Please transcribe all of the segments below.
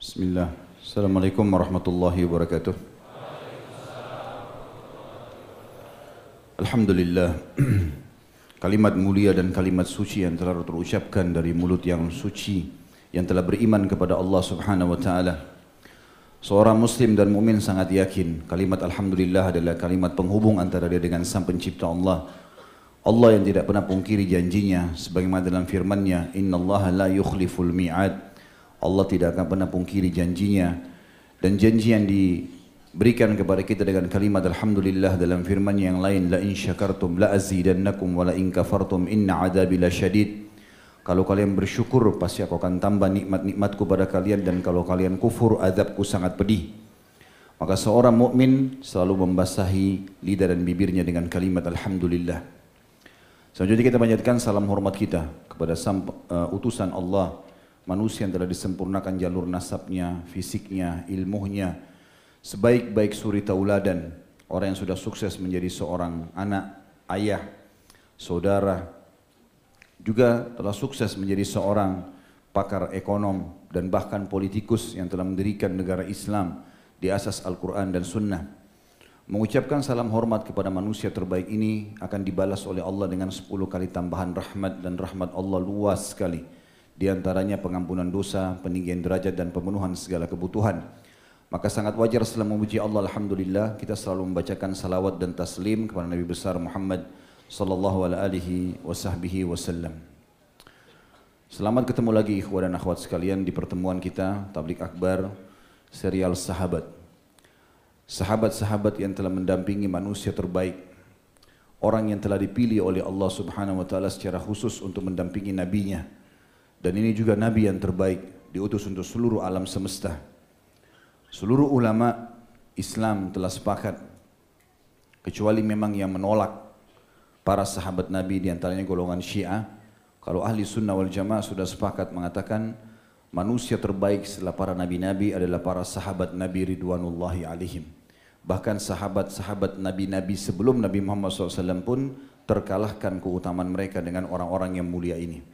Bismillah. Assalamualaikum warahmatullahi wabarakatuh. Alhamdulillah. Kalimat mulia dan kalimat suci yang telah terucapkan dari mulut yang suci yang telah beriman kepada Allah Subhanahu wa taala. Seorang muslim dan mukmin sangat yakin kalimat alhamdulillah adalah kalimat penghubung antara dia dengan Sang Pencipta Allah. Allah yang tidak pernah pungkiri janjinya sebagaimana dalam firman-Nya, "Innallaha la yukhliful mi'ad." Allah tidak akan pernah pungkiri janjinya. Dan janji yang diberikan kepada kita dengan kalimat alhamdulillah dalam firman yang lain la in syakartum la azidannakum wa la in kafartum inna adabi lasyadid kalau kalian bersyukur pasti aku akan tambah nikmat-nikmatku pada kalian dan kalau kalian kufur azabku sangat pedih. Maka seorang mukmin selalu membasahi lidah dan bibirnya dengan kalimat alhamdulillah. Selanjutnya kita panjatkan salam hormat kita kepada sam, uh, utusan Allah manusia yang telah disempurnakan jalur nasabnya, fisiknya, ilmunya, sebaik-baik suri tauladan, orang yang sudah sukses menjadi seorang anak, ayah, saudara, juga telah sukses menjadi seorang pakar ekonom dan bahkan politikus yang telah mendirikan negara Islam di asas Al-Quran dan Sunnah. Mengucapkan salam hormat kepada manusia terbaik ini akan dibalas oleh Allah dengan 10 kali tambahan rahmat dan rahmat Allah luas sekali di antaranya pengampunan dosa, peninggian derajat dan pemenuhan segala kebutuhan. Maka sangat wajar setelah memuji Allah Alhamdulillah kita selalu membacakan salawat dan taslim kepada Nabi besar Muhammad sallallahu alaihi wasallam. Selamat ketemu lagi ikhwan dan akhwat sekalian di pertemuan kita Tablik Akbar serial Sahabat. Sahabat-sahabat yang telah mendampingi manusia terbaik. Orang yang telah dipilih oleh Allah Subhanahu wa taala secara khusus untuk mendampingi nabinya dan ini juga nabi yang terbaik, diutus untuk seluruh alam semesta. Seluruh ulama Islam telah sepakat kecuali memang yang menolak para sahabat Nabi di antaranya golongan Syiah. Kalau ahli sunnah wal jamaah sudah sepakat mengatakan manusia terbaik setelah para nabi-nabi adalah para sahabat Nabi Ridwanullahi alaihim. Bahkan sahabat-sahabat nabi-nabi sebelum Nabi Muhammad SAW pun terkalahkan keutamaan mereka dengan orang-orang yang mulia ini.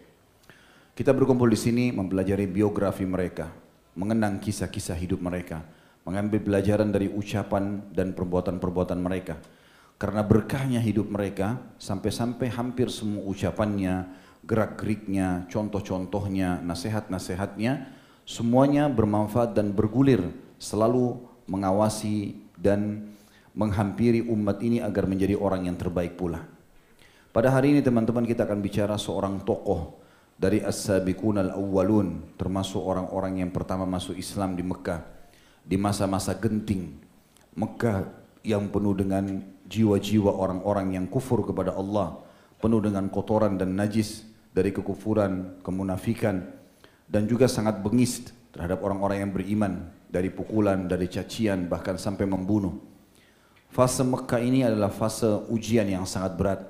Kita berkumpul di sini mempelajari biografi mereka, mengenang kisah-kisah hidup mereka, mengambil pelajaran dari ucapan dan perbuatan-perbuatan mereka. Karena berkahnya hidup mereka, sampai-sampai hampir semua ucapannya, gerak-geriknya, contoh-contohnya, nasihat-nasihatnya, semuanya bermanfaat dan bergulir, selalu mengawasi dan menghampiri umat ini agar menjadi orang yang terbaik pula. Pada hari ini teman-teman kita akan bicara seorang tokoh dari as-sabiqun al-awwalun termasuk orang-orang yang pertama masuk Islam di Mekah di masa-masa genting. Mekah yang penuh dengan jiwa-jiwa orang-orang yang kufur kepada Allah penuh dengan kotoran dan najis dari kekufuran, kemunafikan dan juga sangat bengis terhadap orang-orang yang beriman dari pukulan, dari cacian bahkan sampai membunuh. Fase Mekah ini adalah fase ujian yang sangat berat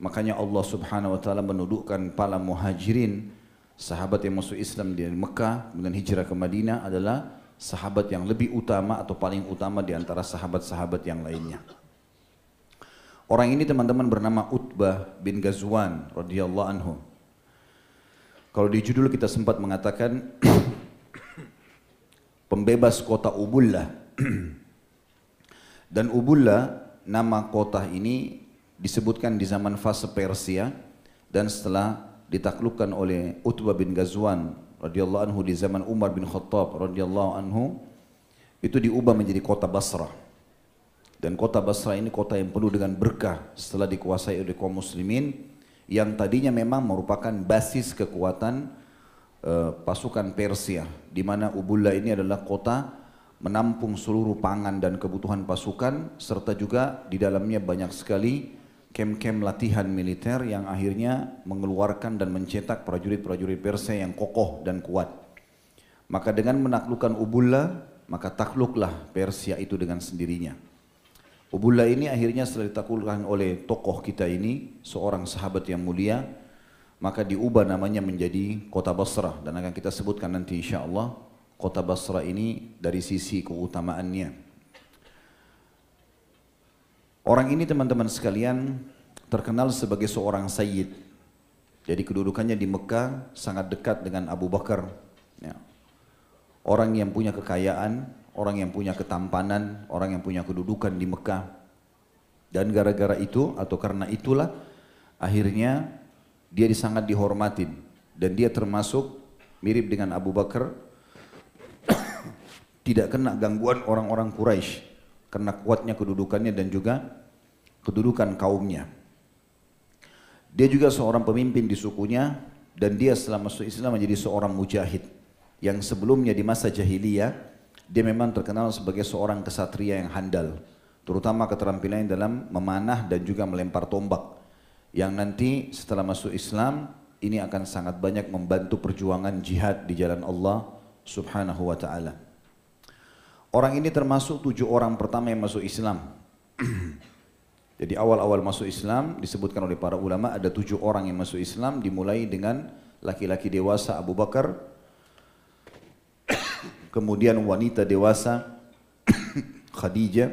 Makanya Allah subhanahu wa ta'ala menudukkan para muhajirin, sahabat yang masuk Islam di Mekah, dengan hijrah ke Madinah adalah sahabat yang lebih utama atau paling utama di antara sahabat-sahabat yang lainnya. Orang ini teman-teman bernama Utbah bin Ghazwan radhiyallahu anhu. Kalau di judul kita sempat mengatakan pembebas kota Ubullah. Dan Ubullah nama kota ini disebutkan di zaman fase Persia dan setelah ditaklukkan oleh Utbah bin Ghazwan radhiyallahu anhu di zaman Umar bin Khattab radhiyallahu anhu itu diubah menjadi kota Basra. Dan kota Basra ini kota yang penuh dengan berkah setelah dikuasai oleh kaum muslimin yang tadinya memang merupakan basis kekuatan uh, pasukan Persia di mana Ubullah ini adalah kota menampung seluruh pangan dan kebutuhan pasukan serta juga di dalamnya banyak sekali kem-kem latihan militer yang akhirnya mengeluarkan dan mencetak prajurit-prajurit Persia yang kokoh dan kuat. Maka dengan menaklukkan Ubullah, maka takluklah Persia itu dengan sendirinya. Ubullah ini akhirnya setelah ditaklukkan oleh tokoh kita ini, seorang sahabat yang mulia, maka diubah namanya menjadi kota Basrah dan akan kita sebutkan nanti insya Allah kota Basrah ini dari sisi keutamaannya. Orang ini teman-teman sekalian terkenal sebagai seorang sayyid. Jadi kedudukannya di Mekah sangat dekat dengan Abu Bakar. Ya. orang yang punya kekayaan, orang yang punya ketampanan, orang yang punya kedudukan di Mekah. Dan gara-gara itu atau karena itulah akhirnya dia sangat dihormatin dan dia termasuk mirip dengan Abu Bakar tidak kena gangguan orang-orang Quraisy karena kuatnya kedudukannya dan juga kedudukan kaumnya. Dia juga seorang pemimpin di sukunya dan dia setelah masuk Islam menjadi seorang mujahid yang sebelumnya di masa jahiliyah dia memang terkenal sebagai seorang kesatria yang handal terutama keterampilannya dalam memanah dan juga melempar tombak yang nanti setelah masuk Islam ini akan sangat banyak membantu perjuangan jihad di jalan Allah subhanahu wa ta'ala. Orang ini termasuk tujuh orang pertama yang masuk Islam. Jadi awal-awal masuk Islam disebutkan oleh para ulama ada tujuh orang yang masuk Islam dimulai dengan laki-laki dewasa Abu Bakar, kemudian wanita dewasa Khadijah,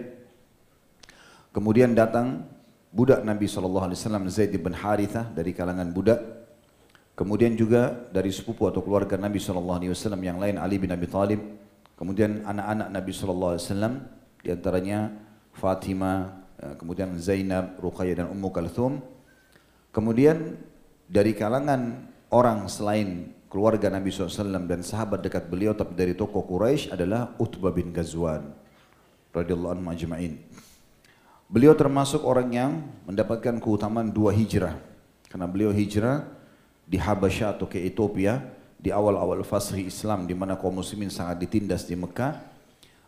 kemudian datang budak Nabi SAW Zaid bin Harithah dari kalangan budak, kemudian juga dari sepupu atau keluarga Nabi SAW yang lain Ali bin Abi Thalib, kemudian anak-anak Nabi SAW di antaranya Fatimah, Eh, kemudian Zainab, Ruqayyah dan Ummu Kalthum. Kemudian dari kalangan orang selain keluarga Nabi SAW dan sahabat dekat beliau tapi dari tokoh Quraisy adalah Utbah bin Ghazwan radhiyallahu anhu ajma'in. Beliau termasuk orang yang mendapatkan keutamaan dua hijrah karena beliau hijrah di Habasyah atau ke Ethiopia di awal-awal fasih Islam di mana kaum muslimin sangat ditindas di Mekah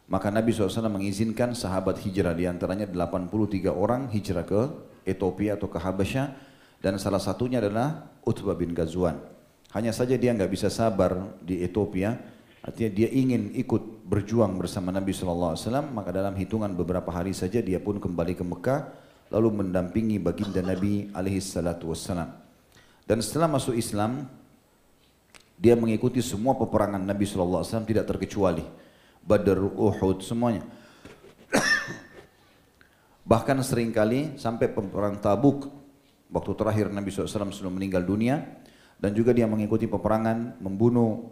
maka Nabi SAW mengizinkan sahabat hijrah di antaranya 83 orang hijrah ke Ethiopia atau ke Habasyah dan salah satunya adalah Utbah bin Ghazwan. Hanya saja dia nggak bisa sabar di Ethiopia, artinya dia ingin ikut berjuang bersama Nabi SAW, maka dalam hitungan beberapa hari saja dia pun kembali ke Mekah, lalu mendampingi baginda Nabi SAW. Dan setelah masuk Islam, dia mengikuti semua peperangan Nabi SAW tidak terkecuali. Badr, Uhud, semuanya. Bahkan sering kali sampai perang Tabuk, waktu terakhir Nabi SAW sudah meninggal dunia, dan juga dia mengikuti peperangan membunuh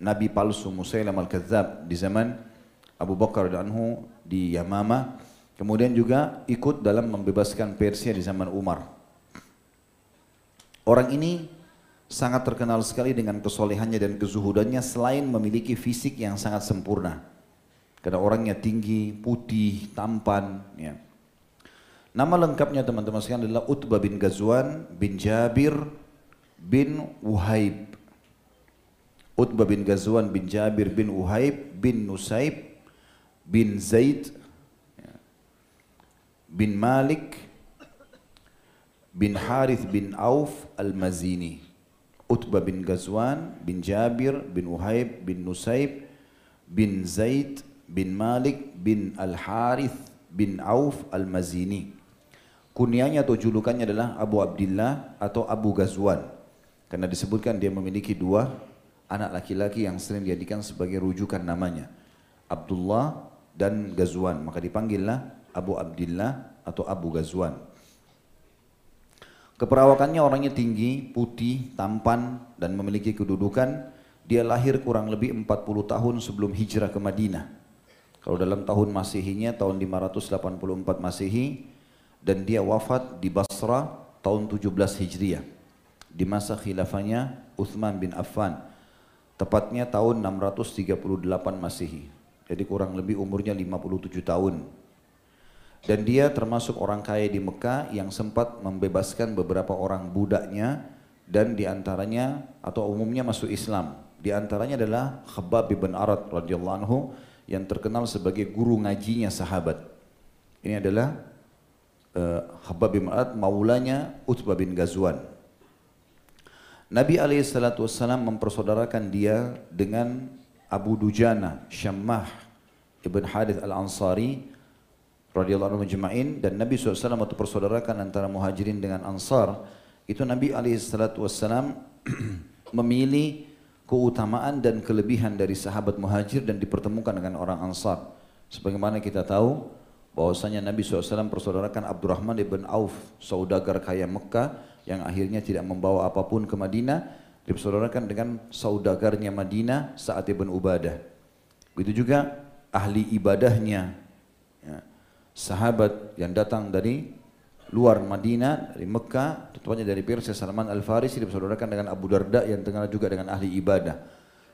Nabi palsu Musailam al-Kadzab di zaman Abu Bakar dan Anhu di Yamama, kemudian juga ikut dalam membebaskan Persia di zaman Umar. Orang ini sangat terkenal sekali dengan kesolehannya dan kezuhudannya selain memiliki fisik yang sangat sempurna. Karena orangnya tinggi, putih, tampan. Ya. Nama lengkapnya teman-teman sekalian adalah Utbah bin Ghazwan bin Jabir bin Uhaib. Utbah bin Ghazwan bin Jabir bin Uhaib bin Nusaib bin Zaid ya, bin Malik bin Harith bin Auf al-Mazini. Utbah bin Ghazwan bin Jabir bin Uhaib bin Nusaib bin Zaid bin Malik bin Al-Harith bin Auf Al-Mazini. Kunyanya atau julukannya adalah Abu Abdullah atau Abu Ghazwan. Karena disebutkan dia memiliki dua anak laki-laki yang sering dijadikan sebagai rujukan namanya. Abdullah dan Ghazwan. Maka dipanggillah Abu Abdullah atau Abu Ghazwan. Keperawakannya orangnya tinggi, putih, tampan dan memiliki kedudukan. Dia lahir kurang lebih 40 tahun sebelum hijrah ke Madinah. Kalau dalam tahun Masehinya tahun 584 Masehi dan dia wafat di Basra tahun 17 Hijriah di masa khilafahnya Uthman bin Affan tepatnya tahun 638 Masehi. Jadi kurang lebih umurnya 57 tahun. Dan dia termasuk orang kaya di Mekah yang sempat membebaskan beberapa orang budaknya dan di antaranya atau umumnya masuk Islam. Di antaranya adalah Khabbab bin Arad radhiyallahu anhu yang terkenal sebagai guru ngajinya sahabat. Ini adalah uh, Habab bin Ma'ad maulanya Utbah bin Ghazwan. Nabi SAW mempersaudarakan dia dengan Abu Dujana Syammah Ibn Hadith Al-Ansari radhiyallahu anhu majma'in dan Nabi SAW waktu persaudarakan antara muhajirin dengan ansar itu Nabi SAW memilih keutamaan dan kelebihan dari sahabat muhajir dan dipertemukan dengan orang ansar. Sebagaimana kita tahu bahwasanya Nabi SAW persaudarakan Abdurrahman ibn Auf, saudagar kaya Mekah yang akhirnya tidak membawa apa pun ke Madinah, dipersaudarakan dengan saudagarnya Madinah saat ibn Ubadah. Begitu juga ahli ibadahnya, ya, sahabat yang datang dari luar Madinah, dari Mekah, tentunya dari Persia, Salman Al-Farisi dipersaudarakan dengan Abu Darda yang terkenal juga dengan ahli ibadah.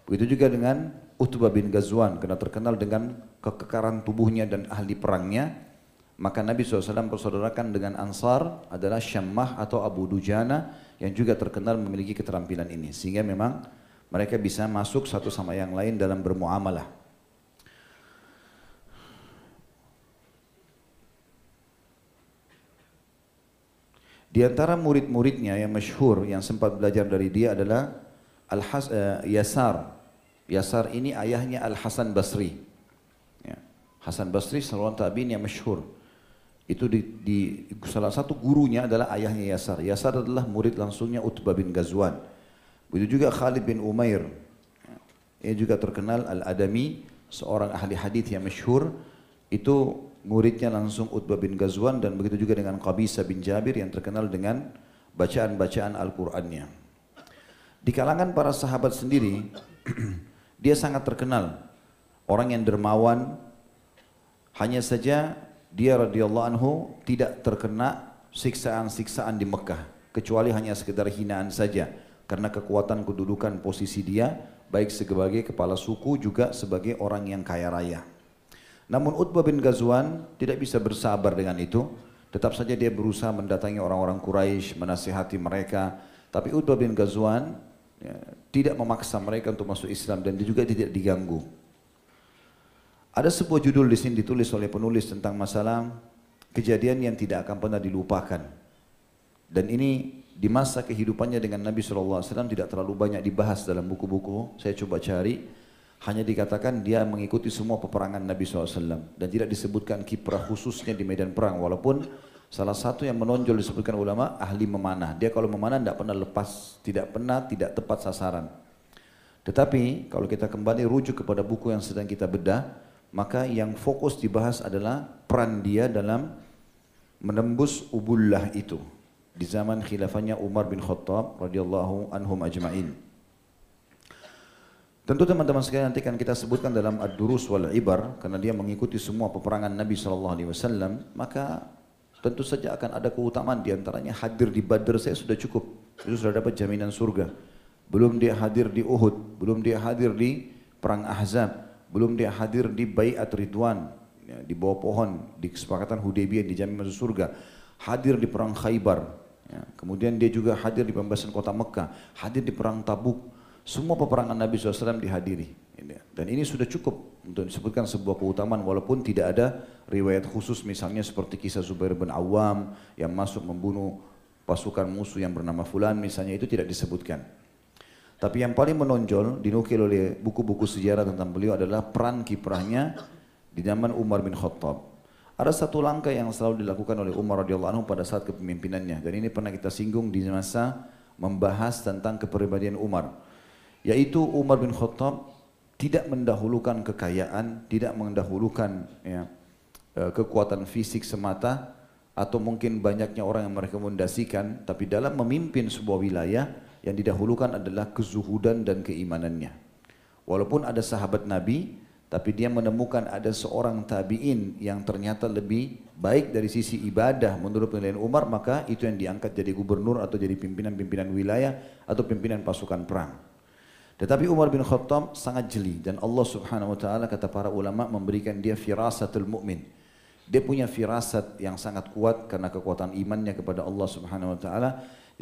Begitu juga dengan Utbah bin Ghazwan, karena terkenal dengan kekekaran tubuhnya dan ahli perangnya. Maka Nabi SAW persaudarakan dengan Ansar adalah Syammah atau Abu Dujana yang juga terkenal memiliki keterampilan ini. Sehingga memang mereka bisa masuk satu sama yang lain dalam bermuamalah. Di antara murid-muridnya yang masyhur yang sempat belajar dari dia adalah Al -Has, uh, Yasar. Yasar ini ayahnya Al Hasan Basri. Ya. Hasan Basri seorang tabiin yang masyhur. Itu di, di salah satu gurunya adalah ayahnya Yasar. Yasar adalah murid langsungnya Utbah bin Ghazwan. Begitu juga Khalid bin Umair. Ia juga terkenal Al-Adami, seorang ahli hadis yang masyhur. Itu muridnya langsung Utbah bin Ghazwan dan begitu juga dengan Qabisa bin Jabir yang terkenal dengan bacaan-bacaan Al-Qur'annya. Di kalangan para sahabat sendiri, dia sangat terkenal. Orang yang dermawan, hanya saja dia radhiyallahu anhu tidak terkena siksaan-siksaan di Mekah kecuali hanya sekedar hinaan saja karena kekuatan kedudukan posisi dia baik sebagai kepala suku juga sebagai orang yang kaya raya. Namun Utbah bin Ghazwan tidak bisa bersabar dengan itu. Tetap saja dia berusaha mendatangi orang-orang Quraisy, menasihati mereka. Tapi Utbah bin Ghazwan ya, tidak memaksa mereka untuk masuk Islam dan dia juga tidak diganggu. Ada sebuah judul di sini ditulis oleh penulis tentang masalah kejadian yang tidak akan pernah dilupakan. Dan ini di masa kehidupannya dengan Nabi SAW tidak terlalu banyak dibahas dalam buku-buku. Saya coba cari, hanya dikatakan dia mengikuti semua peperangan Nabi SAW. Dan tidak disebutkan kiprah khususnya di medan perang. Walaupun salah satu yang menonjol disebutkan ulama, ahli memanah. Dia kalau memanah tidak pernah lepas, tidak pernah tidak tepat sasaran. Tetapi kalau kita kembali rujuk kepada buku yang sedang kita bedah, maka yang fokus dibahas adalah peran dia dalam menembus ubullah itu di zaman khilafahnya Umar bin Khattab radhiyallahu anhum ajma'in. Tentu teman-teman sekalian nanti akan kita sebutkan dalam Ad-Durus wal Ibar karena dia mengikuti semua peperangan Nabi sallallahu alaihi wasallam, maka tentu saja akan ada keutamaan di antaranya hadir di Badr saya sudah cukup. Itu sudah dapat jaminan surga. Belum dia hadir di Uhud, belum dia hadir di perang Ahzab, belum dia hadir di Bayat Ridwan, ya, di bawah pohon, di kesepakatan Hudaybiyah di jamin masuk surga, hadir di perang Khaybar, ya. kemudian dia juga hadir di pembebasan kota Mekah, hadir di perang Tabuk, semua peperangan Nabi SAW dihadiri. Dan ini sudah cukup untuk disebutkan sebuah keutamaan walaupun tidak ada riwayat khusus misalnya seperti kisah Zubair bin Awam yang masuk membunuh pasukan musuh yang bernama Fulan misalnya itu tidak disebutkan. Tapi yang paling menonjol dinukil oleh buku-buku sejarah tentang beliau adalah peran kiprahnya di zaman Umar bin Khattab. Ada satu langkah yang selalu dilakukan oleh Umar radhiyallahu anhu pada saat kepemimpinannya dan ini pernah kita singgung di masa membahas tentang kepribadian Umar. Yaitu Umar bin Khattab tidak mendahulukan kekayaan, tidak mendahulukan ya, eh, kekuatan fisik semata atau mungkin banyaknya orang yang merekomendasikan, tapi dalam memimpin sebuah wilayah yang didahulukan adalah kezuhudan dan keimanannya. Walaupun ada sahabat Nabi, tapi dia menemukan ada seorang tabi'in yang ternyata lebih baik dari sisi ibadah menurut penilaian Umar, maka itu yang diangkat jadi gubernur atau jadi pimpinan-pimpinan wilayah atau pimpinan pasukan perang. Tetapi Umar bin Khattab sangat jeli dan Allah Subhanahu wa taala kata para ulama memberikan dia firasatul mukmin. Dia punya firasat yang sangat kuat karena kekuatan imannya kepada Allah Subhanahu wa taala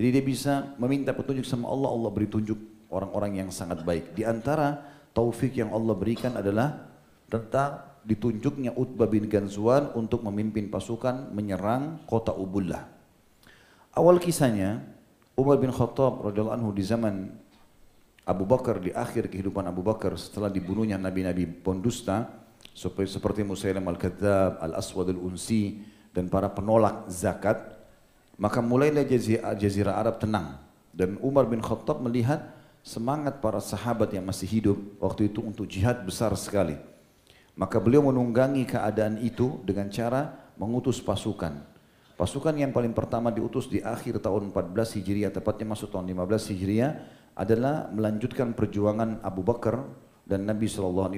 jadi dia bisa meminta petunjuk sama Allah, Allah beri tunjuk orang-orang yang sangat baik. Di antara taufik yang Allah berikan adalah tentang ditunjuknya Utbah bin Ganzuan untuk memimpin pasukan menyerang kota Ubullah. Awal kisahnya, Umar bin Khattab radhiyallahu anhu di zaman Abu Bakar di akhir kehidupan Abu Bakar setelah dibunuhnya nabi-nabi pendusta seperti Musailam al-Kadzab, al-Aswad al-Unsi dan para penolak zakat maka mulailah jazirah Arab tenang. Dan Umar bin Khattab melihat semangat para sahabat yang masih hidup waktu itu untuk jihad besar sekali. Maka beliau menunggangi keadaan itu dengan cara mengutus pasukan. Pasukan yang paling pertama diutus di akhir tahun 14 Hijriah, tepatnya masuk tahun 15 Hijriah, adalah melanjutkan perjuangan Abu Bakar dan Nabi SAW,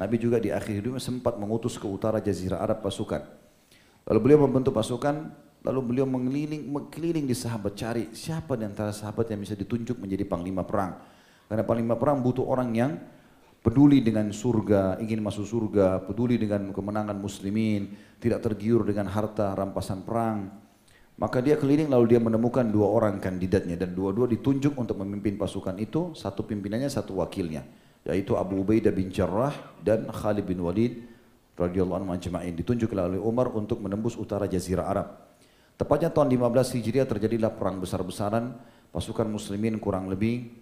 Nabi juga di akhir hidupnya sempat mengutus ke utara Jazirah Arab pasukan. Lalu beliau membentuk pasukan, lalu beliau mengeliling, mengeliling di sahabat cari siapa di antara sahabat yang bisa ditunjuk menjadi panglima perang. Karena panglima perang butuh orang yang peduli dengan surga, ingin masuk surga, peduli dengan kemenangan muslimin, tidak tergiur dengan harta rampasan perang. Maka dia keliling lalu dia menemukan dua orang kandidatnya dan dua-dua ditunjuk untuk memimpin pasukan itu, satu pimpinannya, satu wakilnya, yaitu Abu Ubaidah bin Jarrah dan Khalid bin Walid radhiyallahu anhu majma'in ditunjuk oleh Umar untuk menembus utara jazirah Arab. Tepatnya tahun 15 Hijriah terjadilah perang besar-besaran pasukan muslimin kurang lebih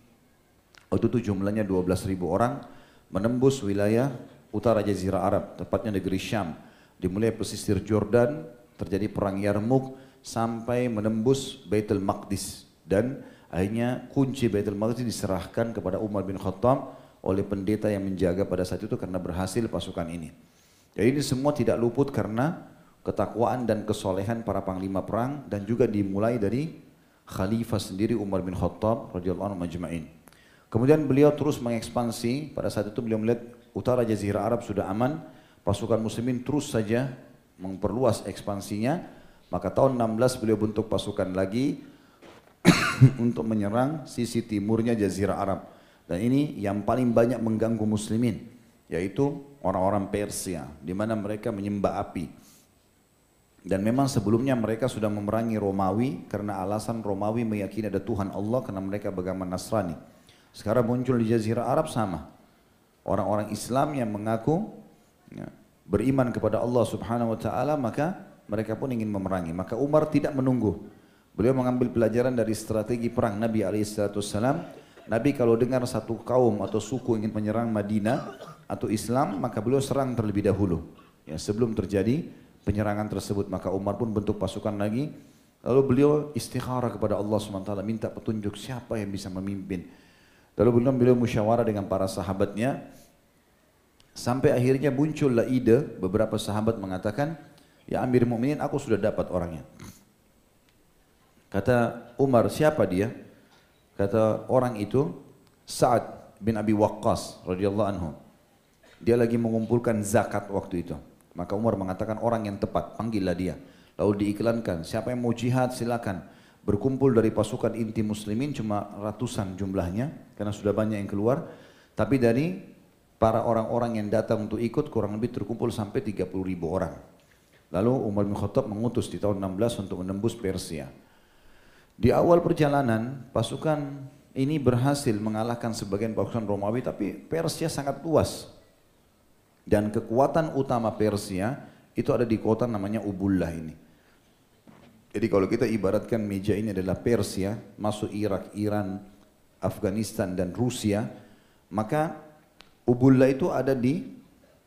waktu itu jumlahnya 12 ribu orang menembus wilayah utara jazirah Arab, tepatnya negeri Syam. Dimulai pesisir Jordan, terjadi perang Yarmuk, sampai menembus Baitul Maqdis dan akhirnya kunci Baitul Maqdis diserahkan kepada Umar bin Khattab oleh pendeta yang menjaga pada saat itu karena berhasil pasukan ini. Jadi ini semua tidak luput karena ketakwaan dan kesolehan para panglima perang dan juga dimulai dari khalifah sendiri Umar bin Khattab radhiyallahu anhu majma'in. Kemudian beliau terus mengekspansi, pada saat itu beliau melihat utara jazirah Arab sudah aman, pasukan muslimin terus saja memperluas ekspansinya maka tahun 16 beliau bentuk pasukan lagi untuk menyerang sisi timurnya Jazirah Arab. Dan ini yang paling banyak mengganggu muslimin, yaitu orang-orang Persia, di mana mereka menyembah api. Dan memang sebelumnya mereka sudah memerangi Romawi karena alasan Romawi meyakini ada Tuhan Allah karena mereka beragama Nasrani. Sekarang muncul di Jazirah Arab sama. Orang-orang Islam yang mengaku ya, beriman kepada Allah Subhanahu wa taala maka mereka pun ingin memerangi. Maka Umar tidak menunggu. Beliau mengambil pelajaran dari strategi perang Nabi Alaihissalam. Nabi kalau dengar satu kaum atau suku ingin menyerang Madinah atau Islam, maka beliau serang terlebih dahulu. Ya, sebelum terjadi penyerangan tersebut, maka Umar pun bentuk pasukan lagi. Lalu beliau istikharah kepada Allah SWT, minta petunjuk siapa yang bisa memimpin. Lalu beliau, beliau musyawarah dengan para sahabatnya, sampai akhirnya muncullah ide, beberapa sahabat mengatakan, Ya Amir Mu'minin aku sudah dapat orangnya. Kata Umar, siapa dia? Kata orang itu Sa'ad bin Abi Waqqas radhiyallahu anhu. Dia lagi mengumpulkan zakat waktu itu. Maka Umar mengatakan orang yang tepat, panggillah dia. Lalu diiklankan, siapa yang mau jihad silakan. Berkumpul dari pasukan inti muslimin cuma ratusan jumlahnya karena sudah banyak yang keluar. Tapi dari para orang-orang yang datang untuk ikut kurang lebih terkumpul sampai 30 ribu orang. Lalu Umar bin Khattab mengutus di tahun 16 untuk menembus Persia. Di awal perjalanan pasukan ini berhasil mengalahkan sebagian pasukan Romawi tapi Persia sangat luas. Dan kekuatan utama Persia itu ada di kota namanya Ubullah ini. Jadi kalau kita ibaratkan meja ini adalah Persia, masuk Irak, Iran, Afghanistan dan Rusia, maka Ubullah itu ada di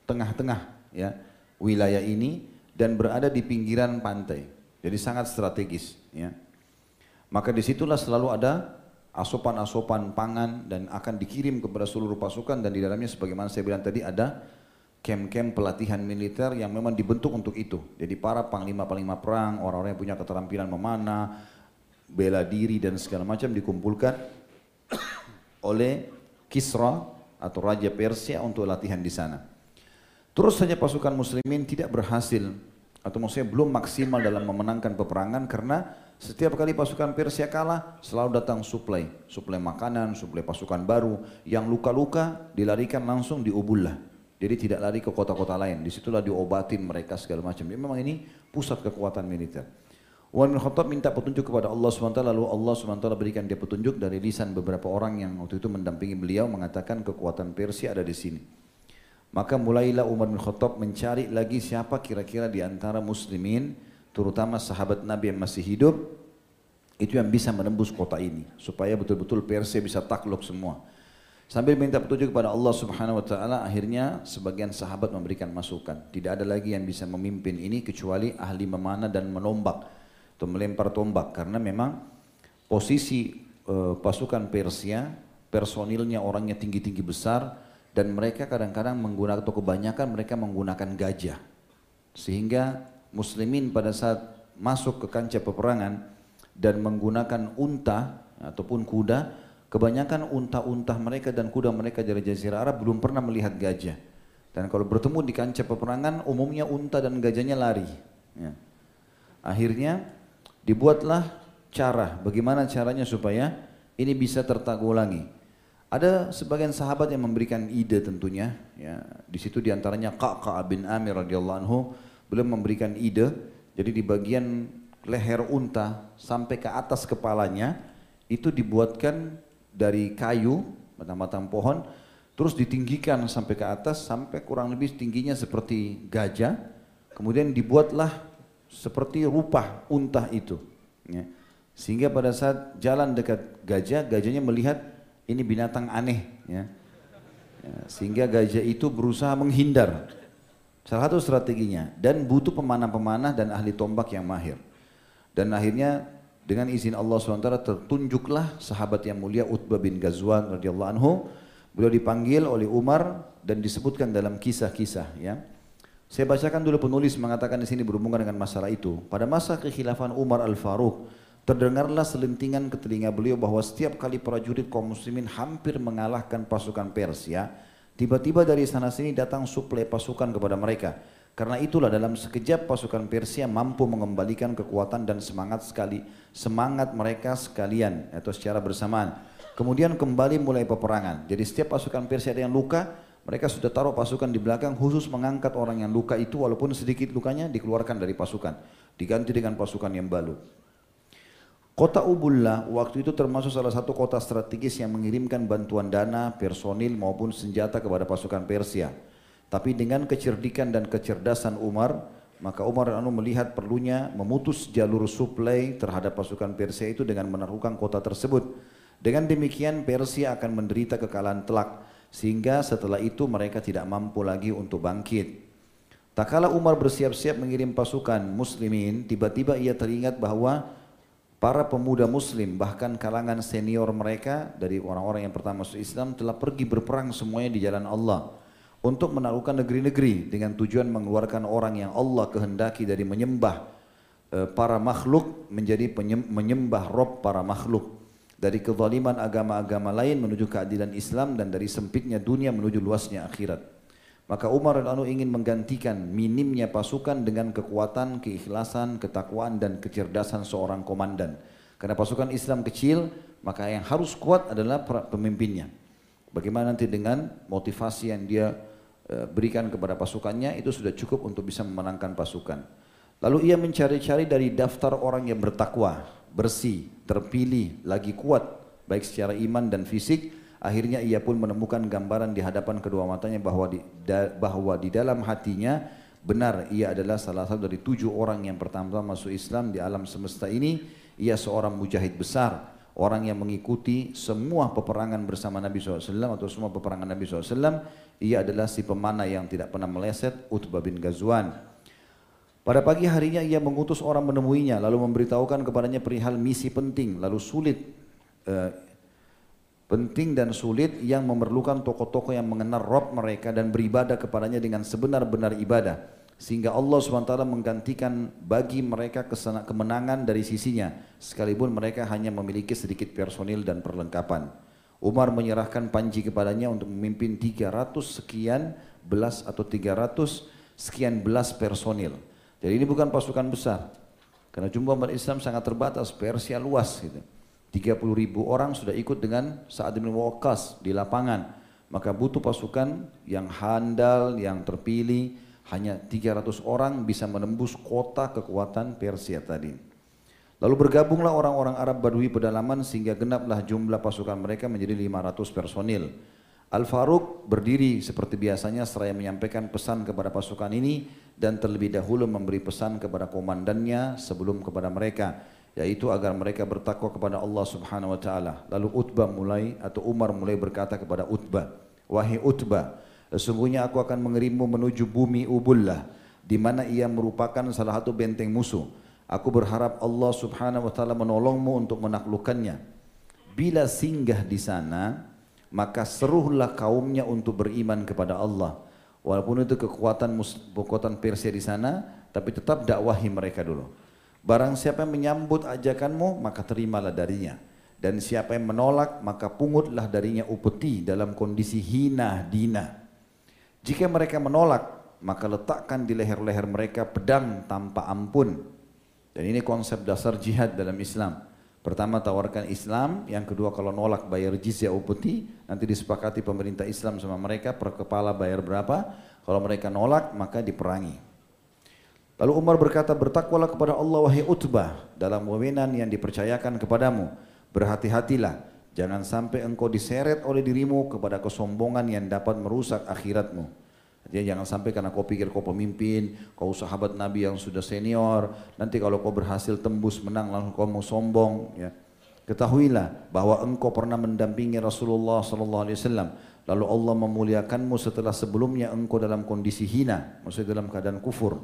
tengah-tengah ya wilayah ini dan berada di pinggiran pantai. Jadi sangat strategis. Ya. Maka di situlah selalu ada asopan-asopan pangan dan akan dikirim kepada seluruh pasukan dan di dalamnya sebagaimana saya bilang tadi ada camp-camp pelatihan militer yang memang dibentuk untuk itu. Jadi para panglima-panglima perang, orang-orang yang punya keterampilan memanah, bela diri dan segala macam dikumpulkan oleh Kisra atau Raja Persia untuk latihan di sana. Terus saja pasukan muslimin tidak berhasil atau maksudnya belum maksimal dalam memenangkan peperangan karena setiap kali pasukan Persia kalah selalu datang suplai, suplai makanan, suplai pasukan baru yang luka-luka dilarikan langsung di Ubullah. Jadi tidak lari ke kota-kota lain. Di situlah diobatin mereka segala macam. Jadi memang ini pusat kekuatan militer. Umar bin Khattab minta petunjuk kepada Allah SWT lalu Allah SWT berikan dia petunjuk dari lisan beberapa orang yang waktu itu mendampingi beliau mengatakan kekuatan Persia ada di sini. Maka mulailah Umar bin Khattab mencari lagi siapa kira-kira di antara muslimin, terutama sahabat Nabi yang masih hidup, itu yang bisa menembus kota ini. Supaya betul-betul Persia bisa takluk semua. Sambil minta petunjuk kepada Allah subhanahu wa ta'ala, akhirnya sebagian sahabat memberikan masukan. Tidak ada lagi yang bisa memimpin ini kecuali ahli memanah dan menombak. Atau melempar tombak. Karena memang posisi uh, pasukan Persia, personilnya orangnya tinggi-tinggi besar, dan mereka kadang-kadang menggunakan atau kebanyakan mereka menggunakan gajah sehingga muslimin pada saat masuk ke kancah peperangan dan menggunakan unta ataupun kuda Kebanyakan unta-unta mereka dan kuda mereka dari Jazirah Arab belum pernah melihat gajah. Dan kalau bertemu di kancah peperangan, umumnya unta dan gajahnya lari. Ya. Akhirnya dibuatlah cara, bagaimana caranya supaya ini bisa tertanggulangi. Ada sebagian sahabat yang memberikan ide tentunya, ya. Di situ di antaranya Ka'ka bin Amir radhiyallahu anhu, beliau memberikan ide. Jadi di bagian leher unta sampai ke atas kepalanya itu dibuatkan dari kayu, batang-batang pohon, terus ditinggikan sampai ke atas sampai kurang lebih tingginya seperti gajah. Kemudian dibuatlah seperti rupa unta itu. Ya. Sehingga pada saat jalan dekat gajah, gajahnya melihat ini binatang aneh. Ya. Ya, sehingga gajah itu berusaha menghindar. Salah satu strateginya. Dan butuh pemanah-pemanah dan ahli tombak yang mahir. Dan akhirnya dengan izin Allah SWT tertunjuklah sahabat yang mulia Utbah bin Ghazwan radhiyallahu anhu. Beliau dipanggil oleh Umar dan disebutkan dalam kisah-kisah ya. Saya bacakan dulu penulis mengatakan di sini berhubungan dengan masalah itu. Pada masa kekhilafan Umar Al-Faruq, terdengarlah selentingan ke telinga beliau bahwa setiap kali prajurit kaum muslimin hampir mengalahkan pasukan Persia, tiba-tiba dari sana sini datang suplai pasukan kepada mereka. Karena itulah dalam sekejap pasukan Persia mampu mengembalikan kekuatan dan semangat sekali semangat mereka sekalian atau secara bersamaan. Kemudian kembali mulai peperangan. Jadi setiap pasukan Persia ada yang luka, mereka sudah taruh pasukan di belakang khusus mengangkat orang yang luka itu walaupun sedikit lukanya dikeluarkan dari pasukan, diganti dengan pasukan yang baru. Kota Ubullah waktu itu termasuk salah satu kota strategis yang mengirimkan bantuan dana, personil maupun senjata kepada pasukan Persia. Tapi dengan kecerdikan dan kecerdasan Umar, maka Umar anu melihat perlunya memutus jalur suplai terhadap pasukan Persia itu dengan menaruhkan kota tersebut. Dengan demikian Persia akan menderita kekalahan telak sehingga setelah itu mereka tidak mampu lagi untuk bangkit. Tak kala Umar bersiap-siap mengirim pasukan muslimin, tiba-tiba ia teringat bahwa para pemuda muslim bahkan kalangan senior mereka dari orang-orang yang pertama masuk Islam telah pergi berperang semuanya di jalan Allah untuk menaklukkan negeri-negeri dengan tujuan mengeluarkan orang yang Allah kehendaki dari menyembah eh, para makhluk menjadi menyembah Rob para makhluk dari kezaliman agama-agama lain menuju keadilan Islam dan dari sempitnya dunia menuju luasnya akhirat. Maka Umar radhiyallahu ingin menggantikan minimnya pasukan dengan kekuatan, keikhlasan, ketakwaan dan kecerdasan seorang komandan. Karena pasukan Islam kecil, maka yang harus kuat adalah pemimpinnya. Bagaimana nanti dengan motivasi yang dia e, berikan kepada pasukannya itu sudah cukup untuk bisa memenangkan pasukan. Lalu ia mencari-cari dari daftar orang yang bertakwa, bersih, terpilih, lagi kuat baik secara iman dan fisik. Akhirnya ia pun menemukan gambaran di hadapan kedua matanya bahwa di, bahwa di dalam hatinya benar ia adalah salah satu dari tujuh orang yang pertama masuk Islam di alam semesta ini. Ia seorang mujahid besar orang yang mengikuti semua peperangan bersama Nabi SAW atau semua peperangan Nabi SAW, ia adalah si pemanah yang tidak pernah meleset, Utbah bin Ghazwan. Pada pagi harinya ia mengutus orang menemuinya, lalu memberitahukan kepadanya perihal misi penting, lalu sulit, eh, penting dan sulit yang memerlukan tokoh-tokoh yang mengenal Rob mereka dan beribadah kepadanya dengan sebenar-benar ibadah. Sehingga Allah SWT menggantikan bagi mereka ke sana, kemenangan dari sisinya. Sekalipun mereka hanya memiliki sedikit personil dan perlengkapan. Umar menyerahkan panji kepadanya untuk memimpin 300 sekian belas atau 300 sekian belas personil. Jadi ini bukan pasukan besar. Karena jumlah umat Islam sangat terbatas Persia luas gitu 30 ribu orang sudah ikut dengan Sa'ad bin Waqqas di lapangan maka butuh pasukan yang handal, yang terpilih hanya 300 orang bisa menembus kota kekuatan Persia tadi. Lalu bergabunglah orang-orang Arab Badui pedalaman sehingga genaplah jumlah pasukan mereka menjadi 500 personil. Al-Faruq berdiri seperti biasanya seraya menyampaikan pesan kepada pasukan ini dan terlebih dahulu memberi pesan kepada komandannya sebelum kepada mereka yaitu agar mereka bertakwa kepada Allah Subhanahu wa taala. Lalu Utbah mulai atau Umar mulai berkata kepada Utbah, "Wahai Utbah, Sesungguhnya aku akan mengirimmu menuju bumi Ubullah di mana ia merupakan salah satu benteng musuh. Aku berharap Allah Subhanahu wa taala menolongmu untuk menaklukkannya. Bila singgah di sana, maka seruhlah kaumnya untuk beriman kepada Allah. Walaupun itu kekuatan kekuatan Persia di sana, tapi tetap dakwahi mereka dulu. Barang siapa yang menyambut ajakanmu, maka terimalah darinya. Dan siapa yang menolak maka pungutlah darinya upeti dalam kondisi hina dina. Jika mereka menolak maka letakkan di leher-leher mereka pedang tanpa ampun. Dan ini konsep dasar jihad dalam Islam. Pertama tawarkan Islam, yang kedua kalau nolak bayar jizya upeti, nanti disepakati pemerintah Islam sama mereka per kepala bayar berapa, kalau mereka nolak maka diperangi. Lalu Umar berkata, bertakwalah kepada Allah wahai Utbah dalam wewenang yang dipercayakan kepadamu. Berhati-hatilah, jangan sampai engkau diseret oleh dirimu kepada kesombongan yang dapat merusak akhiratmu. Artinya jangan sampai karena kau pikir kau pemimpin, kau sahabat Nabi yang sudah senior, nanti kalau kau berhasil tembus menang langsung kau mau sombong. Ya. Ketahuilah bahwa engkau pernah mendampingi Rasulullah sallallahu alaihi wasallam. Lalu Allah memuliakanmu setelah sebelumnya engkau dalam kondisi hina, maksudnya dalam keadaan kufur.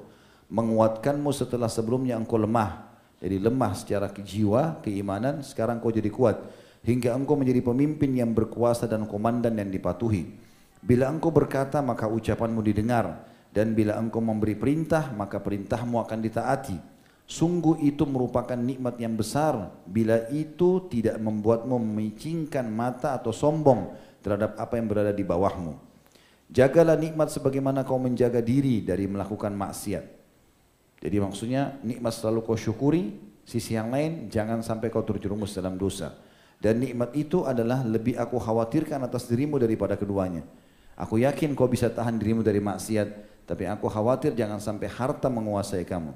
Menguatkanmu setelah sebelumnya engkau lemah. Jadi lemah secara jiwa, keimanan, sekarang kau jadi kuat. Hingga engkau menjadi pemimpin yang berkuasa dan komandan yang dipatuhi. Bila engkau berkata maka ucapanmu didengar dan bila engkau memberi perintah maka perintahmu akan ditaati. Sungguh itu merupakan nikmat yang besar bila itu tidak membuatmu memicingkan mata atau sombong terhadap apa yang berada di bawahmu. Jagalah nikmat sebagaimana kau menjaga diri dari melakukan maksiat. Jadi maksudnya nikmat selalu kau syukuri, sisi yang lain jangan sampai kau terjerumus dalam dosa. Dan nikmat itu adalah lebih aku khawatirkan atas dirimu daripada keduanya. Aku yakin kau bisa tahan dirimu dari maksiat, tapi aku khawatir jangan sampai harta menguasai kamu.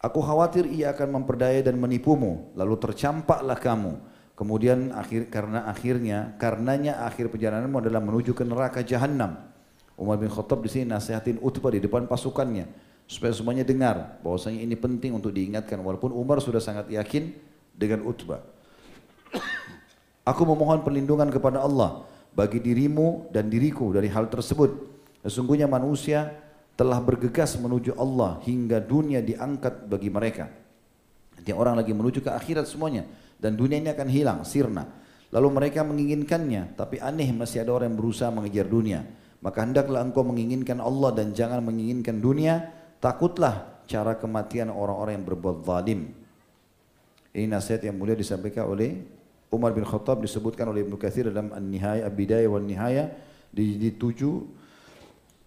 Aku khawatir ia akan memperdaya dan menipumu, lalu tercampaklah kamu. Kemudian akhir karena akhirnya karenanya akhir perjalananmu adalah menuju ke neraka jahanam. Umar bin Khattab di sini nasihatin Utbah di depan pasukannya supaya semuanya dengar bahwasanya ini penting untuk diingatkan walaupun Umar sudah sangat yakin dengan Utbah. Aku memohon perlindungan kepada Allah bagi dirimu dan diriku dari hal tersebut. Sesungguhnya manusia telah bergegas menuju Allah hingga dunia diangkat bagi mereka. Jadi orang lagi menuju ke akhirat semuanya dan dunia ini akan hilang, sirna. Lalu mereka menginginkannya, tapi aneh masih ada orang yang berusaha mengejar dunia. Maka hendaklah engkau menginginkan Allah dan jangan menginginkan dunia. Takutlah cara kematian orang-orang yang berbuat zalim. Ini nasihat yang mulia disampaikan oleh Umar bin Khattab disebutkan oleh Ibnu Katsir dalam An-Nihaya Abidaya wa Nihaya di, di 7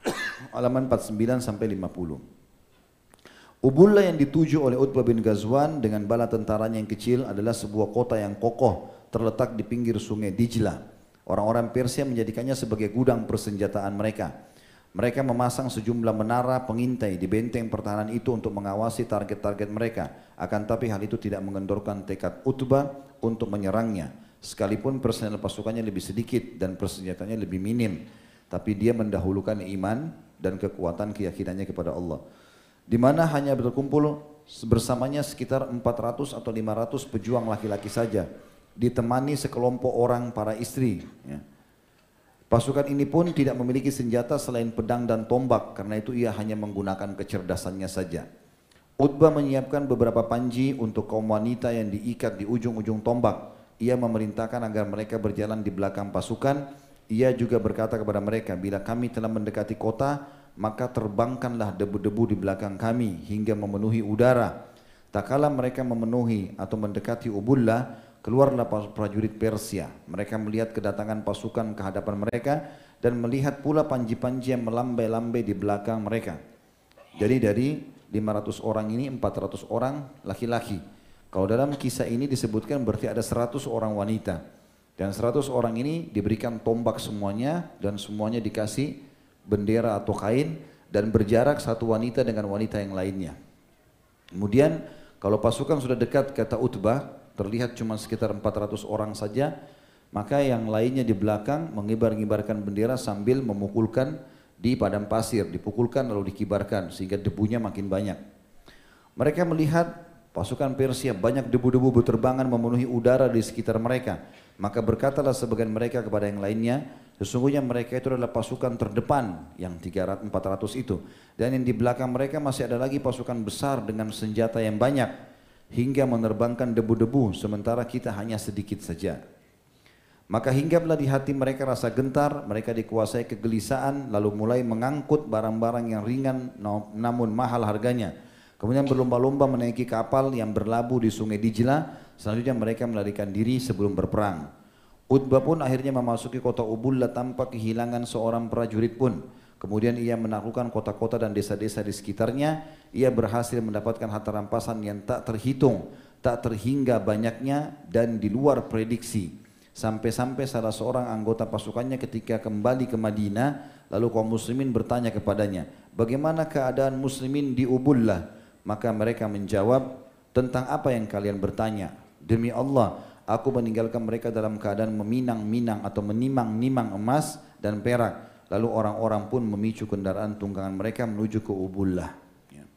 halaman 49 sampai 50. Ubullah yang dituju oleh Utbah bin Ghazwan dengan bala tentaranya yang kecil adalah sebuah kota yang kokoh terletak di pinggir sungai Dijlah. Orang-orang Persia menjadikannya sebagai gudang persenjataan mereka. Mereka memasang sejumlah menara pengintai di benteng pertahanan itu untuk mengawasi target-target mereka. Akan tapi hal itu tidak mengendorkan tekad Utbah untuk menyerangnya. Sekalipun personel pasukannya lebih sedikit dan persenjataannya lebih minim. Tapi dia mendahulukan iman dan kekuatan keyakinannya kepada Allah. Di mana hanya berkumpul bersamanya sekitar 400 atau 500 pejuang laki-laki saja. Ditemani sekelompok orang para istri. Ya. Pasukan ini pun tidak memiliki senjata selain pedang dan tombak karena itu ia hanya menggunakan kecerdasannya saja. Utbah menyiapkan beberapa panji untuk kaum wanita yang diikat di ujung-ujung tombak. Ia memerintahkan agar mereka berjalan di belakang pasukan. Ia juga berkata kepada mereka, bila kami telah mendekati kota, maka terbangkanlah debu-debu di belakang kami hingga memenuhi udara. Tak kala mereka memenuhi atau mendekati Ubullah, keluarlah prajurit Persia. Mereka melihat kedatangan pasukan ke hadapan mereka dan melihat pula panji-panji yang melambai-lambai di belakang mereka. Jadi dari 500 orang ini 400 orang laki-laki. Kalau dalam kisah ini disebutkan berarti ada 100 orang wanita. Dan 100 orang ini diberikan tombak semuanya dan semuanya dikasih bendera atau kain dan berjarak satu wanita dengan wanita yang lainnya. Kemudian kalau pasukan sudah dekat kata Utbah, terlihat cuma sekitar 400 orang saja, maka yang lainnya di belakang mengibar-ngibarkan bendera sambil memukulkan di padang pasir, dipukulkan lalu dikibarkan sehingga debunya makin banyak. Mereka melihat pasukan Persia banyak debu-debu berterbangan memenuhi udara di sekitar mereka. Maka berkatalah sebagian mereka kepada yang lainnya, sesungguhnya mereka itu adalah pasukan terdepan yang 300 400 itu. Dan yang di belakang mereka masih ada lagi pasukan besar dengan senjata yang banyak hingga menerbangkan debu-debu sementara kita hanya sedikit saja. Maka hinggaplah di hati mereka rasa gentar, mereka dikuasai kegelisahan, lalu mulai mengangkut barang-barang yang ringan namun mahal harganya. Kemudian berlomba-lomba menaiki kapal yang berlabuh di sungai Dijla Selanjutnya mereka melarikan diri sebelum berperang. Utbah pun akhirnya memasuki kota Ubullah tanpa kehilangan seorang prajurit pun. Kemudian ia menaklukkan kota-kota dan desa-desa di sekitarnya. Ia berhasil mendapatkan harta rampasan yang tak terhitung, tak terhingga banyaknya dan di luar prediksi. Sampai-sampai salah seorang anggota pasukannya ketika kembali ke Madinah, lalu kaum muslimin bertanya kepadanya, bagaimana keadaan muslimin di Ubullah? Maka mereka menjawab, tentang apa yang kalian bertanya? Demi Allah, aku meninggalkan mereka dalam keadaan meminang-minang atau menimang-nimang emas dan perak. Lalu orang-orang pun memicu kendaraan tunggangan mereka menuju ke Ubullah. Ya.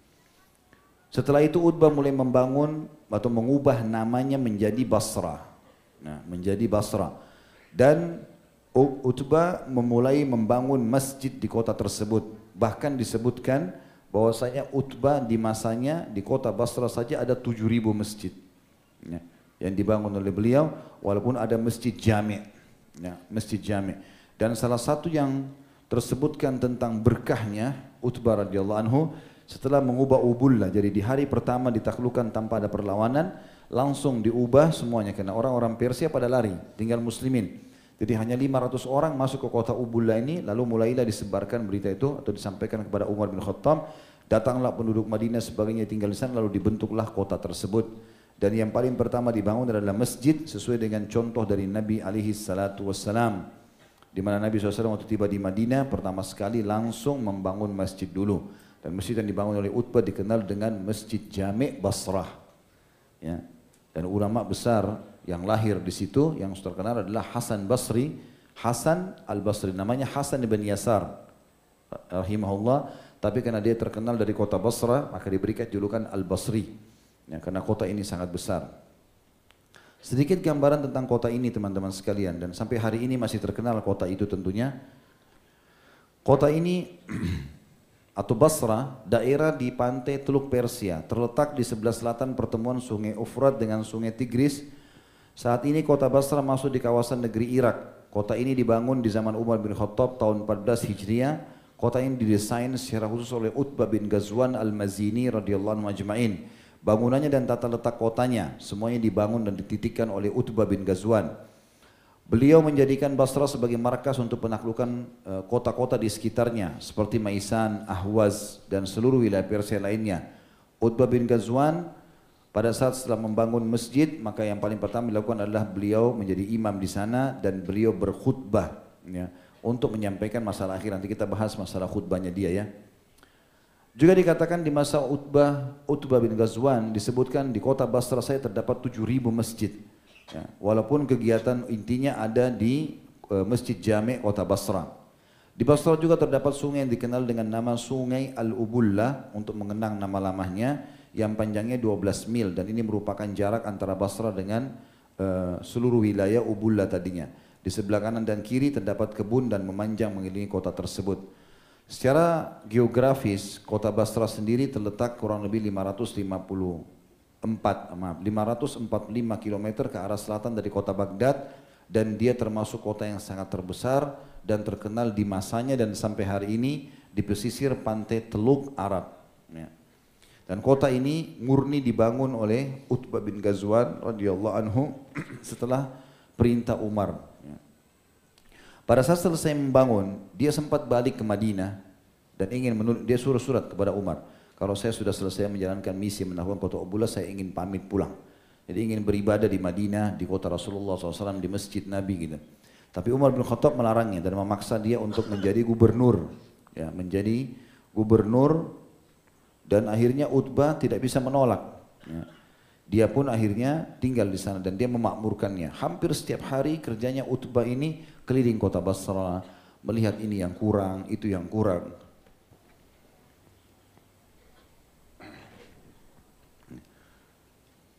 Setelah itu Utbah mulai membangun atau mengubah namanya menjadi Basra. Nah, menjadi Basra. Dan Utbah memulai membangun masjid di kota tersebut. Bahkan disebutkan bahwasanya Utbah di masanya di kota Basra saja ada 7000 masjid. Ya yang dibangun oleh beliau walaupun ada masjid jami ya, masjid jami dan salah satu yang tersebutkan tentang berkahnya Utbah radhiyallahu anhu setelah mengubah Ubullah. Jadi di hari pertama ditaklukkan tanpa ada perlawanan langsung diubah semuanya karena orang-orang Persia pada lari tinggal muslimin. Jadi hanya 500 orang masuk ke kota Ubullah ini lalu mulailah disebarkan berita itu atau disampaikan kepada Umar bin Khattab. Datanglah penduduk Madinah sebagainya tinggal di sana lalu dibentuklah kota tersebut. Dan yang paling pertama dibangun adalah masjid sesuai dengan contoh dari Nabi alaihi salatu wassalam. Di mana Nabi SAW waktu tiba di Madinah pertama sekali langsung membangun masjid dulu. Dan masjid yang dibangun oleh Utbah dikenal dengan Masjid Jami' Basrah. Ya. Dan ulama besar yang lahir di situ yang terkenal adalah Hasan Basri. Hasan Al-Basri namanya Hasan ibn Yasar rahimahullah tapi karena dia terkenal dari kota Basrah maka diberikan julukan Al-Basri. Ya, karena kota ini sangat besar. Sedikit gambaran tentang kota ini teman-teman sekalian dan sampai hari ini masih terkenal kota itu tentunya. Kota ini atau Basra, daerah di pantai Teluk Persia, terletak di sebelah selatan pertemuan sungai Ufrat dengan sungai Tigris. Saat ini kota Basra masuk di kawasan negeri Irak. Kota ini dibangun di zaman Umar bin Khattab tahun 14 Hijriah. Kota ini didesain secara khusus oleh Utbah bin Ghazwan al-Mazini radhiyallahu anhu Bangunannya dan tata letak kotanya semuanya dibangun dan dititikkan oleh Utbah bin Ghazwan. Beliau menjadikan Basra sebagai markas untuk penaklukan eh, kota-kota di sekitarnya seperti Maisan, Ahwaz dan seluruh wilayah Persia lainnya. Utbah bin Ghazwan pada saat setelah membangun masjid maka yang paling pertama dilakukan adalah beliau menjadi imam di sana dan beliau berkhutbah ya, untuk menyampaikan masalah akhir. Nanti kita bahas masalah khutbahnya dia ya. Juga dikatakan di masa Utbah, Utbah bin Ghazwan disebutkan di kota Basra saya terdapat 7000 masjid. Ya, walaupun kegiatan intinya ada di uh, Masjid Jami' kota Basra. Di Basra juga terdapat sungai yang dikenal dengan nama Sungai Al-Ubullah untuk mengenang nama lamanya yang panjangnya 12 mil dan ini merupakan jarak antara Basra dengan uh, seluruh wilayah Ubullah tadinya. Di sebelah kanan dan kiri terdapat kebun dan memanjang mengelilingi kota tersebut. Secara geografis, kota Basra sendiri terletak kurang lebih 554, maaf, 545 km ke arah selatan dari kota Baghdad dan dia termasuk kota yang sangat terbesar dan terkenal di masanya dan sampai hari ini di pesisir pantai Teluk Arab. Ya. Dan kota ini murni dibangun oleh Utbah bin Ghazwan radhiyallahu anhu setelah perintah Umar. Pada saat selesai membangun, dia sempat balik ke Madinah dan ingin menulis, dia suruh surat kepada Umar. Kalau saya sudah selesai menjalankan misi menaklukkan kota Ubullah, saya ingin pamit pulang. Jadi ingin beribadah di Madinah, di kota Rasulullah SAW, di masjid Nabi gitu. Tapi Umar bin Khattab melarangnya dan memaksa dia untuk menjadi gubernur. Ya, menjadi gubernur dan akhirnya Utbah tidak bisa menolak. Ya. Dia pun akhirnya tinggal di sana dan dia memakmurkannya. Hampir setiap hari kerjanya Utbah ini keliling kota Basra, melihat ini yang kurang, itu yang kurang.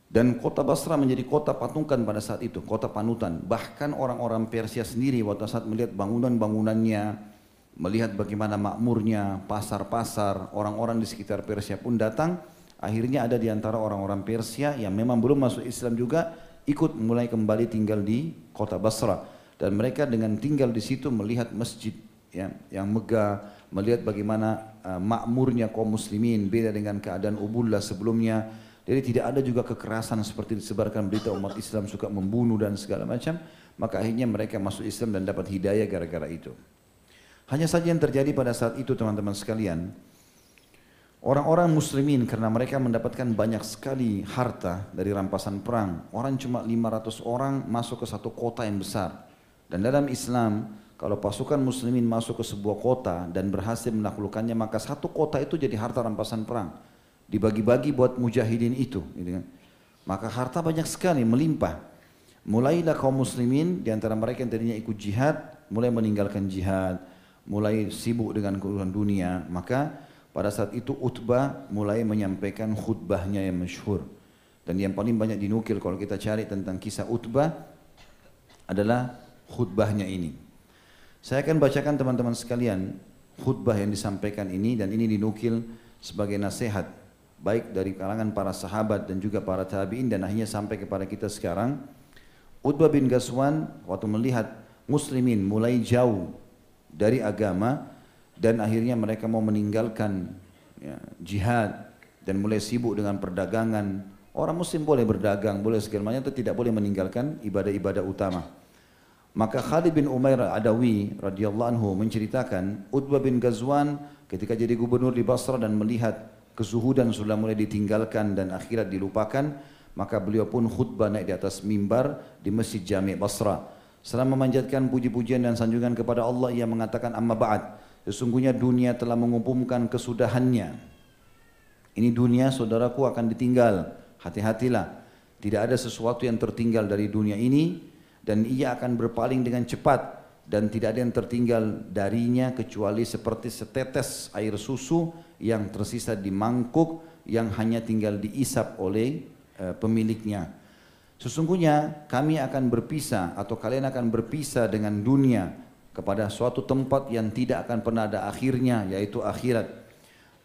Dan kota Basra menjadi kota patungan pada saat itu, kota panutan. Bahkan orang-orang Persia sendiri waktu saat melihat bangunan-bangunannya, melihat bagaimana makmurnya, pasar-pasar, orang-orang di sekitar Persia pun datang Akhirnya ada di antara orang-orang Persia yang memang belum masuk Islam juga ikut mulai kembali tinggal di kota Basra dan mereka dengan tinggal di situ melihat masjid ya, yang megah, melihat bagaimana uh, makmurnya kaum muslimin beda dengan keadaan Ubullah sebelumnya. Jadi tidak ada juga kekerasan seperti disebarkan berita umat Islam suka membunuh dan segala macam. Maka akhirnya mereka masuk Islam dan dapat hidayah gara-gara itu. Hanya saja yang terjadi pada saat itu teman-teman sekalian. Orang-orang muslimin karena mereka mendapatkan banyak sekali harta dari rampasan perang. Orang cuma 500 orang masuk ke satu kota yang besar. Dan dalam Islam kalau pasukan muslimin masuk ke sebuah kota dan berhasil menaklukkannya maka satu kota itu jadi harta rampasan perang dibagi-bagi buat mujahidin itu. Gitu kan. Maka harta banyak sekali melimpah. Mulailah kaum muslimin di antara mereka yang tadinya ikut jihad, mulai meninggalkan jihad, mulai sibuk dengan kehidupan dunia. Maka pada saat itu Utbah mulai menyampaikan khutbahnya yang masyhur. Dan yang paling banyak dinukil kalau kita cari tentang kisah Utbah adalah khutbahnya ini. Saya akan bacakan teman-teman sekalian khutbah yang disampaikan ini dan ini dinukil sebagai nasihat baik dari kalangan para sahabat dan juga para tabi'in dan akhirnya sampai kepada kita sekarang. Utbah bin Gaswan waktu melihat muslimin mulai jauh dari agama dan akhirnya mereka mau meninggalkan ya, jihad dan mulai sibuk dengan perdagangan. Orang muslim boleh berdagang, boleh segala macam, tapi tidak boleh meninggalkan ibadah-ibadah utama. Maka Khalid bin Umair Adawi radhiyallahu anhu menceritakan Utbah bin Ghazwan ketika jadi gubernur di Basra dan melihat kezuhudan sudah mulai ditinggalkan dan akhirat dilupakan, maka beliau pun khutbah naik di atas mimbar di Masjid Jami' Basra. Setelah memanjatkan puji-pujian dan sanjungan kepada Allah, ia mengatakan amma ba'd. Sesungguhnya dunia telah mengumumkan kesudahannya. Ini dunia saudaraku akan ditinggal. Hati-hatilah. Tidak ada sesuatu yang tertinggal dari dunia ini dan ia akan berpaling dengan cepat dan tidak ada yang tertinggal darinya kecuali seperti setetes air susu yang tersisa di mangkuk yang hanya tinggal diisap oleh uh, pemiliknya. Sesungguhnya kami akan berpisah atau kalian akan berpisah dengan dunia kepada suatu tempat yang tidak akan pernah ada akhirnya yaitu akhirat.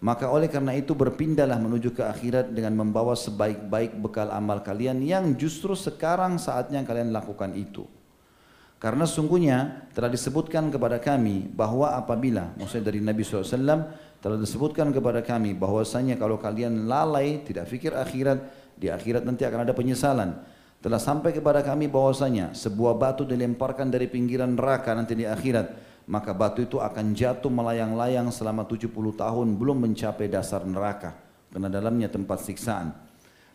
Maka oleh karena itu berpindahlah menuju ke akhirat dengan membawa sebaik-baik bekal amal kalian yang justru sekarang saatnya kalian lakukan itu. Karena sungguhnya telah disebutkan kepada kami bahwa apabila, maksudnya dari Nabi SAW, telah disebutkan kepada kami bahwasanya kalau kalian lalai, tidak fikir akhirat, di akhirat nanti akan ada penyesalan. Telah sampai kepada kami bahwasanya sebuah batu dilemparkan dari pinggiran neraka nanti di akhirat, maka batu itu akan jatuh melayang-layang selama 70 tahun belum mencapai dasar neraka. Karena dalamnya tempat siksaan.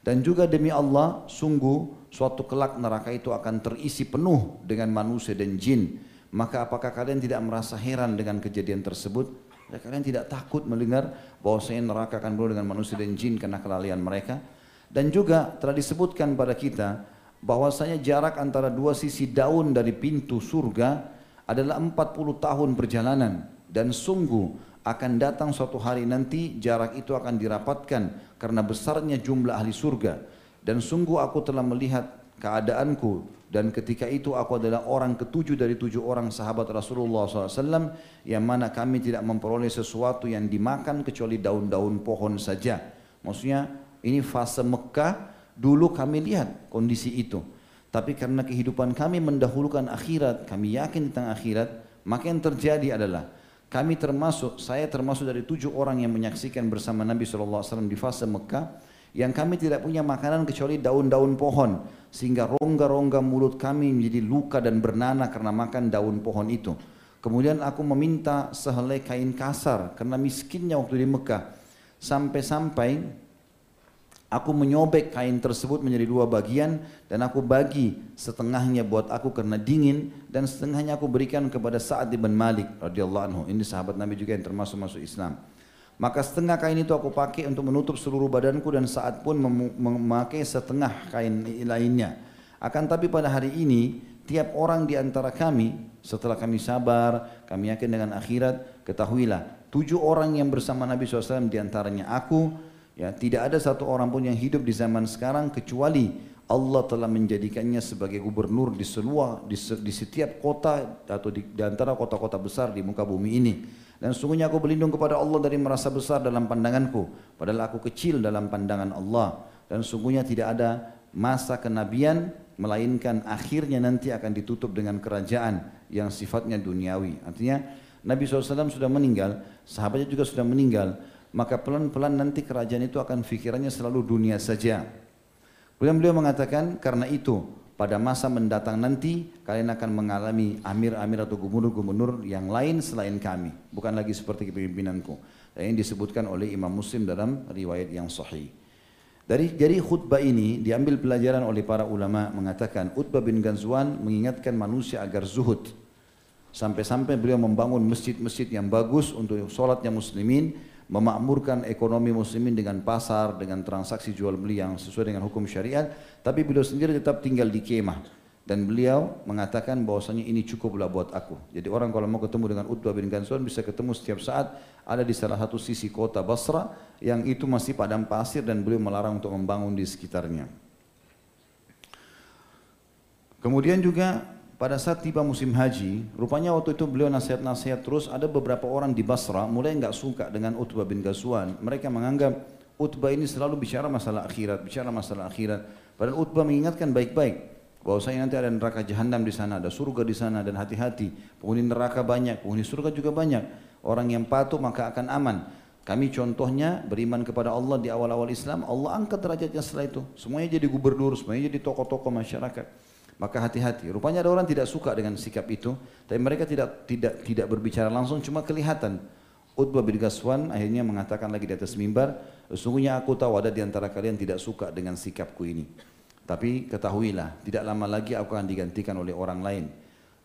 Dan juga demi Allah, sungguh suatu kelak neraka itu akan terisi penuh dengan manusia dan jin. Maka apakah kalian tidak merasa heran dengan kejadian tersebut? Ya, kalian tidak takut mendengar bahwasanya neraka akan penuh dengan manusia dan jin karena kelalaian mereka? Dan juga telah disebutkan pada kita bahwasanya jarak antara dua sisi daun dari pintu surga adalah 40 tahun perjalanan dan sungguh akan datang suatu hari nanti jarak itu akan dirapatkan karena besarnya jumlah ahli surga. Dan sungguh aku telah melihat keadaanku dan ketika itu aku adalah orang ketujuh dari tujuh orang sahabat Rasulullah SAW yang mana kami tidak memperoleh sesuatu yang dimakan kecuali daun-daun pohon saja. Maksudnya ini fase Mekah. Dulu kami lihat kondisi itu tapi karena kehidupan kami mendahulukan akhirat kami yakin tentang akhirat maka yang terjadi adalah kami termasuk, saya termasuk dari tujuh orang yang menyaksikan bersama Nabi SAW di fase Mekah yang kami tidak punya makanan kecuali daun-daun pohon sehingga rongga-rongga mulut kami menjadi luka dan bernanah karena makan daun pohon itu. Kemudian aku meminta sehelai kain kasar karena miskinnya waktu di Mekah sampai-sampai Aku menyobek kain tersebut menjadi dua bagian dan aku bagi setengahnya buat aku karena dingin dan setengahnya aku berikan kepada Sa'ad bin Malik radhiyallahu anhu. Ini sahabat Nabi juga yang termasuk masuk Islam. Maka setengah kain itu aku pakai untuk menutup seluruh badanku dan saat pun memakai setengah kain lainnya. Akan tapi pada hari ini tiap orang di antara kami setelah kami sabar, kami yakin dengan akhirat, ketahuilah tujuh orang yang bersama Nabi SAW di antaranya aku, Ya, tidak ada satu orang pun yang hidup di zaman sekarang kecuali Allah telah menjadikannya sebagai gubernur di seluruh di, di setiap kota atau di, di antara kota-kota besar di muka bumi ini. Dan sungguhnya aku berlindung kepada Allah dari merasa besar dalam pandanganku, padahal aku kecil dalam pandangan Allah. Dan sungguhnya tidak ada masa kenabian melainkan akhirnya nanti akan ditutup dengan kerajaan yang sifatnya duniawi. Artinya Nabi SAW sudah meninggal, sahabatnya juga sudah meninggal, maka pelan-pelan nanti kerajaan itu akan pikirannya selalu dunia saja. Kemudian beliau mengatakan karena itu pada masa mendatang nanti kalian akan mengalami amir-amir atau gubernur-gubernur yang lain selain kami, bukan lagi seperti kepimpinanku. Dan ini disebutkan oleh Imam Muslim dalam riwayat yang sahih. Dari jadi khutbah ini diambil pelajaran oleh para ulama mengatakan Utbah bin Ghazwan mengingatkan manusia agar zuhud. Sampai-sampai beliau membangun masjid-masjid yang bagus untuk sholatnya muslimin, memakmurkan ekonomi muslimin dengan pasar, dengan transaksi jual beli yang sesuai dengan hukum syariat, tapi beliau sendiri tetap tinggal di kemah. Dan beliau mengatakan bahwasanya ini cukuplah buat aku. Jadi orang kalau mau ketemu dengan Utbah bin Ghazwan bisa ketemu setiap saat ada di salah satu sisi kota Basra yang itu masih padam pasir dan beliau melarang untuk membangun di sekitarnya. Kemudian juga pada saat tiba musim haji, rupanya waktu itu beliau nasihat-nasihat terus ada beberapa orang di Basra mulai nggak suka dengan Utbah bin Ghazwan. Mereka menganggap Utbah ini selalu bicara masalah akhirat, bicara masalah akhirat. Padahal Utbah mengingatkan baik-baik bahwasanya nanti ada neraka jahanam di sana, ada surga di sana dan hati-hati. Penghuni neraka banyak, penghuni surga juga banyak. Orang yang patuh maka akan aman. Kami contohnya beriman kepada Allah di awal-awal Islam, Allah angkat derajatnya setelah itu. Semuanya jadi gubernur, semuanya jadi tokoh-tokoh masyarakat. Maka hati-hati. Rupanya ada orang tidak suka dengan sikap itu, tapi mereka tidak tidak tidak berbicara langsung, cuma kelihatan. Utbah bin Ghazwan akhirnya mengatakan lagi di atas mimbar, sesungguhnya aku tahu ada di antara kalian tidak suka dengan sikapku ini. Tapi ketahuilah, tidak lama lagi aku akan digantikan oleh orang lain.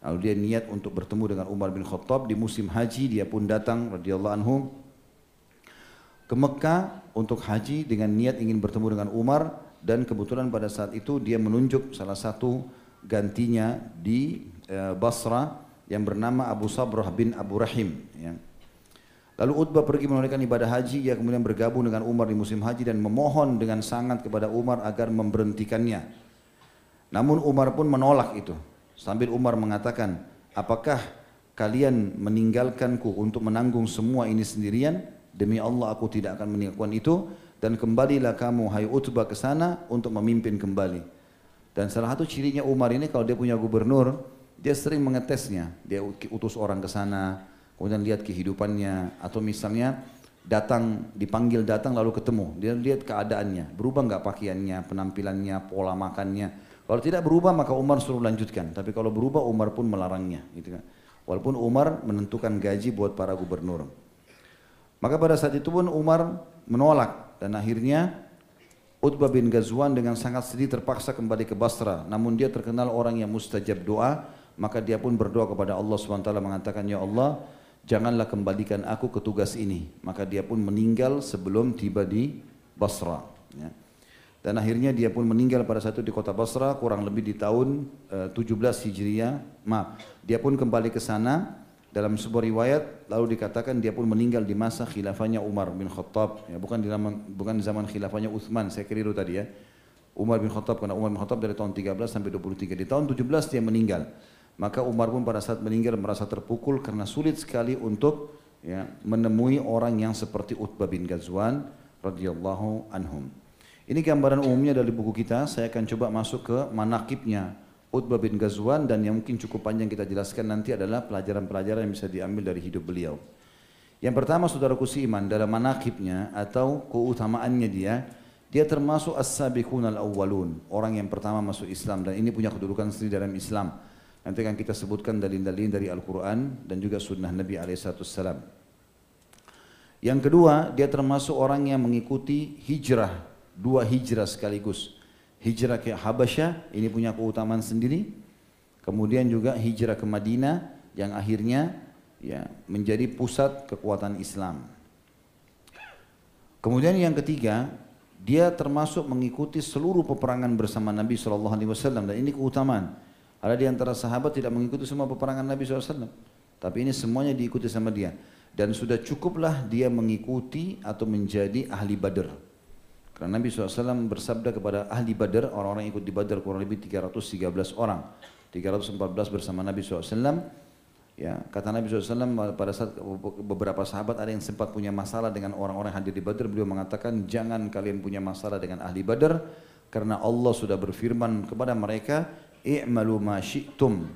Lalu dia niat untuk bertemu dengan Umar bin Khattab di musim haji, dia pun datang radhiyallahu anhu ke Mekah untuk haji dengan niat ingin bertemu dengan Umar dan kebetulan pada saat itu dia menunjuk salah satu gantinya di eh, Basra yang bernama Abu Sabrah bin Abu Rahim. Ya. Lalu Utbah pergi menunaikan ibadah haji, ia kemudian bergabung dengan Umar di musim haji dan memohon dengan sangat kepada Umar agar memberhentikannya. Namun Umar pun menolak itu. Sambil Umar mengatakan, apakah kalian meninggalkanku untuk menanggung semua ini sendirian? Demi Allah aku tidak akan meninggalkan itu dan kembalilah kamu hai Utbah ke sana untuk memimpin kembali. Dan salah satu cirinya Umar ini kalau dia punya gubernur, dia sering mengetesnya. Dia utus orang ke sana, kemudian lihat kehidupannya atau misalnya datang dipanggil datang lalu ketemu. Dia lihat keadaannya berubah nggak pakaiannya penampilannya pola makannya. Kalau tidak berubah maka Umar suruh lanjutkan. Tapi kalau berubah Umar pun melarangnya gitu kan. Walaupun Umar menentukan gaji buat para gubernur. Maka pada saat itu pun Umar menolak. Dan akhirnya Utbah bin Ghazwan dengan sangat sedih terpaksa kembali ke Basra namun dia terkenal orang yang mustajab doa maka dia pun berdoa kepada Allah SWT mengatakan ya Allah janganlah kembalikan aku ke tugas ini. Maka dia pun meninggal sebelum tiba di Basra. Ya. Dan akhirnya dia pun meninggal pada satu di kota Basra kurang lebih di tahun uh, eh, 17 Hijriah. Maaf, dia pun kembali ke sana dalam sebuah riwayat lalu dikatakan dia pun meninggal di masa khilafahnya Umar bin Khattab. Ya bukan di zaman bukan di zaman khilafahnya Uthman saya keliru tadi ya. Umar bin Khattab karena Umar bin Khattab dari tahun 13 sampai 23 di tahun 17 dia meninggal. Maka Umar pun pada saat meninggal merasa terpukul karena sulit sekali untuk ya, menemui orang yang seperti Utbah bin Ghazwan radhiyallahu anhum. Ini gambaran umumnya dari buku kita. Saya akan coba masuk ke manakibnya Utbah bin Ghazwan dan yang mungkin cukup panjang kita jelaskan nanti adalah pelajaran-pelajaran yang bisa diambil dari hidup beliau. Yang pertama saudaraku iman dalam manakibnya atau keutamaannya dia, dia termasuk as-sabiqun al-awwalun, orang yang pertama masuk Islam dan ini punya kedudukan sendiri dalam Islam. Nanti akan kita sebutkan dalil-dalil dari Al-Quran dan juga sunnah Nabi SAW. Yang kedua, dia termasuk orang yang mengikuti hijrah, dua hijrah sekaligus. Hijrah ke Habasyah, ini punya keutamaan sendiri. Kemudian juga hijrah ke Madinah yang akhirnya ya menjadi pusat kekuatan Islam. Kemudian yang ketiga, dia termasuk mengikuti seluruh peperangan bersama Nabi SAW dan ini keutamaan. Ada di antara sahabat tidak mengikuti semua peperangan Nabi SAW. Tapi ini semuanya diikuti sama dia. Dan sudah cukuplah dia mengikuti atau menjadi ahli badar. Karena Nabi SAW bersabda kepada ahli badar, orang-orang ikut di badar kurang lebih 313 orang. 314 bersama Nabi SAW. Ya, kata Nabi SAW pada saat beberapa sahabat ada yang sempat punya masalah dengan orang-orang hadir di Badar, beliau mengatakan jangan kalian punya masalah dengan ahli Badar karena Allah sudah berfirman kepada mereka i'malu ma syi'tum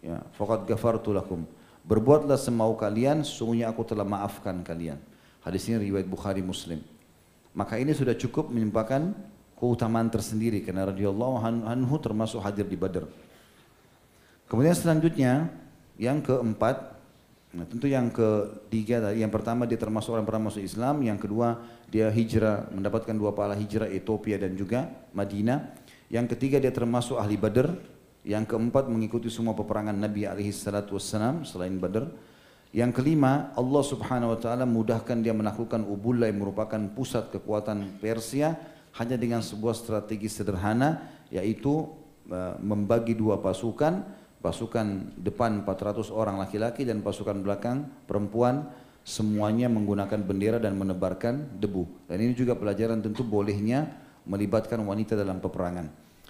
ya faqad ghafartu lakum berbuatlah semau kalian sesungguhnya aku telah maafkan kalian Hadis ini riwayat Bukhari Muslim. Maka ini sudah cukup menyumpahkan keutamaan tersendiri karena radhiyallahu anhu termasuk hadir di Badar. Kemudian selanjutnya yang keempat, nah tentu yang ketiga yang pertama dia termasuk orang pertama masuk Islam, yang kedua dia hijrah mendapatkan dua pahala hijrah Ethiopia dan juga Madinah. Yang ketiga dia termasuk ahli Badar. Yang keempat mengikuti semua peperangan Nabi alaihi salatu wassalam selain Badar. Yang kelima, Allah Subhanahu wa taala mudahkan dia menaklukkan Ubullah merupakan pusat kekuatan Persia hanya dengan sebuah strategi sederhana yaitu uh, membagi dua pasukan pasukan depan 400 orang laki-laki dan pasukan belakang perempuan semuanya menggunakan bendera dan menebarkan debu. Dan ini juga pelajaran tentu bolehnya melibatkan wanita dalam peperangan.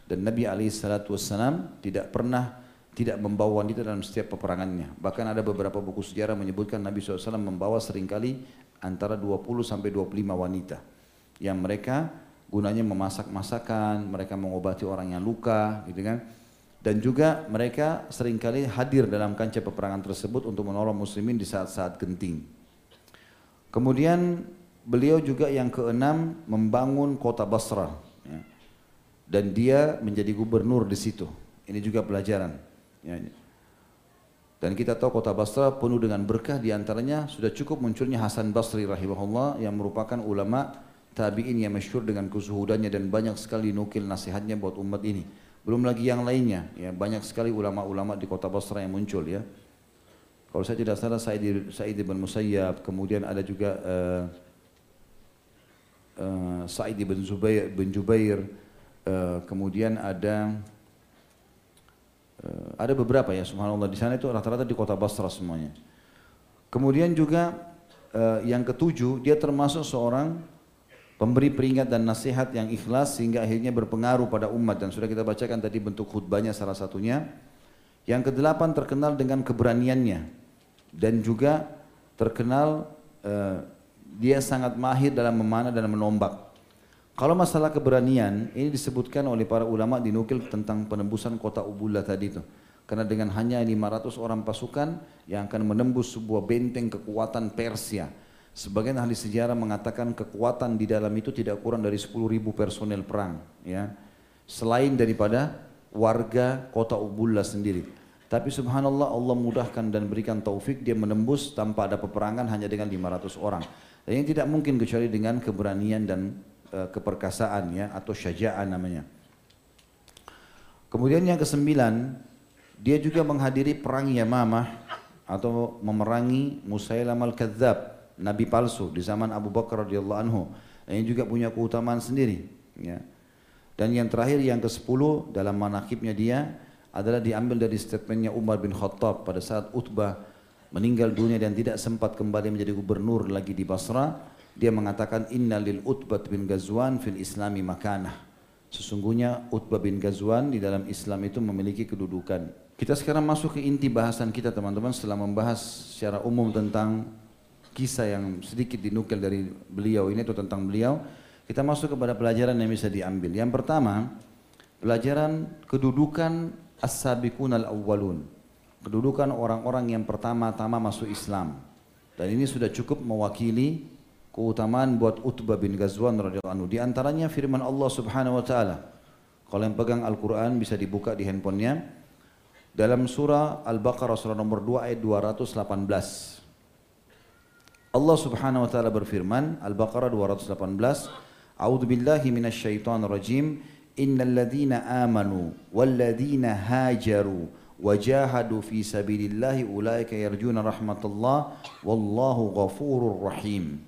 Dan Nabi SAW tidak pernah tidak membawa wanita dalam setiap peperangannya. Bahkan ada beberapa buku sejarah menyebutkan Nabi SAW membawa sering kali antara 20 sampai 25 wanita. Yang mereka gunanya memasak masakan, mereka mengobati orang yang luka, gitu kan dan juga mereka sering kali hadir dalam kancah peperangan tersebut untuk menolong muslimin di saat-saat genting. Kemudian beliau juga yang keenam membangun kota Basra ya. dan dia menjadi gubernur di situ. Ini juga pelajaran. Ya. Dan kita tahu kota Basra penuh dengan berkah di antaranya sudah cukup munculnya Hasan Basri rahimahullah yang merupakan ulama tabi'in yang masyhur dengan kesuhudannya dan banyak sekali nukil nasihatnya buat umat ini. Belum lagi yang lainnya, ya banyak sekali ulama-ulama di kota Basra yang muncul ya. Kalau saya tidak salah Said, Said bin Musayyab, kemudian ada juga uh, uh, Said bin Zubair, bin Jubair uh, kemudian ada ada beberapa ya subhanallah di sana itu rata-rata di kota Basra semuanya. Kemudian juga uh, yang ketujuh dia termasuk seorang Pemberi peringat dan nasihat yang ikhlas sehingga akhirnya berpengaruh pada umat dan sudah kita bacakan tadi bentuk khutbahnya salah satunya. Yang kedelapan terkenal dengan keberaniannya dan juga terkenal uh, dia sangat mahir dalam memanah dan menombak. Kalau masalah keberanian ini disebutkan oleh para ulama dinukil tentang penembusan kota Ubullah tadi itu. Karena dengan hanya 500 orang pasukan yang akan menembus sebuah benteng kekuatan Persia Sebagian ahli sejarah mengatakan kekuatan di dalam itu tidak kurang dari 10 ribu personel perang. Ya. Selain daripada warga kota Ubullah sendiri. Tapi subhanallah Allah mudahkan dan berikan taufik dia menembus tanpa ada peperangan hanya dengan 500 orang. Dan yang tidak mungkin kecuali dengan keberanian dan e, keperkasaan ya atau syaja'an namanya. Kemudian yang kesembilan, dia juga menghadiri perang Yamamah atau memerangi Musailam al-Kadzab nabi palsu di zaman Abu Bakar radhiyallahu anhu. Ini juga punya keutamaan sendiri, ya. Dan yang terakhir yang ke-10 dalam manakibnya dia adalah diambil dari statementnya Umar bin Khattab pada saat Utbah meninggal dunia dan tidak sempat kembali menjadi gubernur lagi di Basra. Dia mengatakan inna lil Utbah bin Ghazwan fil Islami makanah. Sesungguhnya Utbah bin Ghazwan di dalam Islam itu memiliki kedudukan. Kita sekarang masuk ke inti bahasan kita teman-teman setelah membahas secara umum tentang kisah yang sedikit dinukil dari beliau ini atau tentang beliau, kita masuk kepada pelajaran yang bisa diambil. Yang pertama, pelajaran kedudukan as-sabiqun al-awwalun. Kedudukan orang-orang yang pertama-tama masuk Islam. Dan ini sudah cukup mewakili keutamaan buat Utbah bin Ghazwan radhiyallahu anhu. Di antaranya firman Allah Subhanahu wa taala. Kalau yang pegang Al-Qur'an bisa dibuka di handphonenya. Dalam surah Al-Baqarah surah nomor 2 ayat 218. Allah Subhanahu wa taala berfirman Al-Baqarah 218 A'udzu billahi minasyaitonir rajim Innal ladzina amanu wal ladzina hajaru wajahadu fi sabilillahi ulaika yarjuna rahmatullah wallahu ghafurur rahim.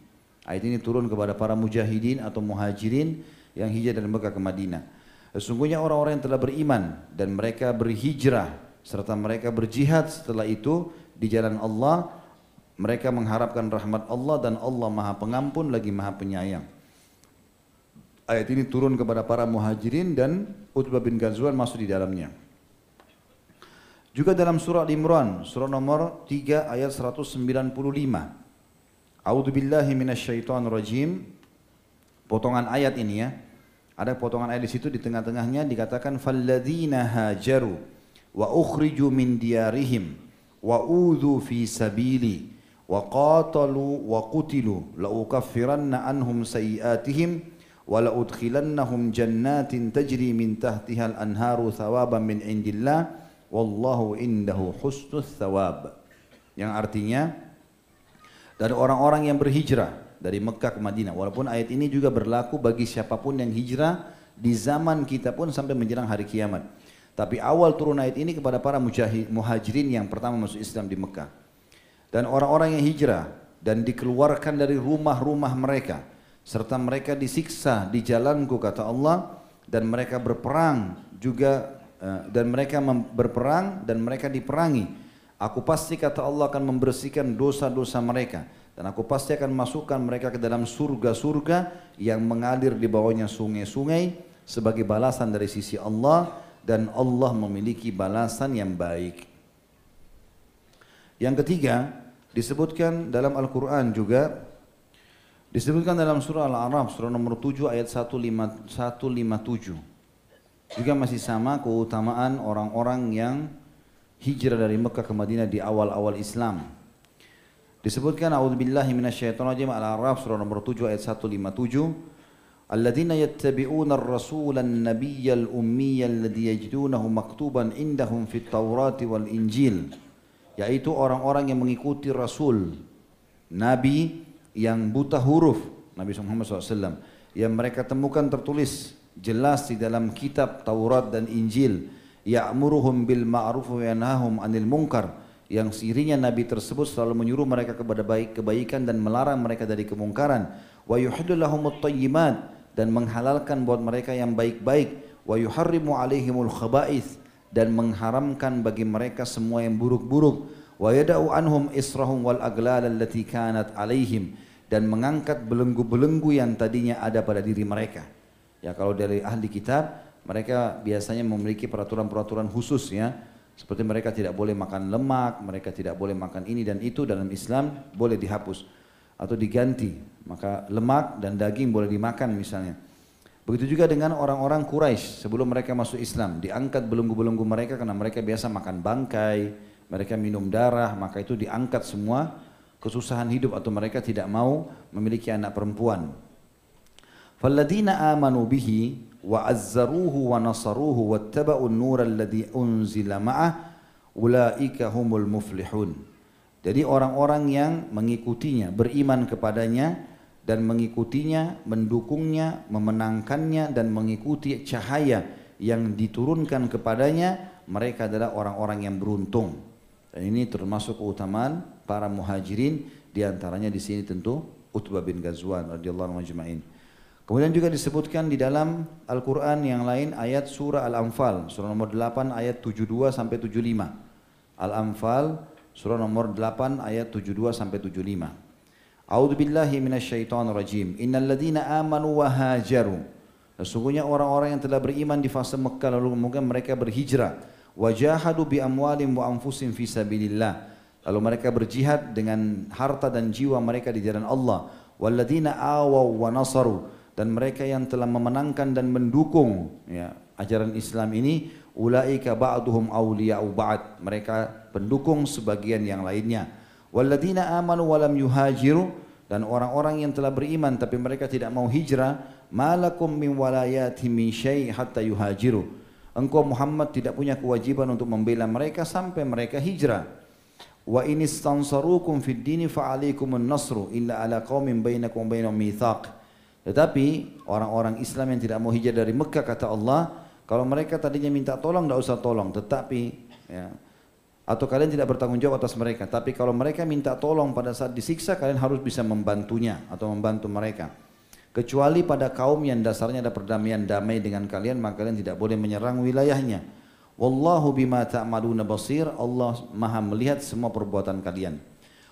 Ayat ini turun kepada para mujahidin atau muhajirin yang hijrah dari Mekah ke Madinah. Sesungguhnya orang-orang yang telah beriman dan mereka berhijrah serta mereka berjihad setelah itu di jalan Allah mereka mengharapkan rahmat Allah dan Allah maha pengampun lagi maha penyayang. Ayat ini turun kepada para muhajirin dan Utbah bin Ghazwan masuk di dalamnya. Juga dalam surah Al-Imran, surah nomor 3 ayat 195. A'udzu billahi minasyaitonir rajim. Potongan ayat ini ya. Ada potongan ayat di situ di tengah-tengahnya dikatakan falladzina hajaru wa ukhriju min diyarihim wa udhu fi sabili wa qatalu wa qutilu la ukaffiranna anhum sayiatihim wa la udkhilannahum jannatin tajri min tahtiha al-anharu thawaban min indillah wallahu indahu husnul thawab yang artinya dari orang-orang yang berhijrah dari Mekah ke Madinah walaupun ayat ini juga berlaku bagi siapa pun yang hijrah di zaman kita pun sampai menjelang hari kiamat tapi awal turun ayat ini kepada para mujahid, muhajirin yang pertama masuk Islam di Mekah dan orang-orang yang hijrah dan dikeluarkan dari rumah-rumah mereka serta mereka disiksa di jalanku kata Allah dan mereka berperang juga Eh, dan mereka berperang dan mereka diperangi. Aku pasti kata Allah akan membersihkan dosa-dosa mereka. Dan aku pasti akan masukkan mereka ke dalam surga-surga yang mengalir di bawahnya sungai-sungai sebagai balasan dari sisi Allah. Dan Allah memiliki balasan yang baik. Yang ketiga disebutkan dalam Al-Quran juga disebutkan dalam surah Al-A'raf surah nomor 7 ayat 157 juga masih sama keutamaan orang-orang yang hijrah dari Mekah ke Madinah di awal-awal Islam. Disebutkan a'udzubillahi minasyaitonirrajim Al-A'raf surah nomor 7 ayat 157 Alladzina yattabi'una ar-rasula an-nabiyya al-ummiyya alladhi yajidunahu maktuban indahum fit Taurati wal Injil yaitu orang-orang yang mengikuti Rasul Nabi yang buta huruf Nabi Muhammad SAW yang mereka temukan tertulis jelas di dalam kitab Taurat dan Injil ya'muruhum bil ma'ruf wa yanhahum 'anil munkar. Yang sirinya nabi tersebut selalu menyuruh mereka kepada baik kebaikan dan melarang mereka dari kemungkaran. Wa yuhillu lahumut dan menghalalkan buat mereka yang baik-baik. Wa yuharrimu alaihimul khaba'ith dan mengharamkan bagi mereka semua yang buruk-buruk. Wa yada'u anhum israhum wal aglal allati kanat alaihim dan mengangkat belenggu-belenggu yang tadinya ada pada diri mereka. Ya kalau dari ahli kitab mereka biasanya memiliki peraturan-peraturan khusus ya. Seperti mereka tidak boleh makan lemak, mereka tidak boleh makan ini dan itu dalam Islam boleh dihapus atau diganti. Maka lemak dan daging boleh dimakan misalnya. Begitu juga dengan orang-orang Quraisy sebelum mereka masuk Islam, diangkat belenggu-belenggu mereka karena mereka biasa makan bangkai, mereka minum darah, maka itu diangkat semua kesusahan hidup atau mereka tidak mau memiliki anak perempuan. Falladina amanu bihi wa nasaruhu wattaba'u an-nur alladhi unzila ma'ah ulaika humul muflihun. Jadi orang-orang yang mengikutinya, beriman kepadanya dan mengikutinya, mendukungnya, memenangkannya dan mengikuti cahaya yang diturunkan kepadanya, mereka adalah orang-orang yang beruntung. Dan ini termasuk keutamaan para muhajirin, di antaranya di sini tentu Utbah bin Ghazwan radhiyallahu anhu. Kemudian juga disebutkan di dalam Al-Quran yang lain ayat surah Al-Anfal, surah nomor 8 ayat 72 sampai 75. Al-Anfal surah nomor 8 ayat 72 sampai 75. A'udzu billahi minasyaitonir rajim. Innal ladzina amanu wa hajaru. Sesungguhnya orang-orang yang telah beriman di fase Mekah lalu kemudian mereka berhijrah wajahadu bi amwalim wa anfusim fi sabilillah. Lalu mereka berjihad dengan harta dan jiwa mereka di jalan Allah. Walladzina awaw wa nasaru dan mereka yang telah memenangkan dan mendukung ya, ajaran Islam ini ulaika ba'duhum awliya'u ba'd. Mereka pendukung sebagian yang lainnya. Walladzina amanu walam yuhajiru dan orang-orang yang telah beriman tapi mereka tidak mau hijrah malakum min walayati min syai' hatta yuhajiru. Engkau Muhammad tidak punya kewajiban untuk membela mereka sampai mereka hijrah. Wa in istansarukum fid dini fa alaikumun nasru illa ala qaumin bainakum bainahum mitsaq tetapi orang-orang Islam yang tidak mau hijrah dari Mekah kata Allah, kalau mereka tadinya minta tolong tidak usah tolong, tetapi ya, atau kalian tidak bertanggung jawab atas mereka. Tapi kalau mereka minta tolong pada saat disiksa, kalian harus bisa membantunya atau membantu mereka. Kecuali pada kaum yang dasarnya ada perdamaian damai dengan kalian, maka kalian tidak boleh menyerang wilayahnya. Wallahu bima ta'maluna basir. Allah Maha melihat semua perbuatan kalian.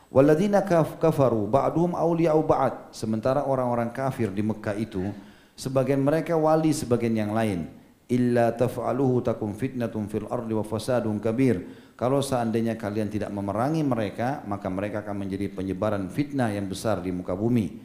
Waladina kafaru ba'duhum awliya'u ba'd. Sementara orang-orang kafir di Mekah itu sebagian mereka wali sebagian yang lain. Illa taf'aluhu takum fitnatun fil ardi wa fasadun kabir. Kalau seandainya kalian tidak memerangi mereka, maka mereka akan menjadi penyebaran fitnah yang besar di muka bumi.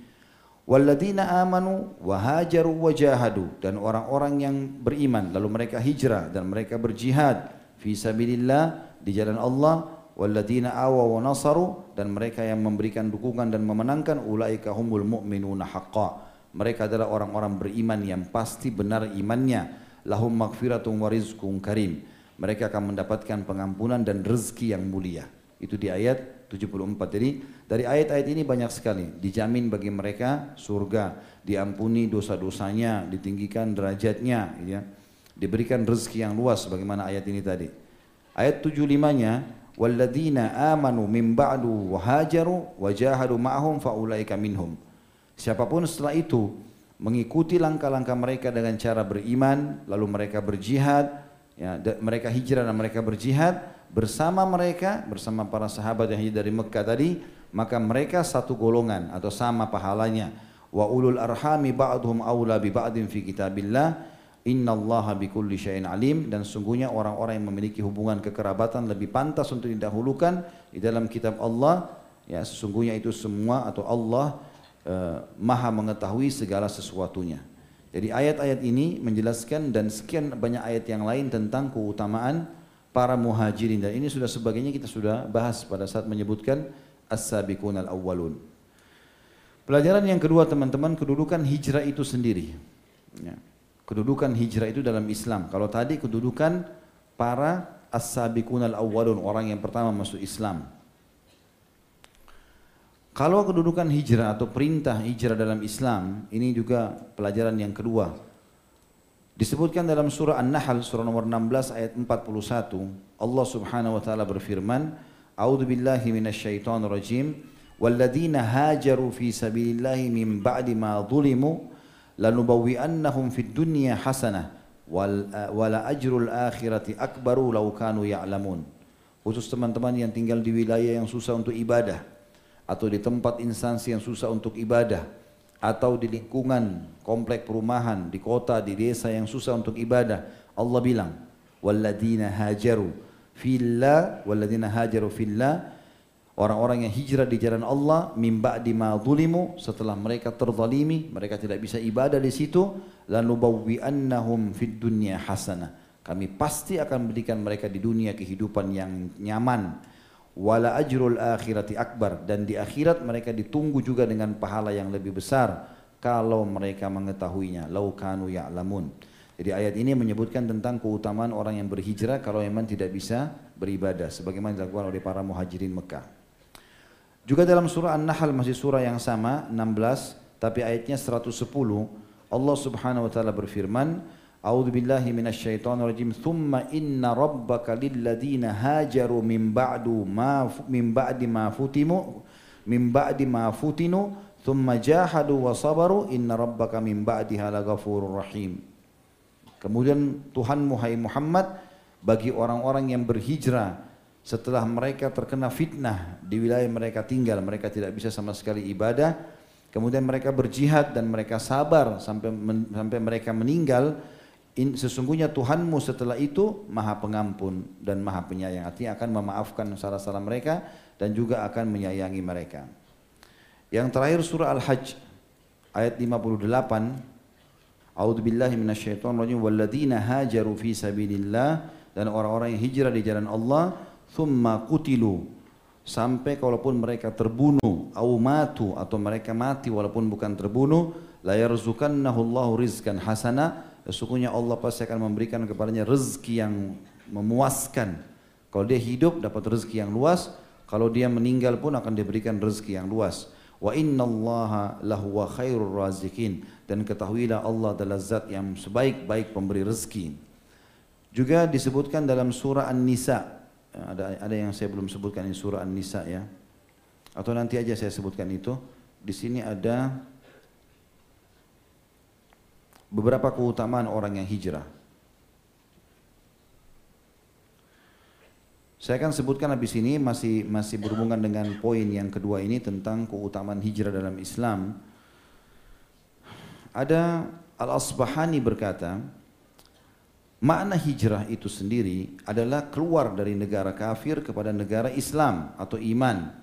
Walladina amanu wa hajaru wa jahadu dan orang-orang yang beriman lalu mereka hijrah dan mereka berjihad fi sabilillah di jalan Allah walladzina awaw wa nasaru dan mereka yang memberikan dukungan dan memenangkan ulaika humul mu'minuna haqqa. Mereka adalah orang-orang beriman yang pasti benar imannya. Lahum maghfiratun wa rizqun karim. Mereka akan mendapatkan pengampunan dan rezeki yang mulia. Itu di ayat 74. Jadi dari ayat-ayat ini banyak sekali dijamin bagi mereka surga, diampuni dosa-dosanya, ditinggikan derajatnya, ya. Diberikan rezeki yang luas bagaimana ayat ini tadi. Ayat 75-nya walladzina amanu min ba'du wa hajaru wa jahadu ma'hum faulaika minhum. Siapa pun setelah itu mengikuti langkah-langkah mereka dengan cara beriman, lalu mereka berjihad, ya, mereka hijrah dan mereka berjihad, bersama mereka, bersama para sahabat yang hijrah dari Mekah tadi, maka mereka satu golongan atau sama pahalanya. Wa ulul arhami ba'dhum aula bi ba'din fi kitabillah. Innallaha bikulli syai'in alim dan sungguhnya orang-orang yang memiliki hubungan kekerabatan lebih pantas untuk didahulukan di dalam kitab Allah ya sesungguhnya itu semua atau Allah uh, maha mengetahui segala sesuatunya. Jadi ayat-ayat ini menjelaskan dan sekian banyak ayat yang lain tentang keutamaan para muhajirin dan ini sudah sebagainya kita sudah bahas pada saat menyebutkan as-sabiqun al-awwalun. Pelajaran yang kedua teman-teman kedudukan hijrah itu sendiri. Ya. Kedudukan hijrah itu dalam Islam. Kalau tadi kedudukan para as-sabiqun al-awwalun orang yang pertama masuk Islam. Kalau kedudukan hijrah atau perintah hijrah dalam Islam ini juga pelajaran yang kedua Disebutkan dalam surah An-Nahl surah nomor 16 ayat 41 Allah Subhanahu wa taala berfirman A'udzu billahi minasyaitonir rajim walladzina hajaru fi sabilillahi min ba'di ma zulimu lanubawwi'annahum fid dunya hasanah wal wala ajrul akhirati akbaru law kanu ya'lamun. Khusus teman-teman yang tinggal di wilayah yang susah untuk ibadah atau di tempat instansi yang susah untuk ibadah atau di lingkungan komplek perumahan, di kota, di desa yang susah untuk ibadah, Allah bilang, "Walladzina hajaru fillah, walladzina hajaru fillah" Orang-orang yang hijrah di jalan Allah mimba di ma setelah mereka terzalimi, mereka tidak bisa ibadah di situ, lanubawwi'annahum fid dunya hasanah. Kami pasti akan berikan mereka di dunia kehidupan yang nyaman. Wala ajrul akhirati akbar. Dan di akhirat mereka ditunggu juga dengan pahala yang lebih besar kalau mereka mengetahuinya. Lau kanu ya'lamun. Jadi ayat ini menyebutkan tentang keutamaan orang yang berhijrah kalau memang tidak bisa beribadah sebagaimana dilakukan oleh para muhajirin Mekah juga dalam surah An-Nahl masih surah yang sama 16 tapi ayatnya 110 Allah Subhanahu wa taala berfirman A'udzu billahi minasyaitonir rajim. Tsumma inna rabbaka lilladheena hajaru min ba'du ma min ba'di ma futimu min ba'di ma futinu thumma jahadu wa sabaru inna rabbaka min ba'diha laghafurur rahim. Kemudian Tuhanmu hai Muhammad bagi orang-orang yang berhijrah setelah mereka terkena fitnah di wilayah mereka tinggal, mereka tidak bisa sama sekali ibadah, kemudian mereka berjihad dan mereka sabar sampai sampai mereka meninggal, In, sesungguhnya Tuhanmu setelah itu maha pengampun dan maha penyayang. Artinya akan memaafkan salah-salah mereka dan juga akan menyayangi mereka. Yang terakhir surah Al-Hajj ayat 58. A'udzu billahi minasyaitonir rajim walladzina hajaru fi sabilillah dan orang-orang yang hijrah di jalan Allah thumma qutilu sampai kalaupun mereka terbunuh au matu atau mereka mati walaupun bukan terbunuh la yarzuqannahu Allahu rizqan hasana sesungguhnya Allah pasti akan memberikan kepadanya rezeki yang memuaskan. Kalau dia hidup dapat rezeki yang luas, kalau dia meninggal pun akan diberikan rezeki yang luas. Wa inna allaha lahuwa khairur razikin. Dan ketahuilah Allah adalah zat yang sebaik-baik pemberi rezeki. Juga disebutkan dalam surah An-Nisa. Ada, ada yang saya belum sebutkan di surah An-Nisa ya. Atau nanti aja saya sebutkan itu. Di sini ada beberapa keutamaan orang yang hijrah. Saya akan sebutkan habis ini masih masih berhubungan dengan poin yang kedua ini tentang keutamaan hijrah dalam Islam. Ada Al-Asbahani berkata, makna hijrah itu sendiri adalah keluar dari negara kafir kepada negara Islam atau iman.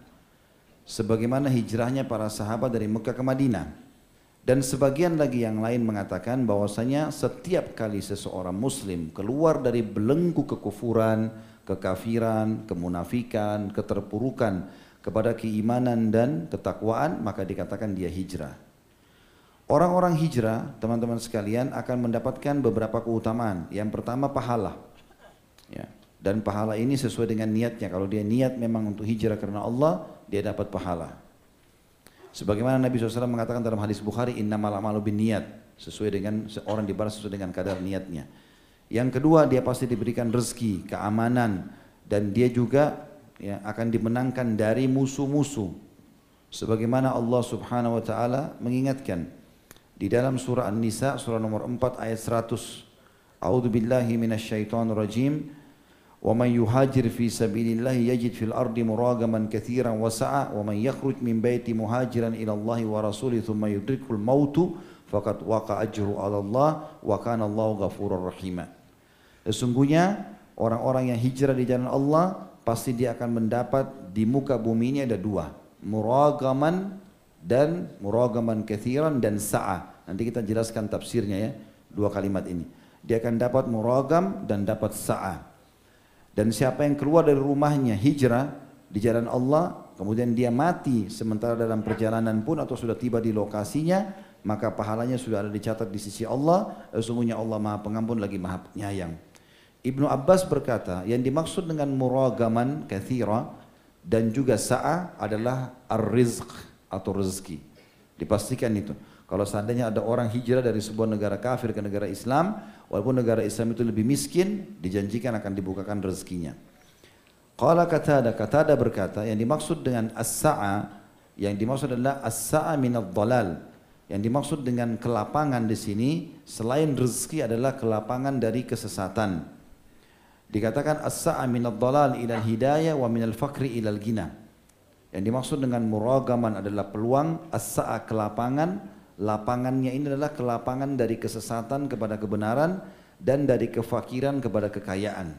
Sebagaimana hijrahnya para sahabat dari Mekah ke Madinah. Dan sebagian lagi yang lain mengatakan bahwasanya setiap kali seseorang muslim keluar dari belenggu kekufuran, kekafiran, kemunafikan, keterpurukan kepada keimanan dan ketakwaan, maka dikatakan dia hijrah. Orang-orang hijrah, teman-teman sekalian, akan mendapatkan beberapa keutamaan. Yang pertama pahala. Ya. Dan pahala ini sesuai dengan niatnya. Kalau dia niat memang untuk hijrah karena Allah, dia dapat pahala. Sebagaimana Nabi SAW mengatakan dalam hadis Bukhari, innamal amalu bin niat. Sesuai dengan orang dibalas sesuai dengan kadar niatnya. Yang kedua dia pasti diberikan rezeki, keamanan dan dia juga ya, akan dimenangkan dari musuh-musuh. Sebagaimana Allah Subhanahu wa taala mengingatkan di dalam surah An-Nisa surah nomor 4 ayat 100. A'udzu billahi minasyaitonir rajim. Wa man yuhajir fi sabilillah yajid fil ardi muragaman katsiran wa sa'a wa man yakhruj min baiti muhajiran ila Allah wa rasulih thumma yudrikul mautu faqad waqa ajru 'ala Allah wa kana Allahu ghafurur rahima. Sesungguhnya orang-orang yang hijrah di jalan Allah pasti dia akan mendapat di muka bumi ini ada dua. Muragaman dan muragaman kethiran dan sa'a. Nanti kita jelaskan tafsirnya ya, dua kalimat ini. Dia akan dapat muragam dan dapat sa'a. Dan siapa yang keluar dari rumahnya hijrah di jalan Allah, kemudian dia mati sementara dalam perjalanan pun atau sudah tiba di lokasinya, maka pahalanya sudah ada dicatat di sisi Allah. Sesungguhnya Allah Maha Pengampun lagi Maha Penyayang. Ibnu Abbas berkata, yang dimaksud dengan muragaman kathira dan juga sa'a adalah ar-rizq atau rezeki. Dipastikan itu. Kalau seandainya ada orang hijrah dari sebuah negara kafir ke negara Islam, walaupun negara Islam itu lebih miskin, dijanjikan akan dibukakan rezekinya. Qala katada, katada berkata, yang dimaksud dengan as-sa'a, yang dimaksud adalah as-sa'a minad dalal. Yang dimaksud dengan kelapangan di sini, selain rezeki adalah kelapangan dari kesesatan. Dikatakan as-sa'a minad dalal ilal hidayah wa minal fakri ilal gina. Yang dimaksud dengan muragaman adalah peluang as-sa'a kelapangan, lapangannya ini adalah kelapangan dari kesesatan kepada kebenaran dan dari kefakiran kepada kekayaan.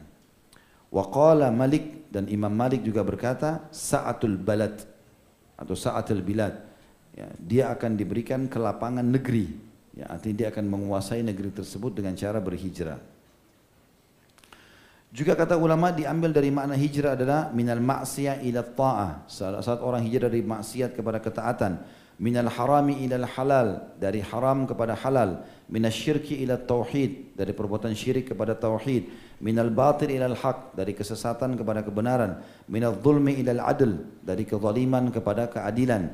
Wa qala Malik dan Imam Malik juga berkata sa'atul balad atau sa'atul bilad. Ya, dia akan diberikan kelapangan negeri. Ya, artinya dia akan menguasai negeri tersebut dengan cara berhijrah. Juga kata ulama diambil dari makna hijrah adalah minal maksiyah ila ta'ah. Saat orang hijrah dari maksiat kepada ketaatan. Minal harami ila halal. Dari haram kepada halal. Minal syirki ila tauhid. Dari perbuatan syirik kepada tauhid. Minal batil ila haq. Dari kesesatan kepada kebenaran. Minal zulmi ila adl. Dari kezaliman kepada keadilan.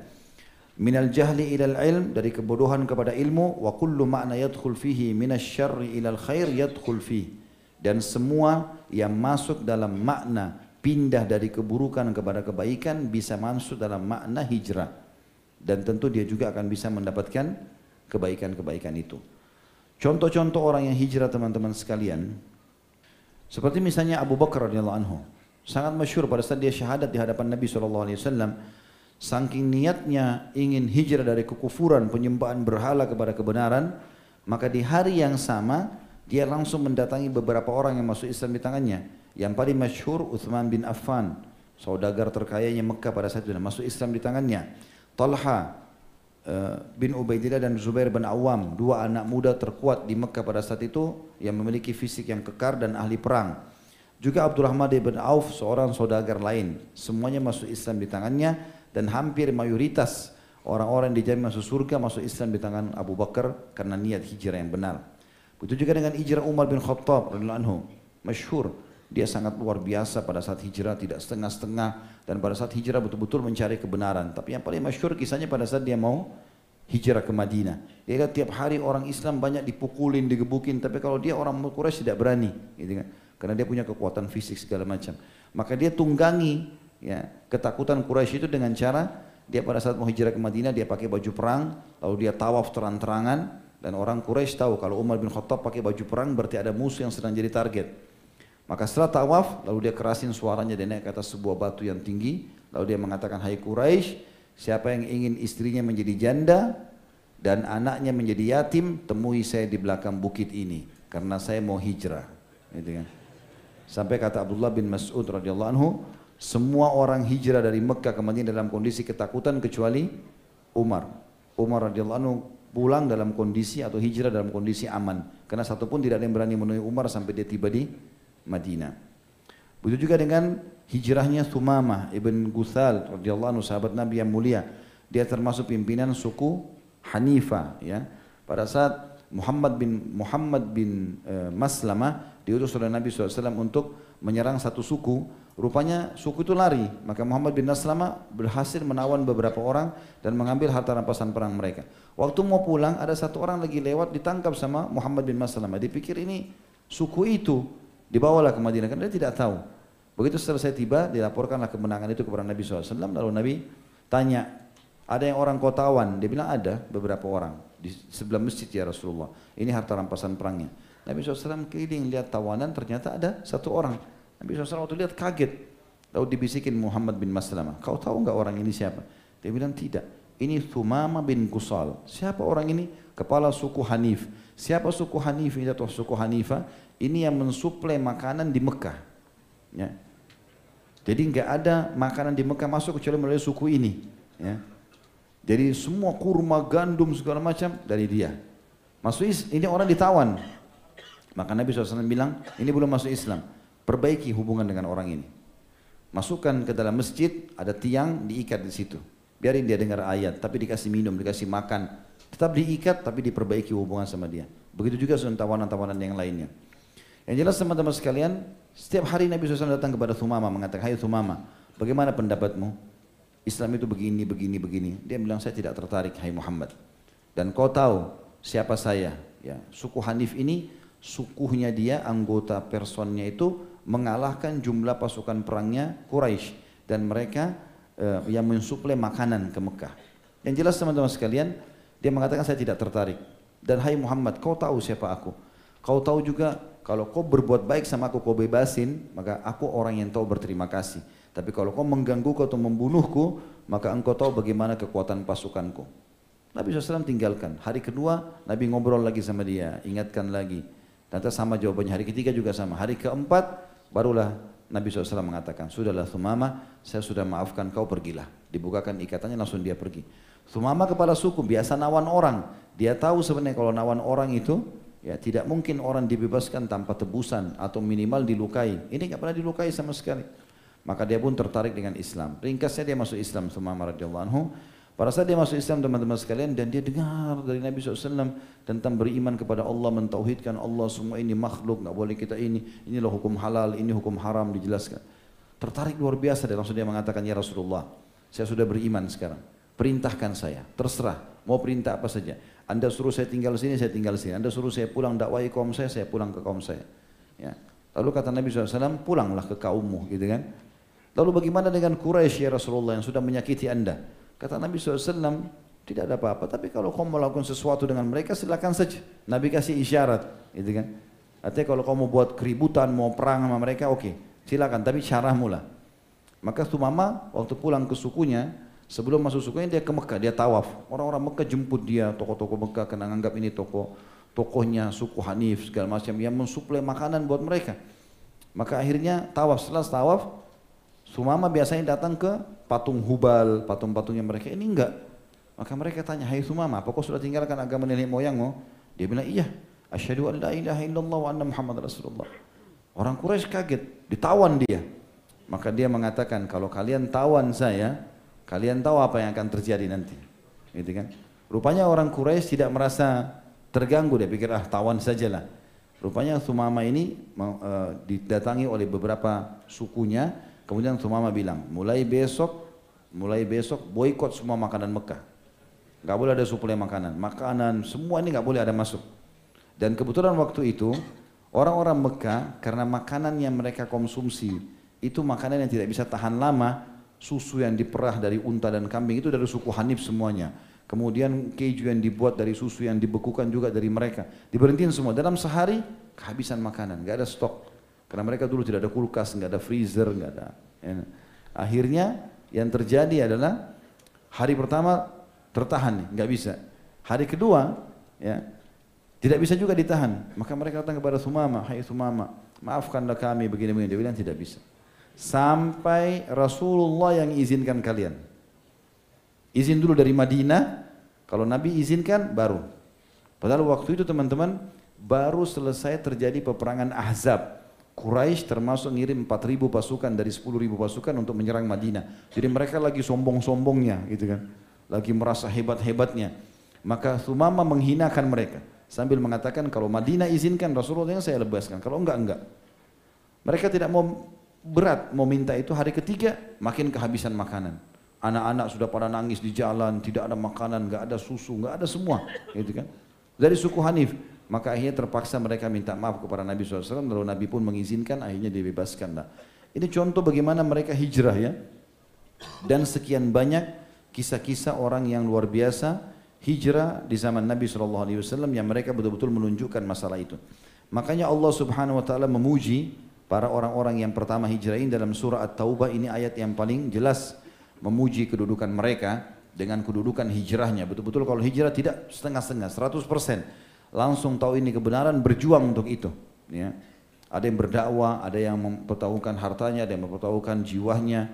Minal jahli ila ilm. Dari kebodohan kepada ilmu. Wa kullu makna yadkhul fihi minal syarri ila khair yadkhul fihi dan semua yang masuk dalam makna pindah dari keburukan kepada kebaikan bisa masuk dalam makna hijrah. Dan tentu dia juga akan bisa mendapatkan kebaikan-kebaikan itu. Contoh-contoh orang yang hijrah teman-teman sekalian. Seperti misalnya Abu Bakar radhiyallahu anhu. Sangat masyur pada saat dia syahadat di hadapan Nabi SAW saking niatnya ingin hijrah dari kekufuran penyembahan berhala kepada kebenaran maka di hari yang sama dia langsung mendatangi beberapa orang yang masuk Islam di tangannya. Yang paling masyhur Uthman bin Affan, saudagar terkayanya Mekah pada saat itu dan masuk Islam di tangannya. Talha eh, bin Ubaidillah dan Zubair bin Awam, dua anak muda terkuat di Mekah pada saat itu yang memiliki fisik yang kekar dan ahli perang. Juga Abdurrahman bin Auf, seorang saudagar lain. Semuanya masuk Islam di tangannya dan hampir mayoritas orang-orang di jamin masuk surga masuk Islam di tangan Abu Bakar karena niat hijrah yang benar. Begitu juga dengan hijrah Umar bin Khattab radhiyallahu anhu, masyhur. Dia sangat luar biasa pada saat hijrah, tidak setengah-setengah dan pada saat hijrah betul-betul mencari kebenaran. Tapi yang paling masyhur kisahnya pada saat dia mau hijrah ke Madinah. Dia lihat tiap hari orang Islam banyak dipukulin, digebukin, tapi kalau dia orang Quraisy tidak berani, gitu kan? Karena dia punya kekuatan fisik segala macam. Maka dia tunggangi ya, ketakutan Quraisy itu dengan cara dia pada saat mau hijrah ke Madinah dia pakai baju perang, lalu dia tawaf terang-terangan, dan orang Quraisy tahu kalau Umar bin Khattab pakai baju perang berarti ada musuh yang sedang jadi target. Maka setelah tawaf, lalu dia kerasin suaranya dia naik ke atas sebuah batu yang tinggi. Lalu dia mengatakan, Hai Quraisy, siapa yang ingin istrinya menjadi janda dan anaknya menjadi yatim, temui saya di belakang bukit ini. Karena saya mau hijrah. Gitu kan. Sampai kata Abdullah bin Mas'ud radhiyallahu anhu, semua orang hijrah dari Mekah ke Madinah dalam kondisi ketakutan kecuali Umar. Umar radhiyallahu anhu pulang dalam kondisi atau hijrah dalam kondisi aman. Karena satupun tidak ada yang berani menemui Umar sampai dia tiba di Madinah. Begitu juga dengan hijrahnya Thumamah ibn Guthal radhiyallahu anhu sahabat Nabi yang mulia. Dia termasuk pimpinan suku Hanifa ya. Pada saat Muhammad bin Muhammad bin uh, Maslamah diutus oleh Nabi SAW untuk menyerang satu suku, rupanya suku itu lari. Maka Muhammad bin Maslamah berhasil menawan beberapa orang dan mengambil harta rampasan perang mereka. Waktu mau pulang ada satu orang lagi lewat ditangkap sama Muhammad bin Maslamah. Dipikir ini suku itu dibawalah ke Madinah karena dia tidak tahu. Begitu selesai tiba dilaporkanlah kemenangan itu kepada Nabi SAW lalu Nabi tanya ada yang orang kotawan dia bilang ada beberapa orang di sebelah masjid ya Rasulullah. Ini harta rampasan perangnya. Nabi SAW keliling lihat tawanan ternyata ada satu orang. Nabi SAW waktu lihat kaget. Lalu dibisikin Muhammad bin Maslamah. Kau tahu nggak orang ini siapa? Dia bilang tidak. Ini Thumama bin Kusal. Siapa orang ini? Kepala suku Hanif. Siapa suku Hanif ini atau suku Hanifah? Ini yang mensuplai makanan di Mekah. Ya. Jadi nggak ada makanan di Mekah masuk kecuali melalui suku ini. Ya. Jadi semua kurma, gandum segala macam dari dia. Masuk ini orang ditawan. Maka Nabi SAW bilang, ini belum masuk Islam. Perbaiki hubungan dengan orang ini. Masukkan ke dalam masjid, ada tiang diikat di situ. Biarin dia dengar ayat, tapi dikasih minum, dikasih makan. Tetap diikat, tapi diperbaiki hubungan sama dia. Begitu juga tawanan-tawanan yang lainnya. Yang jelas teman-teman sekalian, setiap hari Nabi SAW datang kepada Thumama mengatakan, Hai Thumama, bagaimana pendapatmu? Islam itu begini, begini, begini. Dia bilang saya tidak tertarik, hai Muhammad. Dan kau tahu siapa saya? Ya, suku Hanif ini sukunya dia, anggota personnya itu mengalahkan jumlah pasukan perangnya Quraisy dan mereka uh, yang mensuplai makanan ke Mekah. Yang jelas teman-teman sekalian, dia mengatakan saya tidak tertarik. Dan hai Muhammad, kau tahu siapa aku? Kau tahu juga kalau kau berbuat baik sama aku, kau bebasin, maka aku orang yang tahu berterima kasih. Tapi kalau kau menggangguku atau membunuhku, maka engkau tahu bagaimana kekuatan pasukanku. Nabi SAW tinggalkan. Hari kedua, Nabi ngobrol lagi sama dia, ingatkan lagi. Ternyata sama jawabannya. Hari ketiga juga sama. Hari keempat, barulah Nabi SAW mengatakan, Sudahlah Thumama, saya sudah maafkan kau pergilah. Dibukakan ikatannya langsung dia pergi. Thumama kepala suku, biasa nawan orang. Dia tahu sebenarnya kalau nawan orang itu, ya tidak mungkin orang dibebaskan tanpa tebusan atau minimal dilukai. Ini nggak pernah dilukai sama sekali. Maka dia pun tertarik dengan Islam. Ringkasnya dia masuk Islam Sumama radhiyallahu anhu. Pada saat dia masuk Islam teman-teman sekalian dan dia dengar dari Nabi SAW tentang beriman kepada Allah, mentauhidkan Allah semua ini makhluk, nggak boleh kita ini, inilah hukum halal, ini hukum haram dijelaskan. Tertarik luar biasa dan langsung dia mengatakan ya Rasulullah, saya sudah beriman sekarang. Perintahkan saya, terserah, mau perintah apa saja. Anda suruh saya tinggal sini, saya tinggal sini. Anda suruh saya pulang dakwai kaum saya, saya pulang ke kaum saya. Ya. Lalu kata Nabi SAW, pulanglah ke kaummu, gitu kan? Lalu bagaimana dengan Quraisy ya Rasulullah yang sudah menyakiti anda? Kata Nabi SAW, tidak ada apa-apa. Tapi kalau kau melakukan sesuatu dengan mereka silakan saja. Nabi kasih isyarat, gitu kan? Artinya kalau kau mau buat keributan, mau perang sama mereka, oke, okay, silakan. Tapi cara mula. Maka Sumama waktu pulang ke sukunya, sebelum masuk sukunya dia ke Mekah, dia tawaf. Orang-orang Mekah jemput dia, tokoh-tokoh Mekah kena anggap ini tokoh tokohnya suku Hanif segala macam yang mensuplai makanan buat mereka. Maka akhirnya tawaf setelah tawaf Sumama biasanya datang ke patung Hubal, patung-patungnya mereka. Ini enggak. Maka mereka tanya, hai Sumama, apakah sudah tinggalkan agama nenek moyangmu? Dia bilang, iya. Asyhadu an la ilaha illallah wa anna Muhammad Rasulullah. Orang Quraisy kaget, ditawan dia. Maka dia mengatakan, kalau kalian tawan saya, kalian tahu apa yang akan terjadi nanti. Gitu kan? Rupanya orang Quraisy tidak merasa terganggu, dia pikir ah tawan sajalah. Rupanya Sumama ini uh, didatangi oleh beberapa sukunya Kemudian Sumama bilang, mulai besok, mulai besok boykot semua makanan Mekah. Gak boleh ada suplai makanan, makanan semua ini gak boleh ada masuk. Dan kebetulan waktu itu orang-orang Mekah karena makanan yang mereka konsumsi itu makanan yang tidak bisa tahan lama, susu yang diperah dari unta dan kambing itu dari suku Hanif semuanya. Kemudian keju yang dibuat dari susu yang dibekukan juga dari mereka. Diberhentiin semua. Dalam sehari kehabisan makanan, gak ada stok. Karena mereka dulu tidak ada kulkas, nggak ada freezer, nggak ada. Ya. Akhirnya yang terjadi adalah hari pertama tertahan, nggak bisa. Hari kedua, ya tidak bisa juga ditahan. Maka mereka datang kepada Sumama, Hai Sumama, maafkanlah kami begini-begini. Dia bilang tidak bisa. Sampai Rasulullah yang izinkan kalian. Izin dulu dari Madinah, kalau Nabi izinkan baru. Padahal waktu itu teman-teman baru selesai terjadi peperangan Ahzab Quraisy termasuk ngirim 4.000 pasukan dari 10.000 pasukan untuk menyerang Madinah. Jadi mereka lagi sombong-sombongnya gitu kan. Lagi merasa hebat-hebatnya. Maka Thumama menghinakan mereka sambil mengatakan kalau Madinah izinkan Rasulullah yang saya lepaskan. Kalau enggak enggak. Mereka tidak mau berat mau minta itu hari ketiga makin kehabisan makanan. Anak-anak sudah pada nangis di jalan, tidak ada makanan, enggak ada susu, enggak ada semua, gitu kan. Dari suku Hanif, maka akhirnya terpaksa mereka minta maaf kepada Nabi SAW, lalu Nabi pun mengizinkan, akhirnya dibebaskan. Nah, ini contoh bagaimana mereka hijrah ya. Dan sekian banyak kisah-kisah orang yang luar biasa hijrah di zaman Nabi SAW yang mereka betul-betul menunjukkan masalah itu. Makanya Allah Subhanahu Wa Taala memuji para orang-orang yang pertama hijrah ini dalam surah At-Taubah ini ayat yang paling jelas memuji kedudukan mereka dengan kedudukan hijrahnya. Betul-betul kalau hijrah tidak setengah-setengah, 100% langsung tahu ini kebenaran berjuang untuk itu ya ada yang berdakwah ada yang mempertahukan hartanya ada yang mempertahukan jiwanya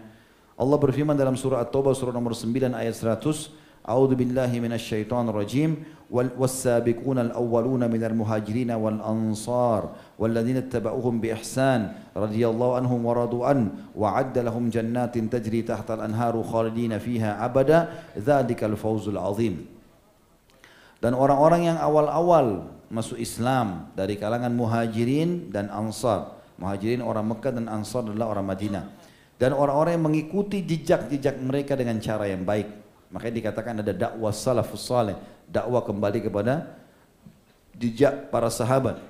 Allah berfirman dalam surah At-Taubah surah nomor 9 ayat 100 A'udzu billahi minasyaitonir rajim والسابقون الأولون من المهاجرين والأنصار والذين اتبعوهم بإحسان رضي الله عنهم ورضوا عنه وعد لهم جنات تجري تحت الأنهار خالدين فيها أبدا ذلك الفوز العظيم dan orang-orang yang awal-awal masuk Islam dari kalangan muhajirin dan ansar. Muhajirin orang Mekah dan ansar adalah orang Madinah. Dan orang-orang yang mengikuti jejak-jejak mereka dengan cara yang baik. Makanya dikatakan ada dakwah salafus saleh, dakwah kembali kepada jejak para sahabat.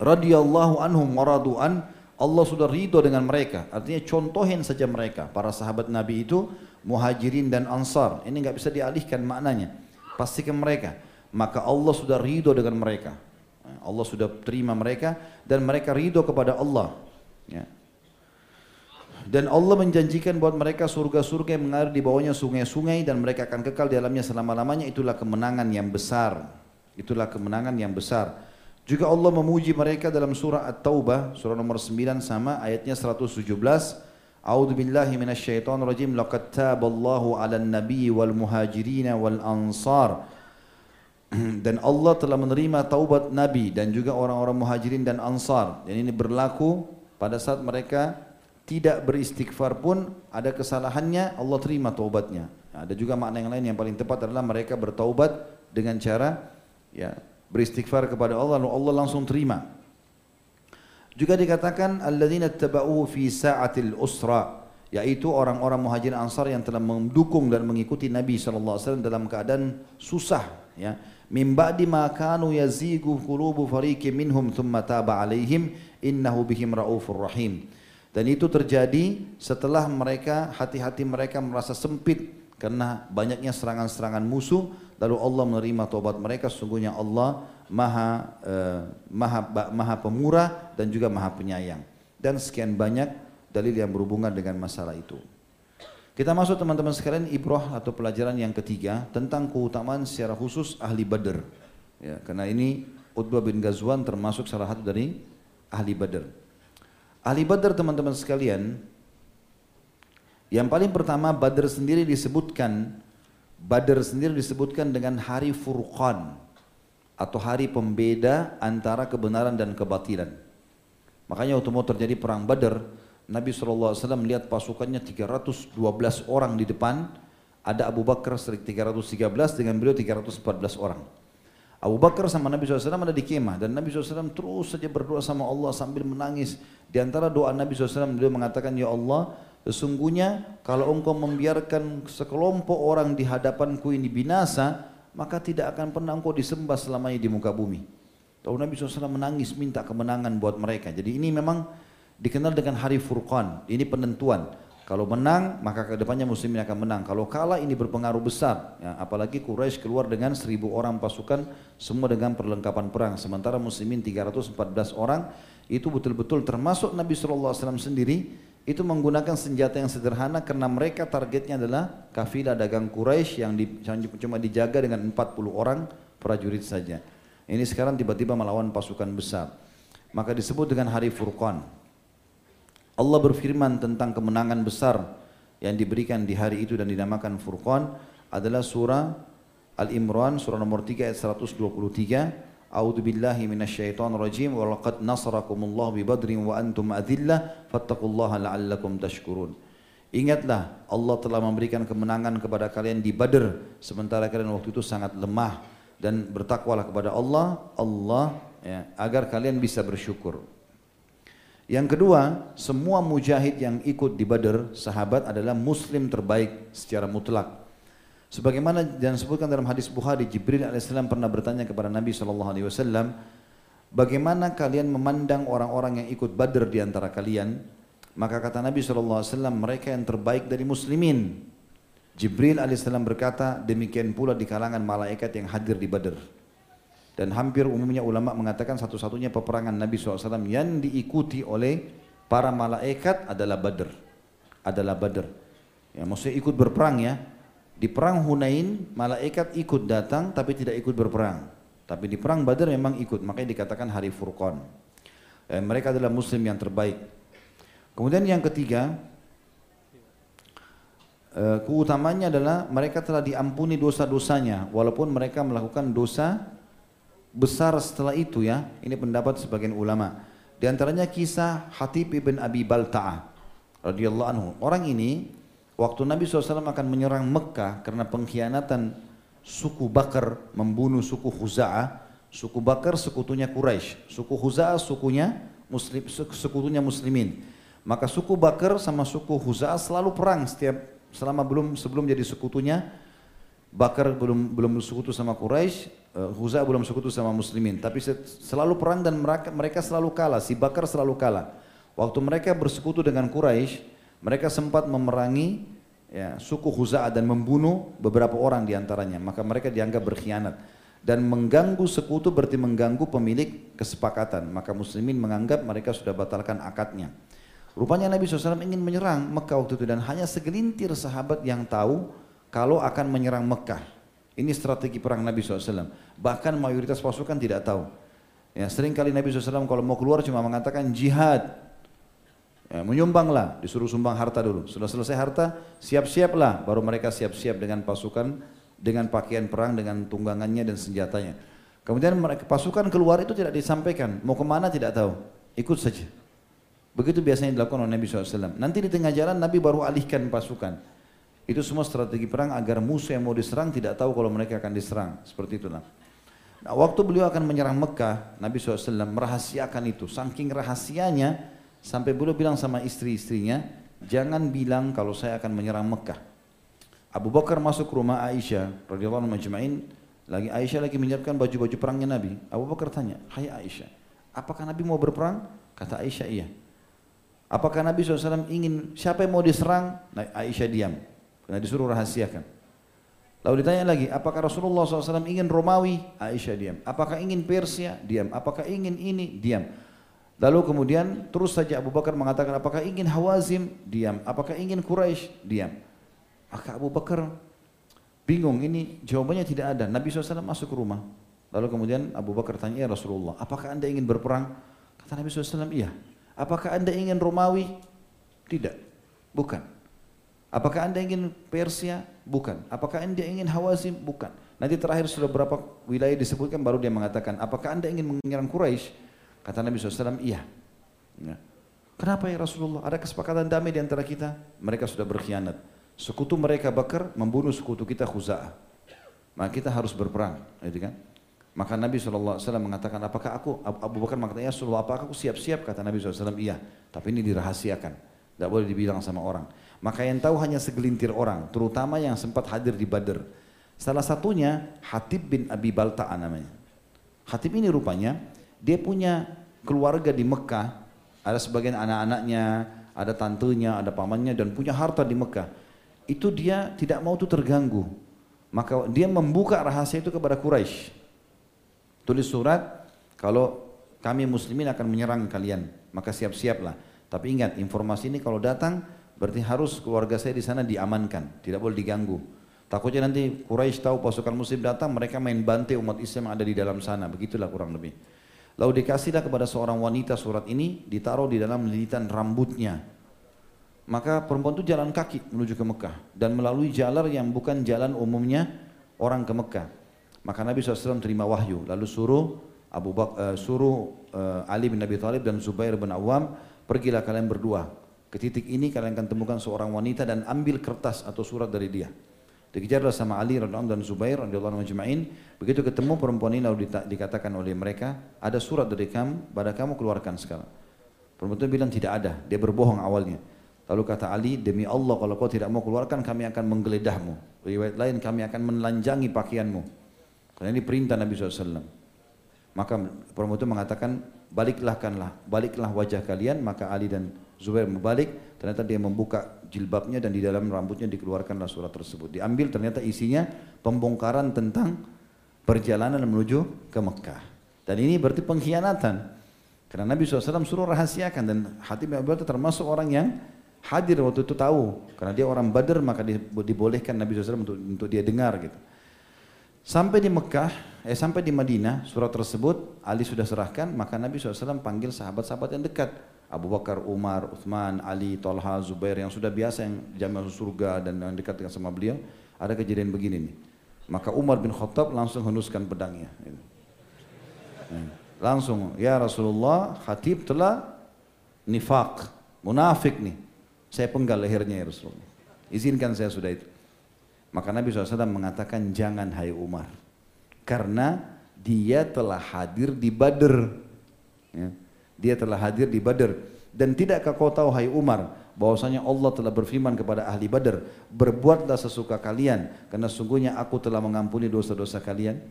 Radhiyallahu anhum waradu'an Allah sudah ridho dengan mereka. Artinya contohin saja mereka. Para sahabat Nabi itu muhajirin dan ansar. Ini nggak bisa dialihkan maknanya pastikan mereka. Maka Allah sudah ridho dengan mereka. Allah sudah terima mereka dan mereka ridho kepada Allah. Ya. dan Allah menjanjikan buat mereka surga-surga yang mengalir di bawahnya sungai-sungai dan mereka akan kekal di dalamnya selama-lamanya. Itulah kemenangan yang besar. Itulah kemenangan yang besar. Juga Allah memuji mereka dalam surah At-Taubah surah nomor 9 sama ayatnya 117 A'udzu billahi minasyaitonir rajim. Laqad taballahu 'alan nabiy wal muhajirin wal ansar. Dan Allah telah menerima taubat Nabi dan juga orang-orang muhajirin dan ansar. Dan ini berlaku pada saat mereka tidak beristighfar pun ada kesalahannya Allah terima taubatnya. Ada juga makna yang lain yang paling tepat adalah mereka bertaubat dengan cara ya beristighfar kepada Allah lalu Allah langsung terima. Juga dikatakan alladzina tabauhu fi sa'atil usra yaitu orang-orang muhajir ansar yang telah mendukung dan mengikuti Nabi SAW dalam keadaan susah ya. Min ba'di ma kanu yazigu qulubu fariqin minhum thumma taba alaihim innahu bihim raufur rahim. Dan itu terjadi setelah mereka hati-hati mereka merasa sempit karena banyaknya serangan-serangan musuh lalu Allah menerima tobat mereka. Sesungguhnya Allah maha uh, maha maha pemurah dan juga maha penyayang dan sekian banyak dalil yang berhubungan dengan masalah itu. Kita masuk teman-teman sekalian ibrah atau pelajaran yang ketiga tentang keutamaan secara khusus ahli Badr. Ya, karena ini Utbah bin Ghazwan termasuk salah satu dari ahli Badr. Ahli Badr teman-teman sekalian, yang paling pertama Badr sendiri disebutkan Badr sendiri disebutkan dengan hari Furqan atau hari pembeda antara kebenaran dan kebatilan. Makanya waktu mau terjadi perang Badar, Nabi SAW melihat pasukannya 312 orang di depan, ada Abu Bakar 313 dengan beliau 314 orang. Abu Bakar sama Nabi SAW ada di kemah dan Nabi SAW terus saja berdoa sama Allah sambil menangis. Di antara doa Nabi SAW beliau mengatakan, Ya Allah, sesungguhnya kalau engkau membiarkan sekelompok orang di hadapanku ini binasa, maka tidak akan pernah engkau disembah selamanya di muka bumi. Lalu Nabi SAW menangis minta kemenangan buat mereka. Jadi ini memang dikenal dengan hari Furqan. Ini penentuan. Kalau menang maka ke depannya muslimin akan menang. Kalau kalah ini berpengaruh besar. Ya, apalagi Quraisy keluar dengan seribu orang pasukan semua dengan perlengkapan perang. Sementara muslimin 314 orang itu betul-betul termasuk Nabi SAW sendiri itu menggunakan senjata yang sederhana karena mereka targetnya adalah kafilah dagang Quraisy yang, di, cuma dijaga dengan 40 orang prajurit saja. Ini sekarang tiba-tiba melawan pasukan besar. Maka disebut dengan hari Furqan. Allah berfirman tentang kemenangan besar yang diberikan di hari itu dan dinamakan Furqan adalah surah Al-Imran surah nomor 3 ayat 123 A'udzu billahi minasyaitonir rajim wa laqad nasarakumullahu bi badrin wa antum adillah fattaqullaha la'allakum tashkurun. Ingatlah Allah telah memberikan kemenangan kepada kalian di Badr sementara kalian waktu itu sangat lemah dan bertakwalah kepada Allah Allah ya, agar kalian bisa bersyukur. Yang kedua, semua mujahid yang ikut di Badr sahabat adalah muslim terbaik secara mutlak. Sebagaimana dan disebutkan dalam hadis Bukhari, Jibril alaihissalam pernah bertanya kepada Nabi sallallahu alaihi wasallam, bagaimana kalian memandang orang-orang yang ikut Badr di antara kalian? Maka kata Nabi sallallahu alaihi wasallam, mereka yang terbaik dari muslimin. Jibril alaihissalam berkata, demikian pula di kalangan malaikat yang hadir di Badr. Dan hampir umumnya ulama mengatakan satu-satunya peperangan Nabi SAW yang diikuti oleh para malaikat adalah Badr. Adalah Badr. Ya, maksudnya ikut berperang ya, di perang Hunain malaikat ikut datang tapi tidak ikut berperang. Tapi di perang Badar memang ikut, makanya dikatakan hari Furqan. Eh, mereka adalah muslim yang terbaik. Kemudian yang ketiga, eh, keutamanya adalah mereka telah diampuni dosa-dosanya walaupun mereka melakukan dosa besar setelah itu ya. Ini pendapat sebagian ulama. Di antaranya kisah Hatib ibn Abi Balta'ah radhiyallahu anhu. Orang ini Waktu Nabi SAW akan menyerang Mekah karena pengkhianatan suku Bakar membunuh suku Khuza'ah. Suku Bakar sekutunya Quraisy, suku Khuza'ah sukunya muslim, sekutunya muslimin. Maka suku Bakar sama suku Khuza'ah selalu perang setiap selama belum sebelum jadi sekutunya Bakar belum belum sekutu sama Quraisy, Khuza'ah belum sekutu sama muslimin, tapi selalu perang dan mereka mereka selalu kalah, si Bakar selalu kalah. Waktu mereka bersekutu dengan Quraisy, mereka sempat memerangi ya, suku Huza'ah dan membunuh beberapa orang di antaranya. Maka mereka dianggap berkhianat. Dan mengganggu sekutu berarti mengganggu pemilik kesepakatan. Maka muslimin menganggap mereka sudah batalkan akadnya. Rupanya Nabi SAW ingin menyerang Mekah waktu itu dan hanya segelintir sahabat yang tahu kalau akan menyerang Mekah. Ini strategi perang Nabi SAW. Bahkan mayoritas pasukan tidak tahu. Ya, sering kali Nabi SAW kalau mau keluar cuma mengatakan jihad, Ya, menyumbanglah, disuruh sumbang harta dulu. Sudah selesai harta, siap-siaplah. Baru mereka siap-siap dengan pasukan, dengan pakaian perang, dengan tunggangannya dan senjatanya. Kemudian mereka, pasukan keluar itu tidak disampaikan. Mau ke mana tidak tahu. Ikut saja. Begitu biasanya dilakukan oleh Nabi SAW. Nanti di tengah jalan Nabi baru alihkan pasukan. Itu semua strategi perang agar musuh yang mau diserang tidak tahu kalau mereka akan diserang. Seperti itulah. Nah, waktu beliau akan menyerang Mekah, Nabi SAW merahasiakan itu. Saking rahasianya, Sampai beliau bilang sama istri-istrinya, jangan bilang kalau saya akan menyerang Mekah. Abu Bakar masuk rumah Aisyah radhiyallahu anhu majma'in, lagi Aisyah lagi menyiapkan baju-baju perangnya Nabi. Abu Bakar tanya, "Hai Aisyah, apakah Nabi mau berperang?" Kata Aisyah, "Iya." Apakah Nabi SAW ingin siapa yang mau diserang? Nah, Aisyah diam karena disuruh rahasiakan. Lalu ditanya lagi, apakah Rasulullah SAW ingin Romawi? Aisyah diam. Apakah ingin Persia? Diam. Apakah ingin ini? Diam. Lalu kemudian terus saja Abu Bakar mengatakan apakah ingin Hawazim? Diam. Apakah ingin Quraisy? Diam. Maka Abu Bakar bingung ini jawabannya tidak ada. Nabi SAW masuk ke rumah. Lalu kemudian Abu Bakar tanya, ya Rasulullah, apakah anda ingin berperang? Kata Nabi SAW, iya. Apakah anda ingin Romawi? Tidak. Bukan. Apakah anda ingin Persia? Bukan. Apakah anda ingin Hawazim? Bukan. Nanti terakhir sudah berapa wilayah disebutkan baru dia mengatakan, apakah anda ingin menyerang Quraisy? Kata Nabi SAW, iya. Ya. Kenapa ya Rasulullah? Ada kesepakatan damai di antara kita? Mereka sudah berkhianat. Sekutu mereka bakar membunuh sekutu kita khuza'ah. Maka kita harus berperang. Gitu kan? Maka Nabi SAW mengatakan, apakah aku, Abu Bakar mengatakan, ya Rasulullah, apakah aku siap-siap? Kata Nabi SAW, iya. Tapi ini dirahasiakan. Tidak boleh dibilang sama orang. Maka yang tahu hanya segelintir orang, terutama yang sempat hadir di Badr. Salah satunya Hatib bin Abi Balta'a namanya. Hatib ini rupanya dia punya keluarga di Mekah, ada sebagian anak-anaknya, ada tantenya, ada pamannya dan punya harta di Mekah. Itu dia tidak mau itu terganggu. Maka dia membuka rahasia itu kepada Quraisy. Tulis surat kalau kami muslimin akan menyerang kalian, maka siap-siaplah. Tapi ingat, informasi ini kalau datang berarti harus keluarga saya di sana diamankan, tidak boleh diganggu. Takutnya nanti Quraisy tahu pasukan muslim datang, mereka main bantai umat Islam yang ada di dalam sana. Begitulah kurang lebih. Lalu dikasihlah kepada seorang wanita surat ini, ditaruh di dalam lilitan rambutnya. Maka perempuan itu jalan kaki menuju ke Mekah dan melalui jalan yang bukan jalan umumnya orang ke Mekah. Maka Nabi SAW terima wahyu, lalu suruh Abu Bak uh, suruh uh, Ali bin Abi Thalib dan Zubair bin Awam pergilah kalian berdua ke titik ini kalian akan temukan seorang wanita dan ambil kertas atau surat dari dia. Dikejarlah sama Ali radhiyallahu dan Zubair radhiyallahu anhu majma'in. Begitu ketemu perempuan ini lalu dikatakan oleh mereka, ada surat dari kamu, pada kamu keluarkan sekarang. Perempuan itu bilang tidak ada, dia berbohong awalnya. Lalu kata Ali, demi Allah kalau kau tidak mau keluarkan kami akan menggeledahmu. Riwayat lain kami akan menelanjangi pakaianmu. Karena ini perintah Nabi SAW. Maka perempuan itu mengatakan, baliklahkanlah, baliklah wajah kalian. Maka Ali dan Zubair membalik, ternyata dia membuka jilbabnya dan di dalam rambutnya dikeluarkanlah surat tersebut. Diambil ternyata isinya pembongkaran tentang perjalanan menuju ke Mekah. Dan ini berarti pengkhianatan. Karena Nabi SAW suruh rahasiakan dan hati Abu termasuk orang yang hadir waktu itu tahu karena dia orang Badar maka dibolehkan Nabi SAW untuk, untuk dia dengar gitu. Sampai di Mekah, eh sampai di Madinah, surat tersebut Ali sudah serahkan, maka Nabi SAW panggil sahabat-sahabat yang dekat. Abu Bakar, Umar, Uthman, Ali, Talha, Zubair yang sudah biasa yang jamin surga dan yang dekat dengan sama beliau. Ada kejadian begini nih. Maka Umar bin Khattab langsung henuskan pedangnya. Gitu. Langsung, ya Rasulullah, khatib telah nifak, munafik nih. Saya penggal lehernya ya Rasulullah. Izinkan saya sudah itu. Maka Nabi SAW mengatakan jangan hai Umar. Karena dia telah hadir di Badr. Ya. Dia telah hadir di Badr. Dan tidakkah kau tahu hai Umar bahwasanya Allah telah berfirman kepada ahli Badr, berbuatlah sesuka kalian karena sungguhnya aku telah mengampuni dosa-dosa kalian.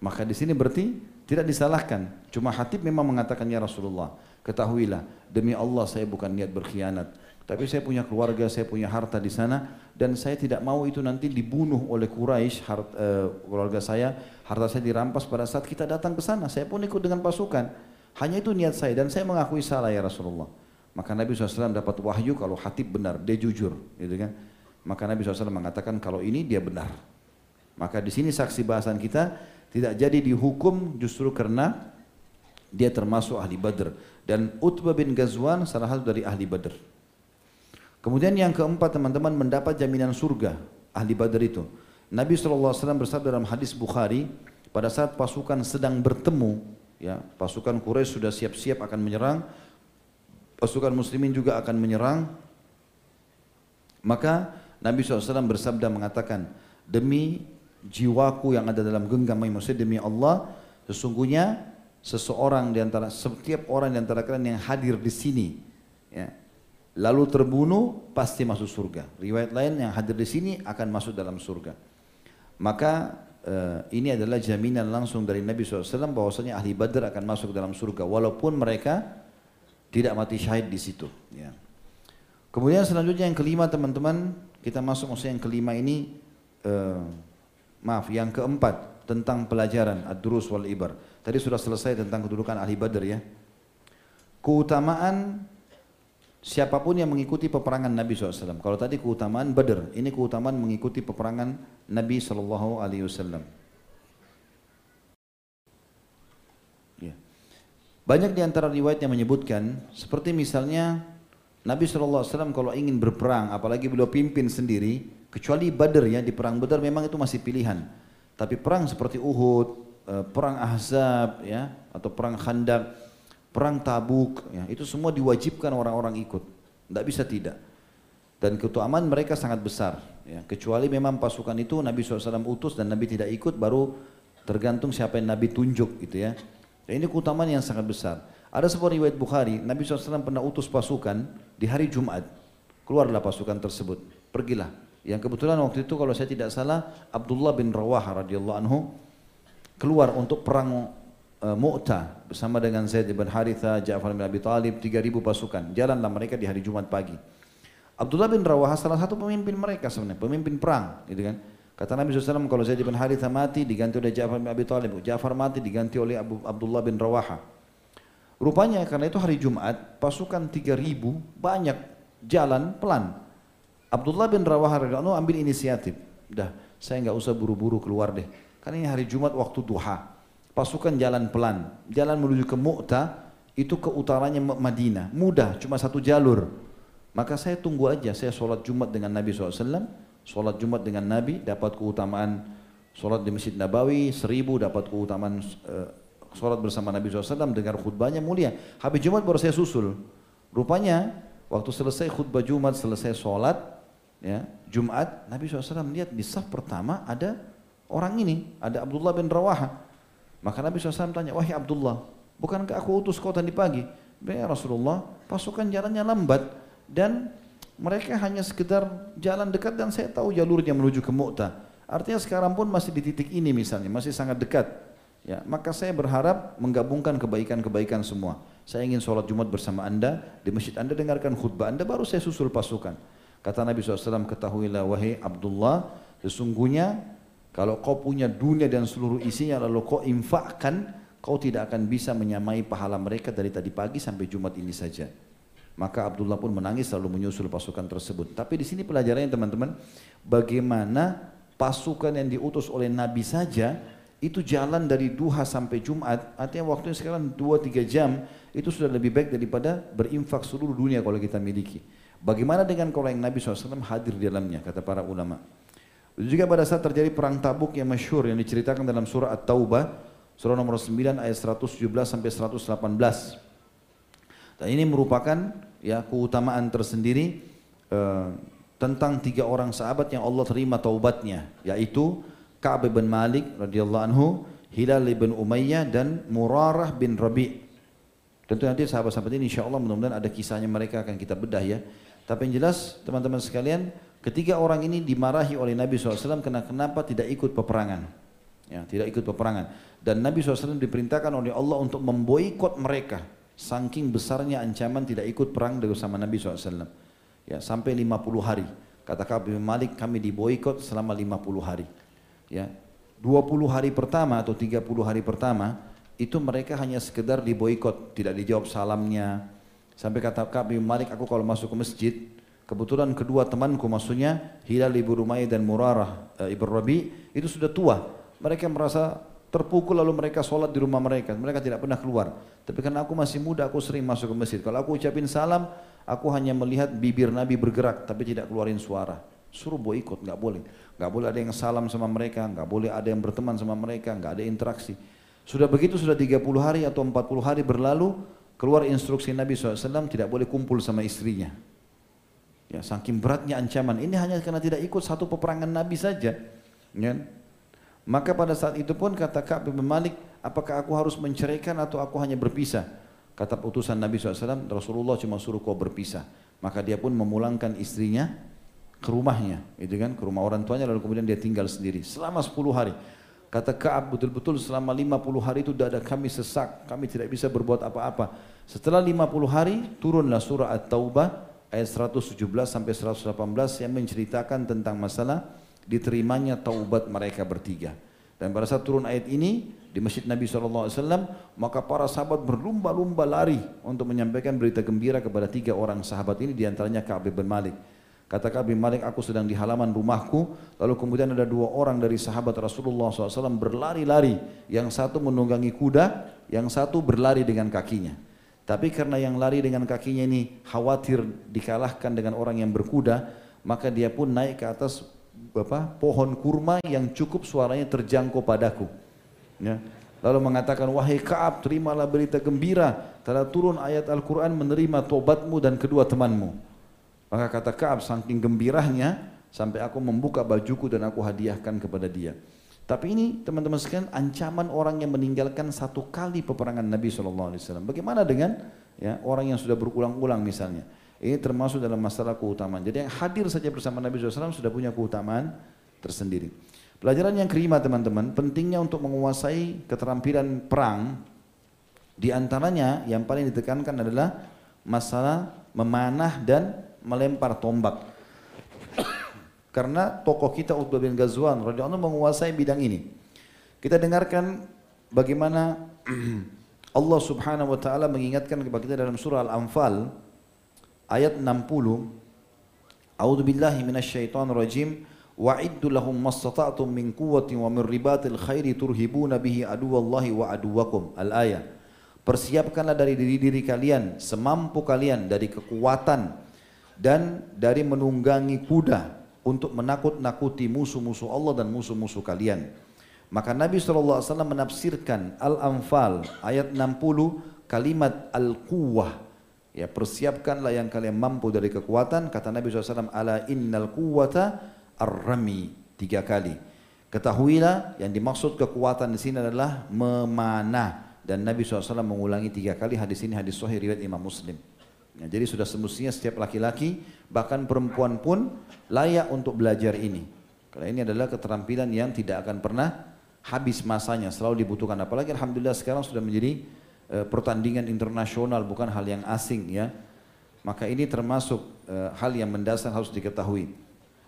Maka di sini berarti tidak disalahkan. Cuma Hatib memang mengatakan ya Rasulullah, ketahuilah demi Allah saya bukan niat berkhianat. Tapi saya punya keluarga, saya punya harta di sana dan saya tidak mau itu nanti dibunuh oleh Quraisy uh, keluarga saya, harta saya dirampas pada saat kita datang ke sana. Saya pun ikut dengan pasukan. Hanya itu niat saya dan saya mengakui salah ya Rasulullah. Maka Nabi SAW dapat wahyu kalau Hatib benar, dia jujur, gitu kan? Maka Nabi SAW mengatakan kalau ini dia benar. Maka di sini saksi bahasan kita tidak jadi dihukum justru karena dia termasuk ahli Badr dan Utbah bin Ghazwan salah satu dari ahli Badr. Kemudian yang keempat teman-teman mendapat jaminan surga ahli Badar itu. Nabi SAW bersabda dalam hadis Bukhari pada saat pasukan sedang bertemu ya pasukan Quraisy sudah siap-siap akan menyerang pasukan muslimin juga akan menyerang maka Nabi SAW bersabda mengatakan demi jiwaku yang ada dalam genggam maksudnya demi Allah sesungguhnya seseorang di antara setiap orang di antara kalian yang hadir di sini ya lalu terbunuh pasti masuk surga. Riwayat lain yang hadir di sini akan masuk dalam surga. Maka uh, ini adalah jaminan langsung dari Nabi SAW bahwasanya ahli Badr akan masuk dalam surga walaupun mereka tidak mati syahid di situ. Ya. Kemudian selanjutnya yang kelima teman-teman kita masuk maksudnya yang kelima ini uh, maaf yang keempat tentang pelajaran ad-durus wal ibar. Tadi sudah selesai tentang kedudukan ahli Badr ya. Keutamaan siapa pun yang mengikuti peperangan Nabi SAW. Kalau tadi keutamaan Badr, ini keutamaan mengikuti peperangan Nabi SAW. Ya. Banyak di antara riwayat yang menyebutkan, seperti misalnya Nabi SAW kalau ingin berperang, apalagi beliau pimpin sendiri, kecuali Badr ya, di perang Badr memang itu masih pilihan. Tapi perang seperti Uhud, eh, perang Ahzab ya, atau perang Khandaq, perang Tabuk, ya, itu semua diwajibkan orang-orang ikut. Tidak bisa tidak. Dan keutamaan mereka sangat besar. Ya. Kecuali memang pasukan itu Nabi SAW utus dan Nabi tidak ikut, baru tergantung siapa yang Nabi tunjuk gitu ya. Dan ini keutamaan yang sangat besar. Ada sebuah riwayat Bukhari, Nabi SAW pernah utus pasukan di hari Jumat. Keluarlah pasukan tersebut, pergilah. Yang kebetulan waktu itu kalau saya tidak salah, Abdullah bin Rawaha radhiyallahu anhu keluar untuk perang uh, Mu'tah bersama dengan Zaid bin Haritha, Ja'far bin Abi Talib, 3000 pasukan. Jalanlah mereka di hari Jumat pagi. Abdullah bin Rawaha salah satu pemimpin mereka sebenarnya, pemimpin perang, gitu kan. Kata Nabi SAW kalau Zaid bin Haritha mati diganti oleh Ja'far bin Abi Talib, Ja'far mati diganti oleh Abu Abdullah bin Rawaha. Rupanya karena itu hari Jumat, pasukan 3000 banyak jalan pelan. Abdullah bin Rawaha ambil inisiatif. Dah, saya nggak usah buru-buru keluar deh. Karena ini hari Jumat waktu duha pasukan jalan pelan, jalan menuju ke Mu'tah itu ke utaranya Madinah, mudah, cuma satu jalur. Maka saya tunggu aja, saya sholat Jumat dengan Nabi SAW, sholat Jumat dengan Nabi dapat keutamaan sholat di Masjid Nabawi seribu dapat keutamaan uh, sholat bersama Nabi SAW, dengar khutbahnya mulia. Habis Jumat baru saya susul. Rupanya waktu selesai khutbah Jumat, selesai sholat, ya Jumat, Nabi SAW lihat di saf pertama ada orang ini, ada Abdullah bin Rawaha. Maka Nabi SAW tanya, wahai Abdullah, bukankah aku utus kau tadi pagi? Ya Rasulullah, pasukan jalannya lambat dan mereka hanya sekedar jalan dekat dan saya tahu jalurnya menuju ke Mu'tah. Artinya sekarang pun masih di titik ini misalnya, masih sangat dekat. Ya, maka saya berharap menggabungkan kebaikan-kebaikan semua. Saya ingin sholat Jumat bersama anda, di masjid anda dengarkan khutbah anda, baru saya susul pasukan. Kata Nabi SAW, ketahuilah wahai Abdullah, sesungguhnya kalau kau punya dunia dan seluruh isinya lalu kau infakkan, kau tidak akan bisa menyamai pahala mereka dari tadi pagi sampai Jumat ini saja. Maka Abdullah pun menangis lalu menyusul pasukan tersebut. Tapi di sini pelajarannya teman-teman, bagaimana pasukan yang diutus oleh Nabi saja itu jalan dari duha sampai Jumat, artinya waktunya sekarang 2-3 jam, itu sudah lebih baik daripada berinfak seluruh dunia kalau kita miliki. Bagaimana dengan kalau yang Nabi SAW hadir di dalamnya, kata para ulama. Juga pada saat terjadi perang tabuk yang masyhur yang diceritakan dalam surah At-Taubah, surah nomor 9 ayat 117 sampai 118. Dan ini merupakan ya keutamaan tersendiri uh, tentang tiga orang sahabat yang Allah terima taubatnya, yaitu Ka'ab bin Malik radhiyallahu anhu, Hilal bin Umayyah dan Murarah bin Rabi. Tentu nanti sahabat-sahabat ini insya Allah mudah-mudahan ada kisahnya mereka akan kita bedah ya. Tapi yang jelas teman-teman sekalian, ketiga orang ini dimarahi oleh Nabi SAW karena kenapa tidak ikut peperangan. Ya, tidak ikut peperangan. Dan Nabi SAW diperintahkan oleh Allah untuk memboikot mereka. Saking besarnya ancaman tidak ikut perang bersama Nabi SAW. Ya, sampai 50 hari. Kata Ka'ab Malik, kami diboikot selama 50 hari. Ya, 20 hari pertama atau 30 hari pertama, itu mereka hanya sekedar diboikot, tidak dijawab salamnya. Sampai kata Ka'ab Malik, aku kalau masuk ke masjid, kebetulan kedua temanku maksudnya Hilal ibu Rumai dan Murarah e, ibu Rabi itu sudah tua. Mereka merasa terpukul lalu mereka sholat di rumah mereka. Mereka tidak pernah keluar. Tapi karena aku masih muda, aku sering masuk ke masjid. Kalau aku ucapin salam, aku hanya melihat bibir Nabi bergerak, tapi tidak keluarin suara. Suruh boikot, nggak boleh. Nggak boleh ada yang salam sama mereka, nggak boleh ada yang berteman sama mereka, nggak ada interaksi. Sudah begitu sudah 30 hari atau 40 hari berlalu, keluar instruksi Nabi SAW tidak boleh kumpul sama istrinya. Ya, saking beratnya ancaman. Ini hanya karena tidak ikut satu peperangan Nabi saja. Ya. Maka pada saat itu pun kata Ka'ab bin Malik, apakah aku harus menceraikan atau aku hanya berpisah? Kata utusan Nabi SAW, Rasulullah cuma suruh kau berpisah. Maka dia pun memulangkan istrinya ke rumahnya, itu kan, ke rumah orang tuanya lalu kemudian dia tinggal sendiri selama 10 hari. Kata Ka'ab betul-betul selama 50 hari itu dada kami sesak, kami tidak bisa berbuat apa-apa. Setelah 50 hari turunlah surah At-Taubah ayat 117 sampai 118 yang menceritakan tentang masalah diterimanya taubat mereka bertiga. Dan pada saat turun ayat ini di masjid Nabi SAW, maka para sahabat berlumba-lumba lari untuk menyampaikan berita gembira kepada tiga orang sahabat ini, di antaranya Ka'ab bin Malik. Kata Ka'ab bin Malik, aku sedang di halaman rumahku, lalu kemudian ada dua orang dari sahabat Rasulullah SAW berlari-lari. Yang satu menunggangi kuda, yang satu berlari dengan kakinya. Tapi karena yang lari dengan kakinya ini khawatir dikalahkan dengan orang yang berkuda, maka dia pun naik ke atas apa, pohon kurma yang cukup suaranya terjangkau padaku. Ya. Lalu mengatakan, wahai Kaab, terimalah berita gembira. Telah turun ayat Al-Quran menerima tobatmu dan kedua temanmu. Maka kata Kaab, saking gembirahnya, sampai aku membuka bajuku dan aku hadiahkan kepada dia. Tapi ini teman-teman sekalian ancaman orang yang meninggalkan satu kali peperangan Nabi SAW. Bagaimana dengan ya, orang yang sudah berulang-ulang misalnya. Ini termasuk dalam masalah keutamaan. Jadi yang hadir saja bersama Nabi SAW sudah punya keutamaan tersendiri. Pelajaran yang kelima teman-teman, pentingnya untuk menguasai keterampilan perang. Di antaranya yang paling ditekankan adalah masalah memanah dan melempar tombak. Karena tokoh kita Utbah bin Ghazwan radhiyallahu menguasai bidang ini. Kita dengarkan bagaimana Allah Subhanahu wa taala mengingatkan kepada kita dalam surah Al-Anfal ayat 60 A'udzu billahi minasyaitonir rajim. Wa'iddu lahum mastata'tum min quwwatin wa min ribatil khairi turhibuna bihi aduwallahi wa aduwakum. Al-ayah. Persiapkanlah dari diri-diri kalian semampu kalian dari kekuatan dan dari menunggangi kuda untuk menakut-nakuti musuh-musuh Allah dan musuh-musuh kalian. Maka Nabi SAW menafsirkan Al-Anfal ayat 60 kalimat Al-Quwah. Ya persiapkanlah yang kalian mampu dari kekuatan. Kata Nabi SAW, Ala innal quwata ar-rami. Tiga kali. Ketahuilah yang dimaksud kekuatan di sini adalah memanah. Dan Nabi SAW mengulangi tiga kali hadis ini hadis sahih riwayat Imam Muslim. Ya, jadi sudah semestinya setiap laki-laki bahkan perempuan pun layak untuk belajar ini. Karena ini adalah keterampilan yang tidak akan pernah habis masanya, selalu dibutuhkan. Apalagi Alhamdulillah sekarang sudah menjadi e, pertandingan internasional, bukan hal yang asing ya. Maka ini termasuk e, hal yang mendasar harus diketahui.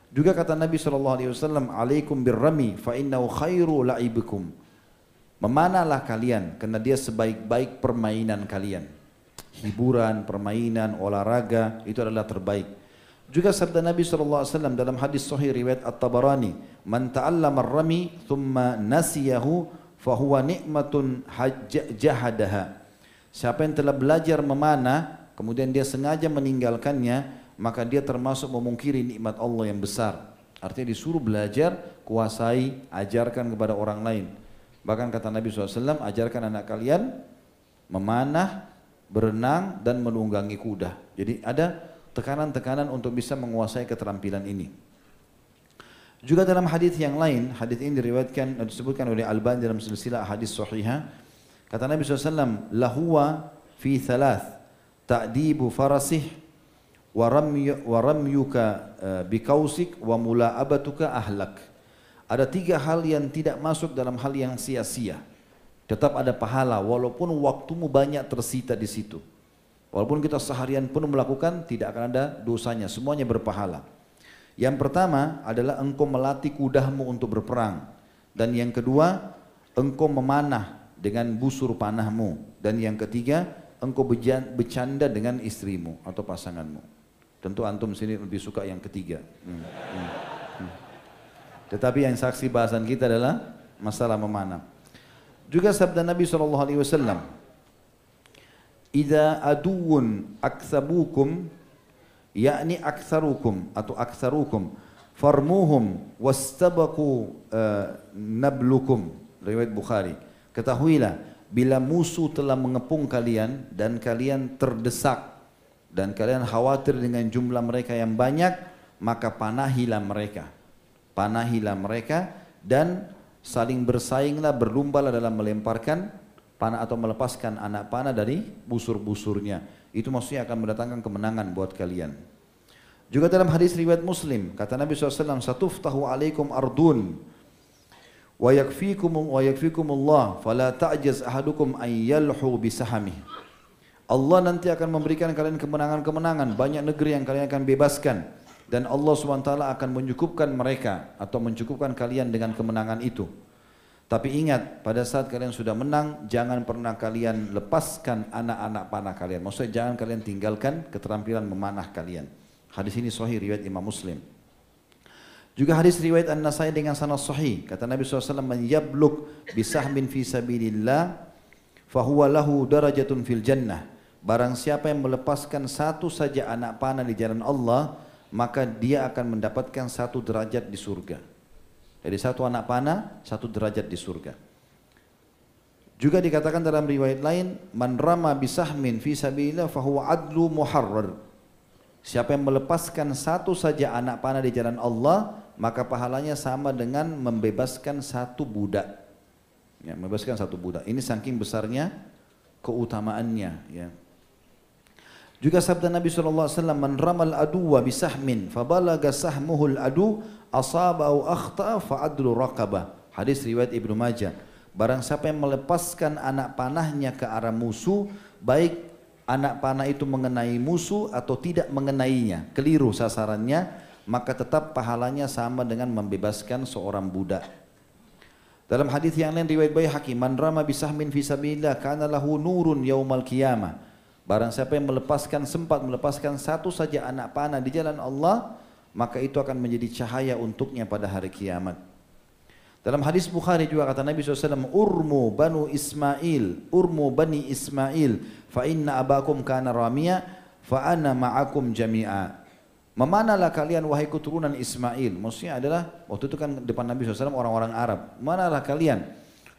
Juga kata Nabi SAW, Alaikum birrami fa innahu khairu la'ibikum. Memanahlah kalian, karena dia sebaik-baik permainan kalian. Hiburan, permainan, olahraga, itu adalah terbaik. Juga sabda Nabi SAW dalam hadis sahih riwayat At-Tabarani, "Man ta'allama ar-rami thumma nasiyahu fahuwa jahadaha." Siapa yang telah belajar memanah kemudian dia sengaja meninggalkannya, maka dia termasuk memungkiri nikmat Allah yang besar. Artinya disuruh belajar, kuasai, ajarkan kepada orang lain. Bahkan kata Nabi SAW, ajarkan anak kalian memanah, berenang dan menunggangi kuda. Jadi ada tekanan-tekanan untuk bisa menguasai keterampilan ini. Juga dalam hadis yang lain, hadis ini diriwayatkan disebutkan oleh Al-Albani dalam silsilah hadis sahihah. Kata Nabi SAW, lahuwa fi thalath ta'dibu farasih wa ramyuka uh, bikausik wa mula'abatuka ahlak. Ada tiga hal yang tidak masuk dalam hal yang sia-sia. Tetap ada pahala walaupun waktumu banyak tersita di situ. Walaupun kita seharian pun melakukan tidak akan ada dosanya, semuanya berpahala. Yang pertama adalah engkau melatih kudamu untuk berperang. Dan yang kedua, engkau memanah dengan busur panahmu. Dan yang ketiga, engkau bercanda dengan istrimu atau pasanganmu. Tentu antum sini lebih suka yang ketiga. Hmm, hmm, hmm. Tetapi yang saksi bahasan kita adalah masalah memanah. Juga sabda Nabi SAW, Ida aduun aksabukum yakni aksarukum atau aksarukum farmuhum wastabaku uh, nablukum. Riwayat Bukhari. Ketahuilah bila musuh telah mengepung kalian dan kalian terdesak dan kalian khawatir dengan jumlah mereka yang banyak maka panahilah mereka. Panahilah mereka dan saling bersainglah berlumbalah dalam melemparkan panah atau melepaskan anak panah dari busur-busurnya. Itu maksudnya akan mendatangkan kemenangan buat kalian. Juga dalam hadis riwayat Muslim, kata Nabi SAW, Satuftahu alaikum ardun, wa yakfikum wa yakfikumullah, fala ta'jaz ahadukum an yalhu. Allah nanti akan memberikan kalian kemenangan-kemenangan, banyak negeri yang kalian akan bebaskan. Dan Allah SWT akan mencukupkan mereka atau mencukupkan kalian dengan kemenangan itu. Tapi ingat, pada saat kalian sudah menang, jangan pernah kalian lepaskan anak-anak panah kalian. Maksudnya jangan kalian tinggalkan keterampilan memanah kalian. Hadis ini sahih riwayat Imam Muslim. Juga hadis riwayat An-Nasai dengan sanad sahih. Kata Nabi SAW, "Man yabluk bisahmin fi sabilillah, fahuwa lahu darajatun fil jannah." Barang siapa yang melepaskan satu saja anak panah di jalan Allah, maka dia akan mendapatkan satu derajat di surga. Jadi satu anak panah, satu derajat di surga. Juga dikatakan dalam riwayat lain, man rama bisahmin fi sabilillah fahuwa adlu muharrar. Siapa yang melepaskan satu saja anak panah di jalan Allah, maka pahalanya sama dengan membebaskan satu budak. Ya, membebaskan satu budak. Ini saking besarnya keutamaannya. Ya. Juga sabda Nabi SAW, Man ramal aduwa bisahmin, fabalaga sahmuhul adu, asabau akhta fa'adlu raqabah. Hadis riwayat Ibnu Majah. Barang siapa yang melepaskan anak panahnya ke arah musuh, baik anak panah itu mengenai musuh atau tidak mengenainya, keliru sasarannya, maka tetap pahalanya sama dengan membebaskan seorang budak. Dalam hadis yang lain riwayat Baihaqi, man rama bisahmin fi sabilillah kana lahu nurun yaumal qiyamah. Barang siapa yang melepaskan sempat melepaskan satu saja anak panah di jalan Allah, maka itu akan menjadi cahaya untuknya pada hari kiamat. Dalam hadis Bukhari juga kata Nabi SAW, Urmu banu Ismail, urmu bani Ismail, fa inna abakum kana ramia, fa ana ma'akum jami'a. Memanalah kalian wahai keturunan Ismail. Maksudnya adalah waktu itu kan depan Nabi SAW orang-orang Arab. Manalah kalian.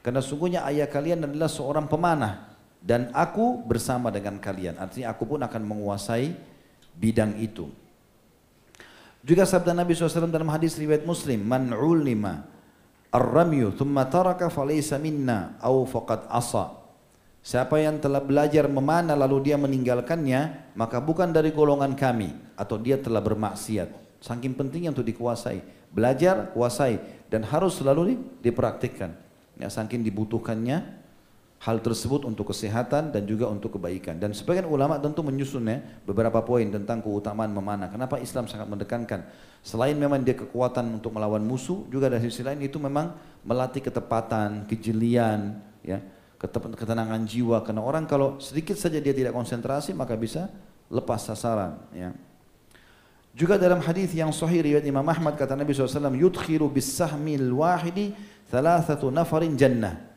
Karena sungguhnya ayah kalian adalah seorang pemanah. Dan aku bersama dengan kalian. Artinya aku pun akan menguasai bidang itu. Juga sabda Nabi SAW dalam hadis riwayat Muslim. Man ulima ar-ramyu thumma taraka falaysa minna au faqad asa. Siapa yang telah belajar memanah lalu dia meninggalkannya, maka bukan dari golongan kami atau dia telah bermaksiat. Saking pentingnya untuk dikuasai. Belajar, kuasai dan harus selalu dipraktikkan. Ya, saking dibutuhkannya hal tersebut untuk kesehatan dan juga untuk kebaikan. Dan sebagian ulama tentu menyusun ya beberapa poin tentang keutamaan memanah. Kenapa Islam sangat menekankan? Selain memang dia kekuatan untuk melawan musuh, juga dari sisi lain itu memang melatih ketepatan, kejelian, ya ketenangan jiwa karena orang kalau sedikit saja dia tidak konsentrasi maka bisa lepas sasaran ya. Juga dalam hadis yang sahih riwayat Imam Ahmad kata Nabi SAW yudkhiru bis sahmil wahidi thalathatu nafarin jannah.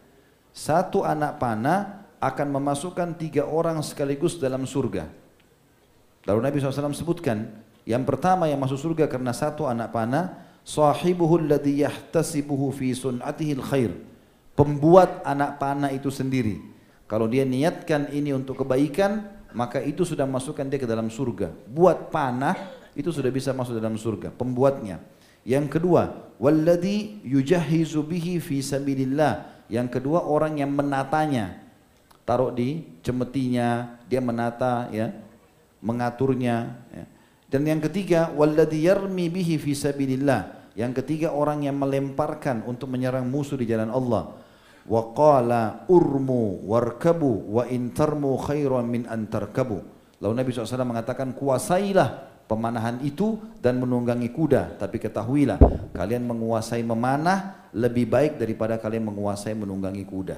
Satu anak panah akan memasukkan tiga orang sekaligus dalam surga. Lalu Nabi SAW sebutkan yang pertama yang masuk surga karena satu anak panah sahibuhu alladhi yahtasibuhu fi sun'atihi khair pembuat anak panah itu sendiri. Kalau dia niatkan ini untuk kebaikan, maka itu sudah masukkan dia ke dalam surga. Buat panah itu sudah bisa masuk dalam surga, pembuatnya. Yang kedua, walladhi yujahizu bihi fi sabilillah. Yang kedua orang yang menatanya. Taruh di cemetinya, dia menata ya, mengaturnya ya. Dan yang ketiga, walladhi yarmi bihi fi sabilillah. Yang ketiga orang yang melemparkan untuk menyerang musuh di jalan Allah wa qala urmu warkabu wa intarmu khairan min antarkabu. Lalu Nabi SAW mengatakan kuasailah pemanahan itu dan menunggangi kuda. Tapi ketahuilah kalian menguasai memanah lebih baik daripada kalian menguasai menunggangi kuda.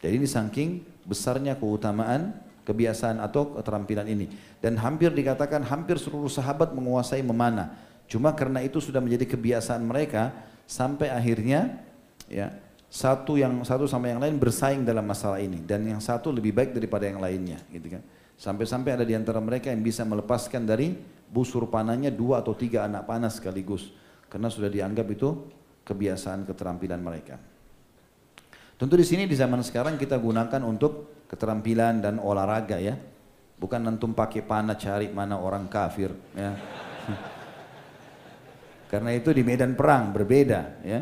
Jadi ini saking besarnya keutamaan kebiasaan atau keterampilan ini. Dan hampir dikatakan hampir seluruh sahabat menguasai memanah. Cuma karena itu sudah menjadi kebiasaan mereka sampai akhirnya ya satu yang satu sama yang lain bersaing dalam masalah ini dan yang satu lebih baik daripada yang lainnya gitu kan sampai-sampai ada di antara mereka yang bisa melepaskan dari busur panahnya dua atau tiga anak panah sekaligus karena sudah dianggap itu kebiasaan keterampilan mereka tentu di sini di zaman sekarang kita gunakan untuk keterampilan dan olahraga ya bukan nantum pakai panah cari mana orang kafir ya karena itu di medan perang berbeda ya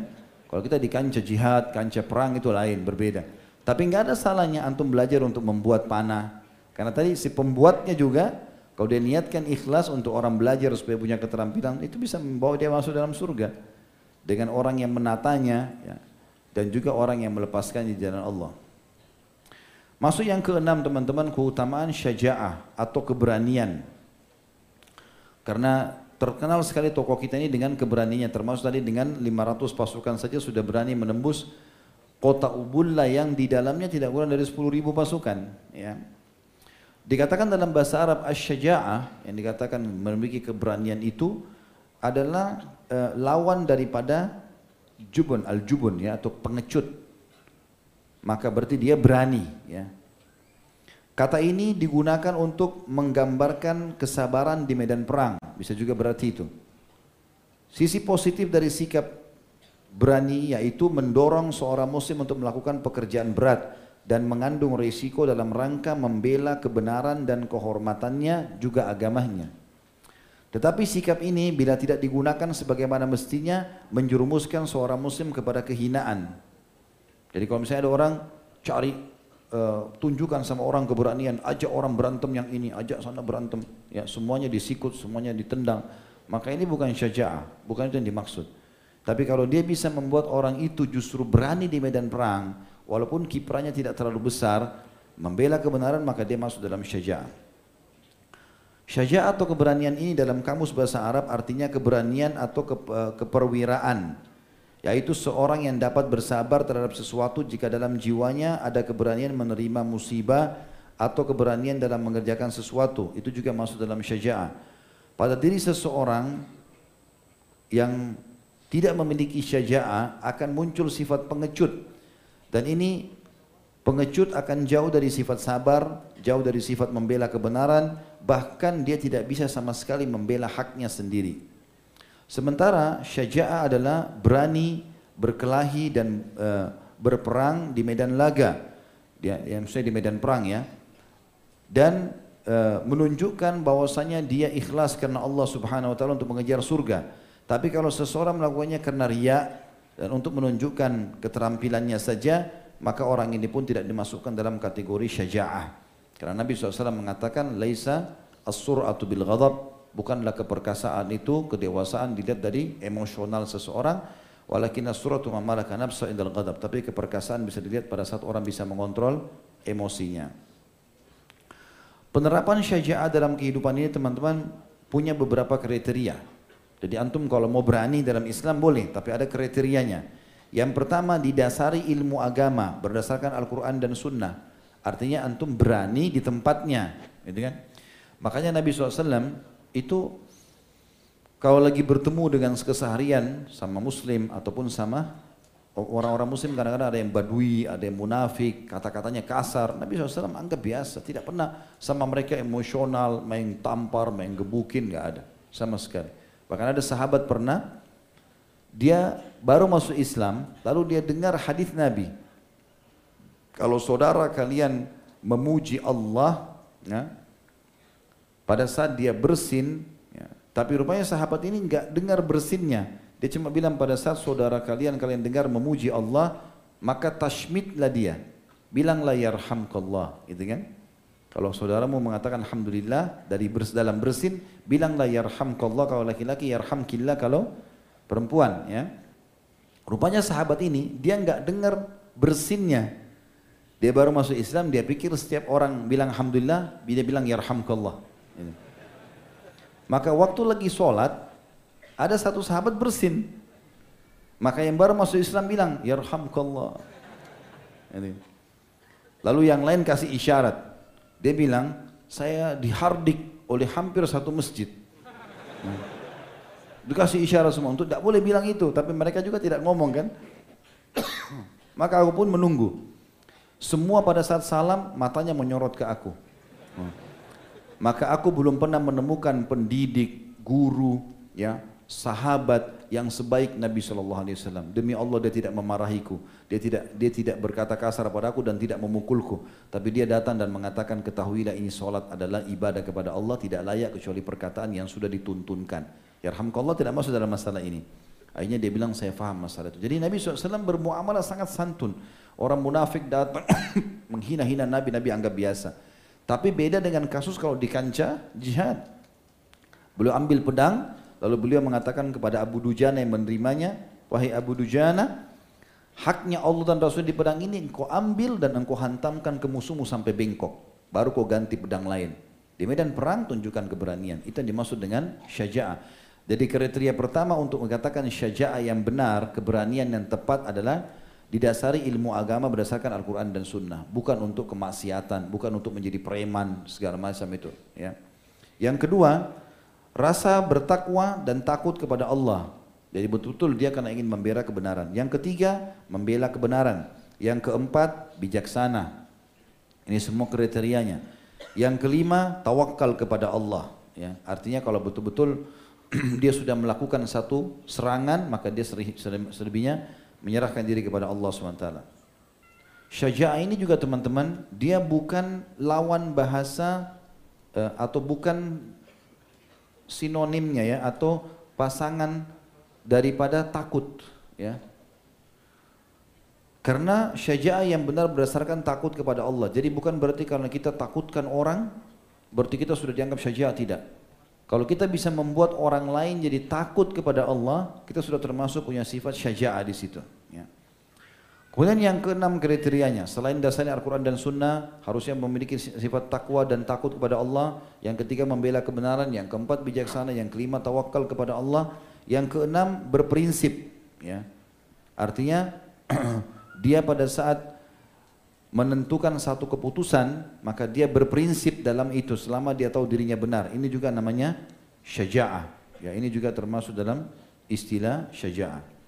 kalau kita di kancah jihad, kancah perang itu lain, berbeda. Tapi nggak ada salahnya antum belajar untuk membuat panah. Karena tadi si pembuatnya juga, kalau dia niatkan ikhlas untuk orang belajar supaya punya keterampilan, itu bisa membawa dia masuk dalam surga. Dengan orang yang menatanya, ya, dan juga orang yang melepaskan di jalan Allah. Masuk yang keenam teman-teman, keutamaan syaja'ah atau keberanian. Karena Terkenal sekali tokoh kita ini dengan keberaniannya, termasuk tadi dengan 500 pasukan saja sudah berani menembus kota Ubulla yang di dalamnya tidak kurang dari 10 ribu pasukan. Ya. Dikatakan dalam bahasa Arab asyaja'ah yang dikatakan memiliki keberanian itu adalah uh, lawan daripada jubun al-jubun ya atau pengecut. Maka berarti dia berani ya. Kata ini digunakan untuk menggambarkan kesabaran di medan perang. Bisa juga berarti itu. Sisi positif dari sikap berani yaitu mendorong seorang muslim untuk melakukan pekerjaan berat dan mengandung risiko dalam rangka membela kebenaran dan kehormatannya juga agamanya. Tetapi sikap ini bila tidak digunakan sebagaimana mestinya menjerumuskan seorang muslim kepada kehinaan. Jadi kalau misalnya ada orang cari uh, tunjukkan sama orang keberanian, ajak orang berantem yang ini, ajak sana berantem, ya semuanya disikut, semuanya ditendang. Maka ini bukan syaja'ah, bukan itu yang dimaksud. Tapi kalau dia bisa membuat orang itu justru berani di medan perang, walaupun kiprahnya tidak terlalu besar, membela kebenaran maka dia masuk dalam syaja'ah. Syaja'ah atau keberanian ini dalam kamus bahasa Arab artinya keberanian atau ke, uh, keperwiraan. Yaitu seorang yang dapat bersabar terhadap sesuatu jika dalam jiwanya ada keberanian menerima musibah atau keberanian dalam mengerjakan sesuatu. Itu juga masuk dalam syaja'ah pada diri seseorang yang tidak memiliki syaja'ah akan muncul sifat pengecut dan ini pengecut akan jauh dari sifat sabar jauh dari sifat membela kebenaran bahkan dia tidak bisa sama sekali membela haknya sendiri. Sementara syaja'ah adalah berani berkelahi dan uh, berperang di medan laga. Dia, yang saya di medan perang ya. Dan uh, menunjukkan bahwasanya dia ikhlas karena Allah Subhanahu wa taala untuk mengejar surga. Tapi kalau seseorang melakukannya karena riya dan untuk menunjukkan keterampilannya saja, maka orang ini pun tidak dimasukkan dalam kategori syaja'ah. Karena Nabi SAW mengatakan, Laisa as-sur'atu bil ghadab, bukanlah keperkasaan itu kedewasaan dilihat dari emosional seseorang. Walakin as-suratu mamalaka nafsa indal ghadab. Tapi keperkasaan bisa dilihat pada saat orang bisa mengontrol emosinya. Penerapan syaja'ah dalam kehidupan ini teman-teman punya beberapa kriteria jadi antum kalau mau berani dalam Islam boleh tapi ada kriterianya yang pertama didasari ilmu agama berdasarkan Al-Quran dan Sunnah artinya antum berani di tempatnya gitu kan makanya Nabi SAW itu kalau lagi bertemu dengan keseharian sama muslim ataupun sama orang-orang muslim kadang-kadang ada yang badui, ada yang munafik, kata-katanya kasar. Nabi SAW anggap biasa, tidak pernah sama mereka emosional, main tampar, main gebukin, nggak ada sama sekali. Bahkan ada sahabat pernah dia baru masuk Islam, lalu dia dengar hadis Nabi. Kalau saudara kalian memuji Allah, ya, pada saat dia bersin, ya, tapi rupanya sahabat ini nggak dengar bersinnya. Dia cuma bilang pada saat saudara kalian kalian dengar memuji Allah, maka tashmidlah dia. Bilanglah yarhamkallah, gitu kan? Kalau saudaramu mengatakan alhamdulillah dari bers, dalam bersin, bilanglah yarhamkallah kalau laki-laki, yarhamkillah kalau perempuan, ya. Rupanya sahabat ini dia nggak dengar bersinnya. Dia baru masuk Islam, dia pikir setiap orang bilang alhamdulillah, dia bilang yarhamkallah. Maka waktu lagi sholat, ada satu sahabat bersin. Maka yang baru masuk Islam bilang, Yarhamkallah. Lalu yang lain kasih isyarat. Dia bilang, saya dihardik oleh hampir satu masjid. Dikasih isyarat semua untuk tidak boleh bilang itu, tapi mereka juga tidak ngomong kan. Maka aku pun menunggu. Semua pada saat salam matanya menyorot ke aku. Maka aku belum pernah menemukan pendidik, guru, ya, sahabat yang sebaik Nabi Shallallahu Alaihi Wasallam. Demi Allah dia tidak memarahiku, dia tidak dia tidak berkata kasar padaku dan tidak memukulku. Tapi dia datang dan mengatakan ketahuilah ini solat adalah ibadah kepada Allah tidak layak kecuali perkataan yang sudah dituntunkan. Allah tidak masuk dalam masalah ini. Akhirnya dia bilang saya faham masalah itu. Jadi Nabi SAW bermuamalah sangat santun. Orang munafik datang menghina-hina Nabi, Nabi anggap biasa. Tapi beda dengan kasus kalau di kancah jihad. Beliau ambil pedang, lalu beliau mengatakan kepada Abu Dujana yang menerimanya, wahai Abu Dujana, haknya Allah dan Rasul di pedang ini engkau ambil dan engkau hantamkan ke musuhmu sampai bengkok. Baru kau ganti pedang lain. Di medan perang tunjukkan keberanian. Itu yang dimaksud dengan syaja'ah. Jadi kriteria pertama untuk mengatakan syaja'ah yang benar, keberanian yang tepat adalah didasari ilmu agama berdasarkan Al-Quran dan Sunnah, bukan untuk kemaksiatan, bukan untuk menjadi preman segala macam itu. Ya. Yang kedua, rasa bertakwa dan takut kepada Allah. Jadi betul-betul dia karena ingin membela kebenaran. Yang ketiga, membela kebenaran. Yang keempat, bijaksana. Ini semua kriterianya. Yang kelima, tawakal kepada Allah. Ya, artinya kalau betul-betul dia sudah melakukan satu serangan, maka dia selebihnya menyerahkan diri kepada Allah SWT. Syaja'ah ini juga teman-teman, dia bukan lawan bahasa uh, atau bukan sinonimnya ya atau pasangan daripada takut ya. Karena syaja'ah yang benar berdasarkan takut kepada Allah. Jadi bukan berarti karena kita takutkan orang berarti kita sudah dianggap syaja'ah tidak. Kalau kita bisa membuat orang lain jadi takut kepada Allah, kita sudah termasuk punya sifat syaja'ah di situ. Kemudian yang keenam kriterianya, selain dasarnya Al-Quran dan Sunnah, harusnya memiliki sifat takwa dan takut kepada Allah. Yang ketiga membela kebenaran, yang keempat bijaksana, yang kelima tawakal kepada Allah. Yang keenam berprinsip. Ya. Artinya dia pada saat menentukan satu keputusan, maka dia berprinsip dalam itu selama dia tahu dirinya benar. Ini juga namanya syaja'ah. Ya, ini juga termasuk dalam istilah syaja'ah.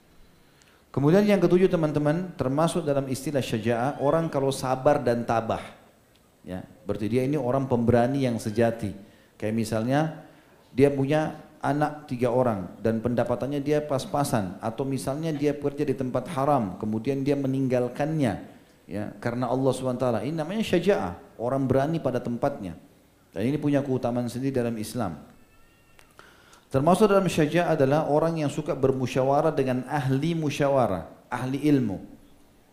Kemudian yang ketujuh teman-teman, termasuk dalam istilah syaja'ah, orang kalau sabar dan tabah. Ya, berarti dia ini orang pemberani yang sejati. Kayak misalnya dia punya anak tiga orang dan pendapatannya dia pas-pasan. Atau misalnya dia bekerja di tempat haram kemudian dia meninggalkannya. Ya karena Allah SWT ini namanya syaja'ah orang berani pada tempatnya. Dan ini punya keutamaan sendiri dalam Islam termasuk dalam syaja'ah adalah orang yang suka bermusyawarah dengan ahli musyawarah ahli ilmu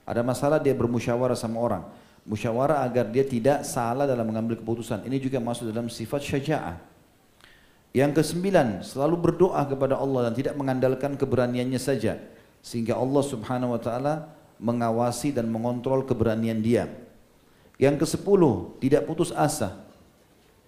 ada masalah dia bermusyawarah sama orang musyawarah agar dia tidak salah dalam mengambil keputusan ini juga masuk dalam sifat syaja'ah yang kesembilan, selalu berdoa kepada Allah dan tidak mengandalkan keberaniannya saja. Sehingga Allah subhanahu wa ta'ala mengawasi dan mengontrol keberanian dia. Yang kesepuluh, tidak putus asa.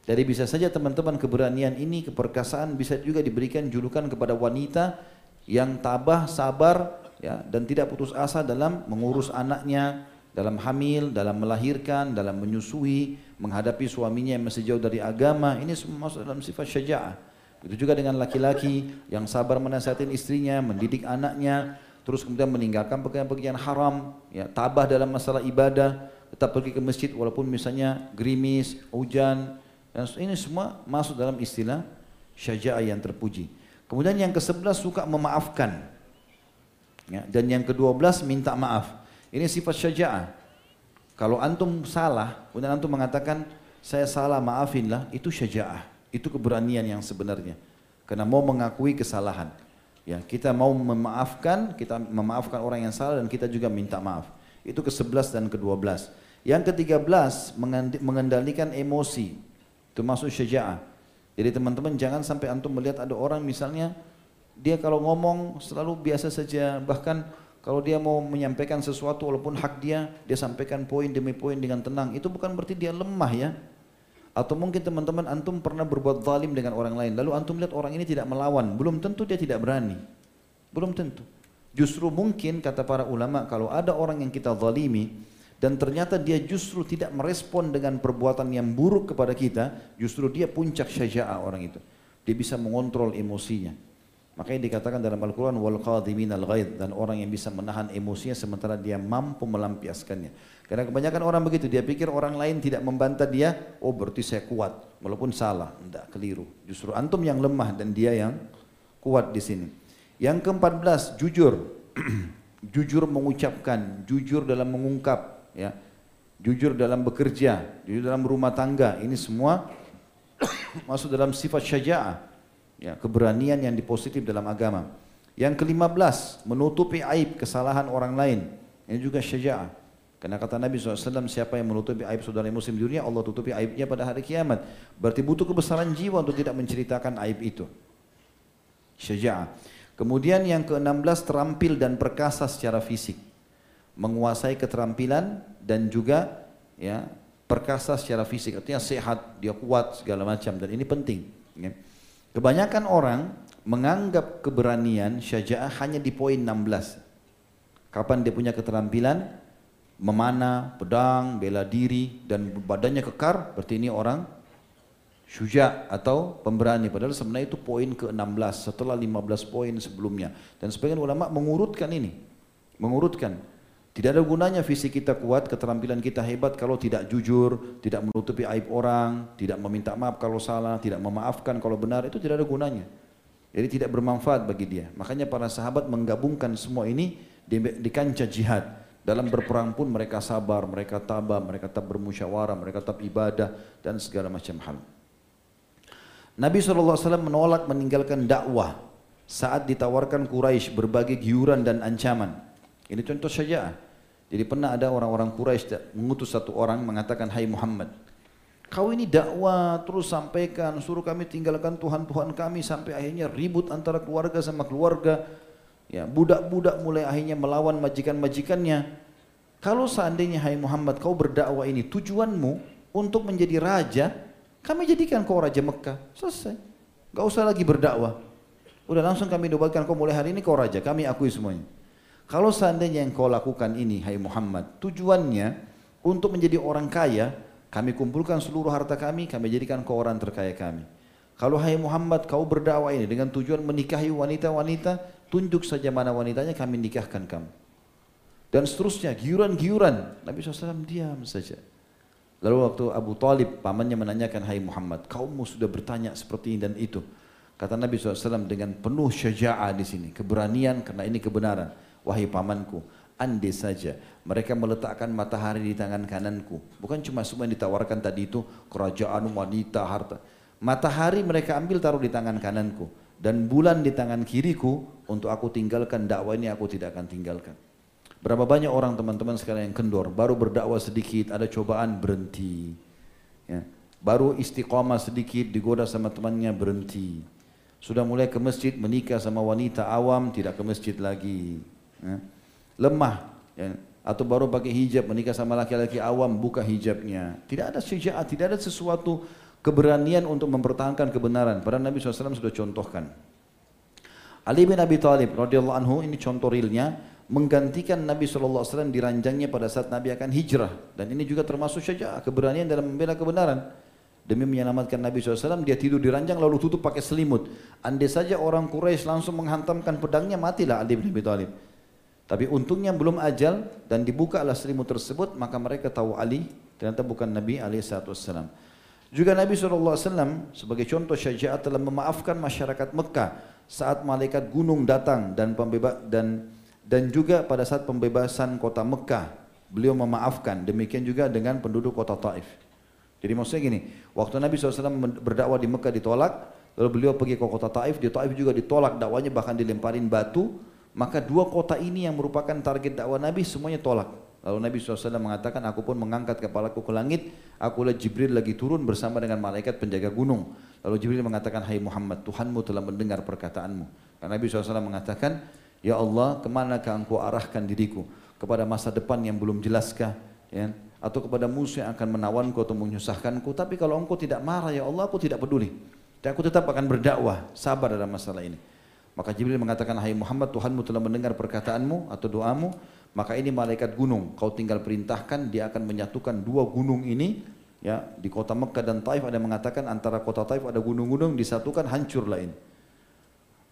Jadi bisa saja teman-teman keberanian ini, keperkasaan bisa juga diberikan julukan kepada wanita yang tabah, sabar, ya, dan tidak putus asa dalam mengurus anaknya, dalam hamil, dalam melahirkan, dalam menyusui, menghadapi suaminya yang masih jauh dari agama, ini semua masuk dalam sifat syaja'ah. Itu juga dengan laki-laki yang sabar menasihatin istrinya, mendidik anaknya, terus kemudian meninggalkan pekerjaan-pekerjaan haram, ya, tabah dalam masalah ibadah, tetap pergi ke masjid walaupun misalnya gerimis, hujan, dan ini semua masuk dalam istilah syaja'ah yang terpuji. Kemudian yang ke-11 suka memaafkan. Ya, dan yang ke-12 minta maaf. Ini sifat syaja'ah. Kalau antum salah, kemudian antum mengatakan saya salah maafinlah, itu syaja'ah. Itu keberanian yang sebenarnya. Karena mau mengakui kesalahan. Ya, kita mau memaafkan, kita memaafkan orang yang salah dan kita juga minta maaf. Itu ke-11 dan ke-12. Yang ke-13 mengendalikan emosi. Itu masuk syaja'ah. Jadi teman-teman jangan sampai antum melihat ada orang misalnya dia kalau ngomong selalu biasa saja bahkan kalau dia mau menyampaikan sesuatu walaupun hak dia, dia sampaikan poin demi poin dengan tenang. Itu bukan berarti dia lemah ya. Atau mungkin teman-teman antum pernah berbuat zalim dengan orang lain. Lalu antum lihat orang ini tidak melawan. Belum tentu dia tidak berani. Belum tentu. Justru mungkin kata para ulama kalau ada orang yang kita zalimi dan ternyata dia justru tidak merespon dengan perbuatan yang buruk kepada kita, justru dia puncak syaja'ah orang itu. Dia bisa mengontrol emosinya. Makanya dikatakan dalam Al-Quran wal al dan orang yang bisa menahan emosinya sementara dia mampu melampiaskannya. Karena kebanyakan orang begitu, dia pikir orang lain tidak membantah dia, oh berarti saya kuat, walaupun salah, tidak keliru. Justru antum yang lemah dan dia yang kuat di sini. Yang keempat jujur, jujur mengucapkan, jujur dalam mengungkap, ya, jujur dalam bekerja, jujur dalam rumah tangga. Ini semua masuk dalam sifat syaja'ah ya, keberanian yang dipositif dalam agama. Yang kelima belas, menutupi aib kesalahan orang lain. Ini juga syaja'ah. Karena kata Nabi SAW, siapa yang menutupi aib saudara muslim di dunia, Allah tutupi aibnya pada hari kiamat. Berarti butuh kebesaran jiwa untuk tidak menceritakan aib itu. Syaja'ah. Kemudian yang ke-16 terampil dan perkasa secara fisik. Menguasai keterampilan dan juga ya perkasa secara fisik. Artinya sehat, dia kuat segala macam dan ini penting. Ya. Kebanyakan orang menganggap keberanian syaja'ah hanya di poin 16. Kapan dia punya keterampilan memanah, pedang, bela diri dan badannya kekar, berarti ini orang syuja atau pemberani. Padahal sebenarnya itu poin ke-16 setelah 15 poin sebelumnya. Dan sebagian ulama mengurutkan ini. Mengurutkan. Tidak ada gunanya fisik kita kuat, keterampilan kita hebat kalau tidak jujur, tidak menutupi aib orang, tidak meminta maaf kalau salah, tidak memaafkan kalau benar, itu tidak ada gunanya. Jadi tidak bermanfaat bagi dia. Makanya para sahabat menggabungkan semua ini di, di kancah jihad. Dalam berperang pun mereka sabar, mereka tabah, mereka tetap bermusyawarah, mereka tetap ibadah dan segala macam hal. Nabi SAW menolak meninggalkan dakwah saat ditawarkan Quraisy berbagai giuran dan ancaman. Ini contoh saja. Jadi pernah ada orang-orang Quraisy mengutus satu orang mengatakan, Hai Muhammad, kau ini dakwah terus sampaikan, suruh kami tinggalkan Tuhan-Tuhan kami sampai akhirnya ribut antara keluarga sama keluarga. Ya, budak-budak mulai akhirnya melawan majikan-majikannya. Kalau seandainya Hai Muhammad kau berdakwah ini tujuanmu untuk menjadi raja, kami jadikan kau raja Mekah. Selesai. Gak usah lagi berdakwah. Udah langsung kami dobakan kau mulai hari ini kau raja, kami akui semuanya. Kalau seandainya yang kau lakukan ini, hai Muhammad, tujuannya untuk menjadi orang kaya, kami kumpulkan seluruh harta kami, kami jadikan kau orang terkaya kami. Kalau hai Muhammad kau berdakwah ini dengan tujuan menikahi wanita-wanita, tunjuk saja mana wanitanya kami nikahkan kamu. Dan seterusnya, giuran-giuran. Nabi SAW diam saja. Lalu waktu Abu Talib pamannya menanyakan, Hai Muhammad, kaummu sudah bertanya seperti ini dan itu. Kata Nabi SAW dengan penuh syaja'ah di sini, keberanian karena ini kebenaran. Wahai pamanku, andai saja mereka meletakkan matahari di tangan kananku. Bukan cuma semua yang ditawarkan tadi itu, kerajaan, wanita, harta. Matahari mereka ambil taruh di tangan kananku. Dan bulan di tangan kiriku, untuk aku tinggalkan dakwah ini aku tidak akan tinggalkan. Berapa banyak orang teman-teman sekarang yang kendor, baru berdakwah sedikit, ada cobaan berhenti. Ya. Baru istiqomah sedikit, digoda sama temannya berhenti. Sudah mulai ke masjid, menikah sama wanita awam, tidak ke masjid lagi. Ya. Lemah, ya. atau baru pakai hijab, menikah sama laki-laki awam, buka hijabnya. Tidak ada syaja'at, tidak ada sesuatu keberanian untuk mempertahankan kebenaran. Padahal Nabi SAW sudah contohkan. Ali bin Abi Thalib radhiyallahu anhu ini contoh realnya menggantikan Nabi SAW di ranjangnya pada saat Nabi akan hijrah. Dan ini juga termasuk saja keberanian dalam membela kebenaran. Demi menyelamatkan Nabi SAW, dia tidur di ranjang lalu tutup pakai selimut. Andai saja orang Quraisy langsung menghantamkan pedangnya, matilah Ali bin Abi Thalib. Tapi untungnya belum ajal dan dibukalah selimut tersebut, maka mereka tahu Ali ternyata bukan Nabi SAW. Juga Nabi SAW sebagai contoh syaja'at telah memaafkan masyarakat Mekah saat malaikat gunung datang dan pembebas dan dan juga pada saat pembebasan kota Mekah beliau memaafkan demikian juga dengan penduduk kota Taif jadi maksudnya gini waktu Nabi SAW berdakwah di Mekah ditolak lalu beliau pergi ke kota Taif di Taif juga ditolak dakwanya bahkan dilemparin batu maka dua kota ini yang merupakan target dakwah Nabi semuanya tolak lalu Nabi SAW mengatakan aku pun mengangkat kepalaku ke langit aku lihat Jibril lagi turun bersama dengan malaikat penjaga gunung lalu Jibril mengatakan hai Muhammad Tuhanmu telah mendengar perkataanmu karena Nabi SAW mengatakan Ya Allah, ke manakah engkau arahkan diriku? Kepada masa depan yang belum jelaskah? Ya? Atau kepada musuh yang akan menawanku atau menyusahkanku? Tapi kalau engkau tidak marah, ya Allah, aku tidak peduli. Dan aku tetap akan berdakwah, sabar dalam masalah ini. Maka Jibril mengatakan, Hai Muhammad, Tuhanmu telah mendengar perkataanmu atau doamu, maka ini malaikat gunung, kau tinggal perintahkan, dia akan menyatukan dua gunung ini, ya di kota Mekah dan Taif ada mengatakan antara kota Taif ada gunung-gunung disatukan hancur lain.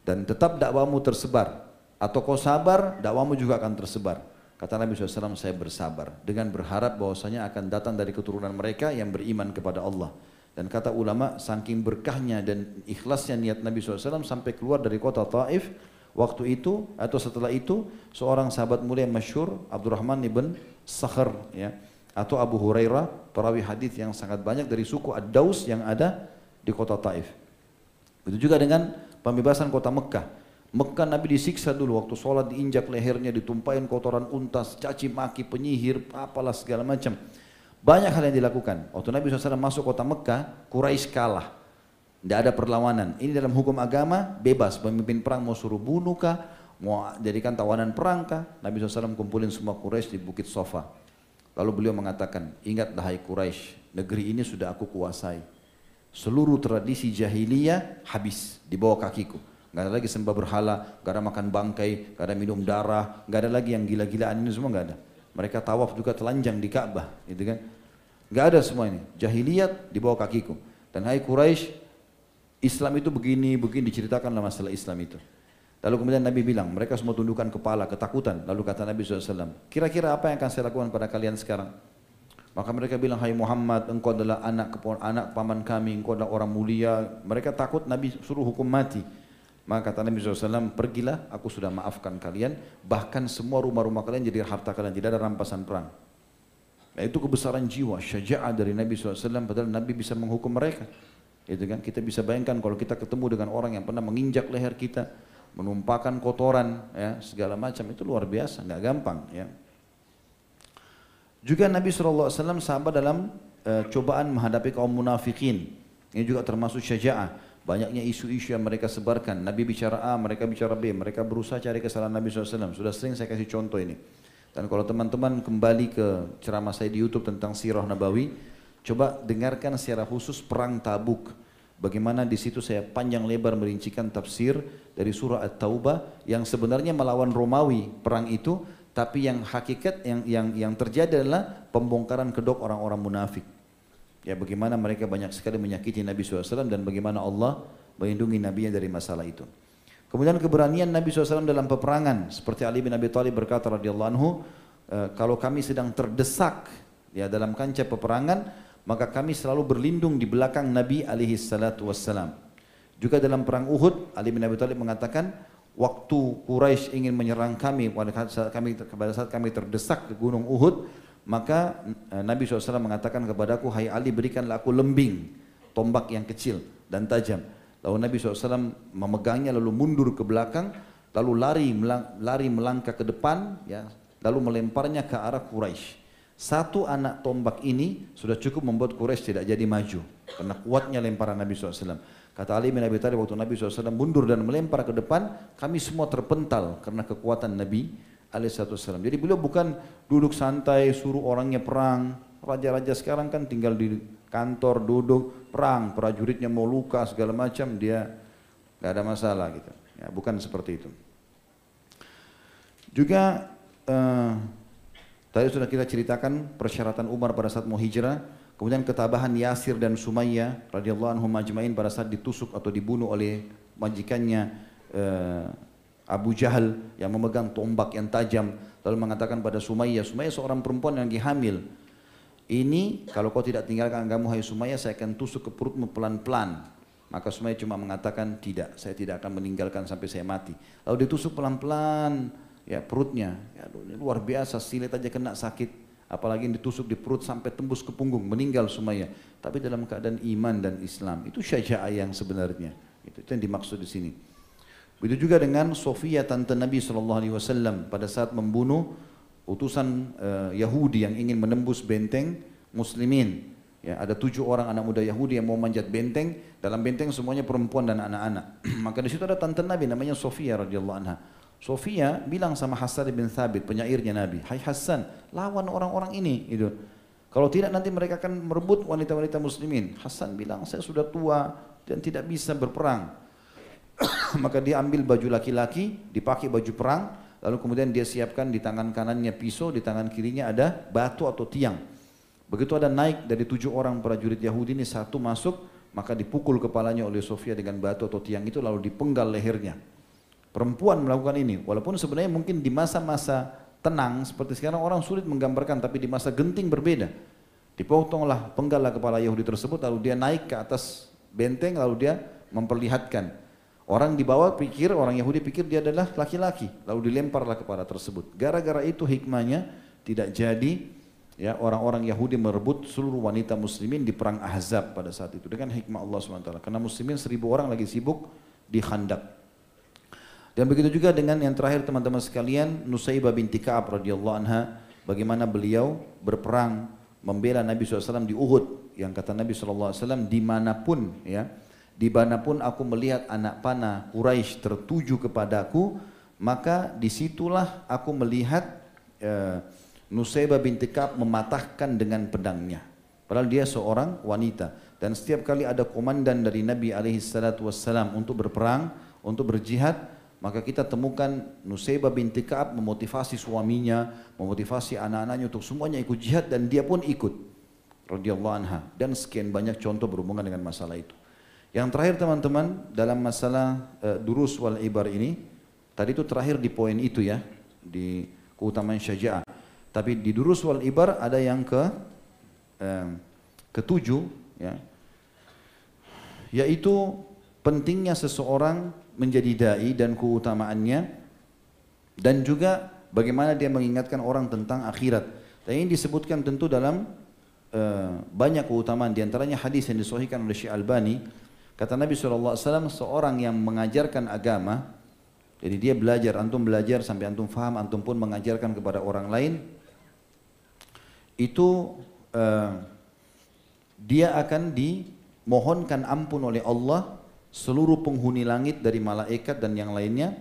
Dan tetap dakwamu tersebar. Atau kau sabar, dakwamu juga akan tersebar. Kata Nabi SAW, saya bersabar dengan berharap bahwasanya akan datang dari keturunan mereka yang beriman kepada Allah. Dan kata ulama, saking berkahnya dan ikhlasnya niat Nabi SAW sampai keluar dari kota Taif, waktu itu atau setelah itu seorang sahabat mulia yang masyhur Abdurrahman ibn Sakhr ya atau Abu Hurairah perawi hadis yang sangat banyak dari suku Ad-Daus yang ada di kota Taif. Itu juga dengan pembebasan kota Mekah. Mekah Nabi disiksa dulu waktu sholat diinjak lehernya, ditumpahin kotoran untas, caci maki, penyihir, apalah segala macam. Banyak hal yang dilakukan. Waktu Nabi SAW masuk kota Mekah, Quraisy kalah. Tidak ada perlawanan. Ini dalam hukum agama bebas. Pemimpin perang mau suruh bunuh kah, mau jadikan tawanan perang kah. Nabi SAW kumpulin semua Quraisy di Bukit Sofa. Lalu beliau mengatakan, ingatlah hai Quraisy, negeri ini sudah aku kuasai. Seluruh tradisi jahiliyah habis di bawah kakiku. Gak ada lagi sembah berhala, gak ada makan bangkai, gak ada minum darah, gak ada lagi yang gila-gilaan ini semua gak ada. Mereka tawaf juga telanjang di Ka'bah, gitu kan? Gak ada semua ini. Jahiliyat di bawah kakiku. Dan hai Quraisy, Islam itu begini, begini diceritakanlah masalah Islam itu. Lalu kemudian Nabi bilang, mereka semua tundukkan kepala, ketakutan. Lalu kata Nabi SAW, kira-kira apa yang akan saya lakukan pada kalian sekarang? Maka mereka bilang, hai Muhammad, engkau adalah anak anak paman kami, engkau adalah orang mulia. Mereka takut Nabi suruh hukum mati. Maka kata Nabi SAW, pergilah aku sudah maafkan kalian, bahkan semua rumah-rumah kalian jadi harta kalian, tidak ada rampasan perang. Nah, itu kebesaran jiwa, syaja'ah dari Nabi SAW, padahal Nabi bisa menghukum mereka. Itu kan kita bisa bayangkan kalau kita ketemu dengan orang yang pernah menginjak leher kita, menumpahkan kotoran, ya segala macam itu luar biasa, nggak gampang. Ya. Juga Nabi SAW sahabat dalam uh, cobaan menghadapi kaum munafikin. Ini juga termasuk syaja'ah. Banyaknya isu-isu yang mereka sebarkan. Nabi bicara A, mereka bicara B. Mereka berusaha cari kesalahan Nabi SAW. Sudah sering saya kasih contoh ini. Dan kalau teman-teman kembali ke ceramah saya di Youtube tentang Sirah Nabawi, coba dengarkan secara khusus perang Tabuk. Bagaimana di situ saya panjang lebar merincikan tafsir dari surah At-Taubah yang sebenarnya melawan Romawi perang itu, tapi yang hakikat yang yang yang terjadi adalah pembongkaran kedok orang-orang munafik. Ya bagaimana mereka banyak sekali menyakiti Nabi SAW dan bagaimana Allah melindungi Nabi dari masalah itu. Kemudian keberanian Nabi SAW dalam peperangan seperti Ali bin Abi Thalib berkata radhiyallahu anhu, e, kalau kami sedang terdesak ya dalam kancah peperangan, maka kami selalu berlindung di belakang Nabi alaihi salatu wassalam. Juga dalam perang Uhud, Ali bin Abi Thalib mengatakan, waktu Quraisy ingin menyerang kami pada saat kami pada saat kami terdesak ke gunung Uhud, maka eh, Nabi SAW mengatakan kepadaku, Hai Ali berikanlah aku lembing, tombak yang kecil dan tajam. Lalu Nabi SAW memegangnya lalu mundur ke belakang, lalu lari lari melangkah ke depan, ya, lalu melemparnya ke arah Quraisy. Satu anak tombak ini sudah cukup membuat Quraisy tidak jadi maju karena kuatnya lemparan Nabi SAW. Kata Ali bin Abi Thalib waktu Nabi SAW mundur dan melempar ke depan, kami semua terpental karena kekuatan Nabi SAW. Jadi beliau bukan duduk santai suruh orangnya perang. Raja-raja sekarang kan tinggal di kantor duduk perang, prajuritnya mau luka segala macam dia nggak ada masalah gitu. Ya, bukan seperti itu. Juga uh, tadi sudah kita ceritakan persyaratan Umar pada saat mau hijrah, kemudian ketabahan Yasir dan Sumayyah radhiyallahu anhum majma'in pada saat ditusuk atau dibunuh oleh majikannya uh, Abu Jahal yang memegang tombak yang tajam lalu mengatakan pada Sumayyah, Sumayyah seorang perempuan yang lagi hamil. Ini kalau kau tidak tinggalkan kamu hai Sumayyah saya akan tusuk ke perutmu pelan-pelan. Maka Sumayyah cuma mengatakan tidak, saya tidak akan meninggalkan sampai saya mati. Lalu ditusuk pelan-pelan ya perutnya. Ya, luar biasa silet aja kena sakit. Apalagi ditusuk di perut sampai tembus ke punggung, meninggal Sumayyah. Tapi dalam keadaan iman dan Islam. Itu syaja'ah yang sebenarnya. Itu yang dimaksud di sini. Begitu juga dengan Sofia tante Nabi SAW pada saat membunuh utusan uh, Yahudi yang ingin menembus benteng muslimin. Ya, ada tujuh orang anak muda Yahudi yang mau manjat benteng, dalam benteng semuanya perempuan dan anak-anak. Maka di situ ada tante Nabi namanya Sofia radhiyallahu anha. Sofia bilang sama Hasan bin Thabit, penyairnya Nabi, "Hai Hasan, lawan orang-orang ini." Itu. Kalau tidak nanti mereka akan merebut wanita-wanita muslimin. Hasan bilang, "Saya sudah tua dan tidak bisa berperang." maka dia ambil baju laki-laki, dipakai baju perang, lalu kemudian dia siapkan di tangan kanannya pisau, di tangan kirinya ada batu atau tiang. Begitu ada naik dari tujuh orang prajurit Yahudi ini satu masuk, maka dipukul kepalanya oleh Sofia dengan batu atau tiang itu lalu dipenggal lehernya. Perempuan melakukan ini, walaupun sebenarnya mungkin di masa-masa tenang seperti sekarang orang sulit menggambarkan, tapi di masa genting berbeda. Dipotonglah, penggallah kepala Yahudi tersebut, lalu dia naik ke atas benteng, lalu dia memperlihatkan Orang di bawah pikir, orang Yahudi pikir dia adalah laki-laki, lalu dilemparlah kepada tersebut. Gara-gara itu hikmahnya tidak jadi ya orang-orang Yahudi merebut seluruh wanita muslimin di perang Ahzab pada saat itu dengan hikmah Allah SWT. Karena muslimin seribu orang lagi sibuk di khandak. Dan begitu juga dengan yang terakhir teman-teman sekalian, Nusaibah binti Ka'ab radhiyallahu anha, bagaimana beliau berperang membela Nabi SAW di Uhud, yang kata Nabi SAW di mana pun ya, di mana pun aku melihat anak panah Quraisy tertuju kepadaku, maka di situlah aku melihat Nusaybah binti Ka'ab mematahkan dengan pedangnya. Padahal dia seorang wanita. Dan setiap kali ada komandan dari Nabi alaihi salatu wassalam untuk berperang, untuk berjihad, maka kita temukan Nusaybah binti Ka'ab memotivasi suaminya, memotivasi anak-anaknya untuk semuanya ikut jihad dan dia pun ikut. radhiyallahu anha. Dan sekian banyak contoh berhubungan dengan masalah itu. Yang terakhir teman-teman dalam masalah uh, durus wal ibar ini, tadi itu terakhir di poin itu ya, di keutamaan syaja'ah. Tapi di durus wal ibar ada yang ke uh, ketujuh ya, yaitu pentingnya seseorang menjadi dai dan keutamaannya dan juga bagaimana dia mengingatkan orang tentang akhirat. Dan ini disebutkan tentu dalam uh, banyak keutamaan di antaranya hadis yang disahihkan oleh Syekh Albani Kata Nabi SAW, seorang yang mengajarkan agama, jadi dia belajar, antum belajar sampai antum faham, antum pun mengajarkan kepada orang lain, itu uh, dia akan dimohonkan ampun oleh Allah seluruh penghuni langit dari malaikat dan yang lainnya,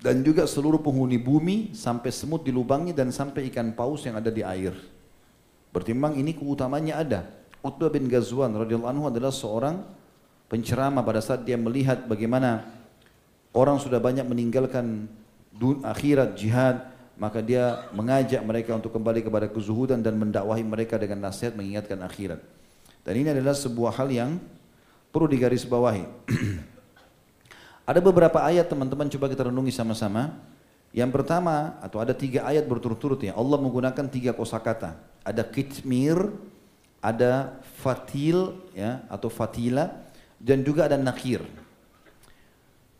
dan juga seluruh penghuni bumi sampai semut di lubangnya dan sampai ikan paus yang ada di air. Berarti memang ini keutamanya ada. Utbah bin Ghazwan radhiyallahu anhu adalah seorang penceramah pada saat dia melihat bagaimana orang sudah banyak meninggalkan akhirat jihad maka dia mengajak mereka untuk kembali kepada kezuhudan dan mendakwahi mereka dengan nasihat mengingatkan akhirat. Dan ini adalah sebuah hal yang perlu digarisbawahi. Ada beberapa ayat teman-teman coba kita renungi sama-sama Yang pertama atau ada tiga ayat berturut-turut ya. Allah menggunakan tiga kosakata. Ada kitmir, ada fatil ya atau fatila dan juga ada nakir.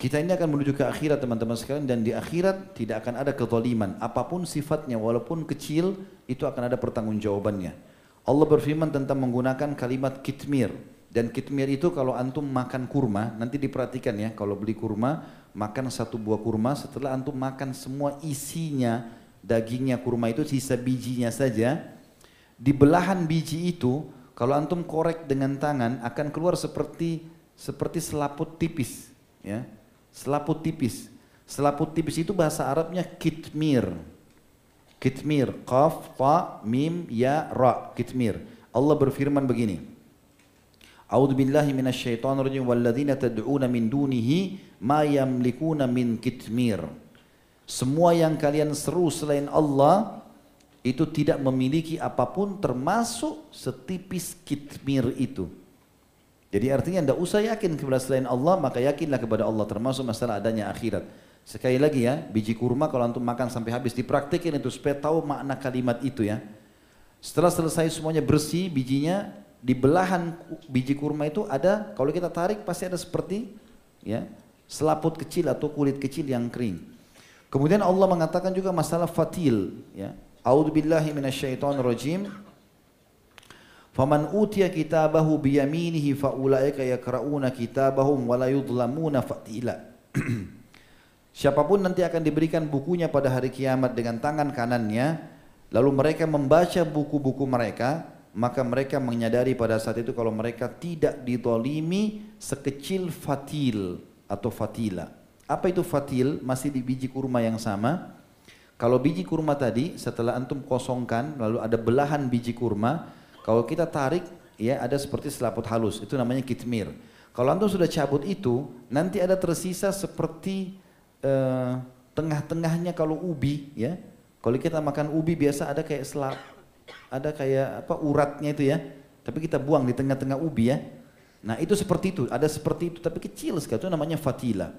Kita ini akan menuju ke akhirat teman-teman sekalian dan di akhirat tidak akan ada kezaliman. Apa pun sifatnya walaupun kecil itu akan ada pertanggungjawabannya. Allah berfirman tentang menggunakan kalimat kitmir. Dan kitmir itu kalau antum makan kurma, nanti diperhatikan ya, kalau beli kurma, makan satu buah kurma, setelah antum makan semua isinya, dagingnya kurma itu sisa bijinya saja, di belahan biji itu, kalau antum korek dengan tangan akan keluar seperti seperti selaput tipis, ya, selaput tipis. Selaput tipis itu bahasa Arabnya kitmir. Kitmir, qaf, ta, mim, ya, ra, kitmir. Allah berfirman begini. A'udzu billahi minasyaitonir rajim walladzina tad'una min dunihi ma yamlikuna min kitmir. Semua yang kalian seru selain Allah itu tidak memiliki apa pun termasuk setipis kitmir itu. Jadi artinya tidak usah yakin kepada selain Allah, maka yakinlah kepada Allah termasuk masalah adanya akhirat. Sekali lagi ya, biji kurma kalau antum makan sampai habis dipraktikin itu supaya tahu makna kalimat itu ya. Setelah selesai semuanya bersih bijinya, di belahan biji kurma itu ada kalau kita tarik pasti ada seperti ya selaput kecil atau kulit kecil yang kering. Kemudian Allah mengatakan juga masalah fatil ya. A'udzubillahi minasyaitonirrajim. Faman utiya kitabahu biyaminihi faulaika yakra'una kitabahum wa la yudlamuna fatila. Siapa pun nanti akan diberikan bukunya pada hari kiamat dengan tangan kanannya, lalu mereka membaca buku-buku mereka, maka mereka menyadari pada saat itu kalau mereka tidak ditolimi sekecil fatil atau fatila. Apa itu fatil? Masih di biji kurma yang sama. Kalau biji kurma tadi setelah antum kosongkan lalu ada belahan biji kurma, kalau kita tarik ya ada seperti selaput halus, itu namanya kitmir. Kalau antum sudah cabut itu, nanti ada tersisa seperti uh, tengah-tengahnya kalau ubi ya. Kalau kita makan ubi biasa ada kayak selap, ada kayak apa uratnya itu ya. Tapi kita buang di tengah-tengah ubi ya. Nah itu seperti itu, ada seperti itu tapi kecil sekali itu namanya fatila.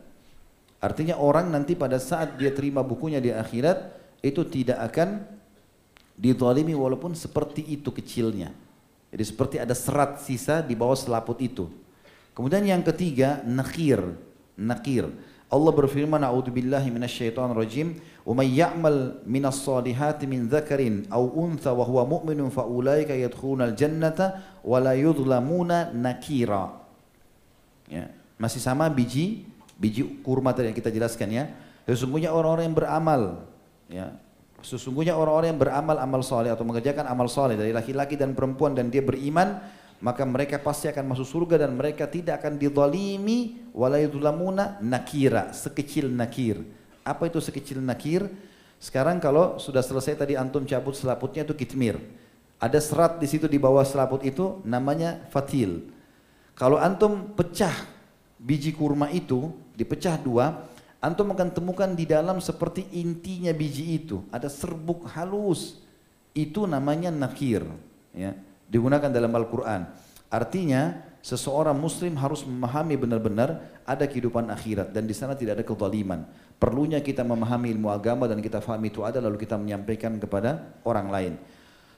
Artinya orang nanti pada saat dia terima bukunya di akhirat itu tidak akan ditolimi walaupun seperti itu kecilnya. Jadi seperti ada serat sisa di bawah selaput itu. Kemudian yang ketiga nakir, nakir. Allah berfirman, "A'udzubillahi minasyaitonirrajim." ومن يعمل من الصالحات من ذكر أو أنثى وهو مؤمن فأولئك يدخلون الجنة ولا يظلمون نكيرا ya. masih sama biji biji kurma tadi yang kita jelaskan ya sesungguhnya orang-orang yang beramal ya sesungguhnya orang-orang yang beramal amal soleh atau mengerjakan amal soleh dari laki-laki dan perempuan dan dia beriman maka mereka pasti akan masuk surga dan mereka tidak akan didolimi walayudulamuna nakira sekecil nakir apa itu sekecil nakir? Sekarang kalau sudah selesai tadi antum cabut selaputnya itu kitmir. Ada serat di situ di bawah selaput itu namanya fatil. Kalau antum pecah biji kurma itu, dipecah dua, antum akan temukan di dalam seperti intinya biji itu. Ada serbuk halus. Itu namanya nakir. Ya, digunakan dalam Al-Quran. Artinya seseorang muslim harus memahami benar-benar ada kehidupan akhirat dan di sana tidak ada kezaliman. Perlunya kita memahami ilmu agama dan kita fahami itu ada lalu kita menyampaikan kepada orang lain.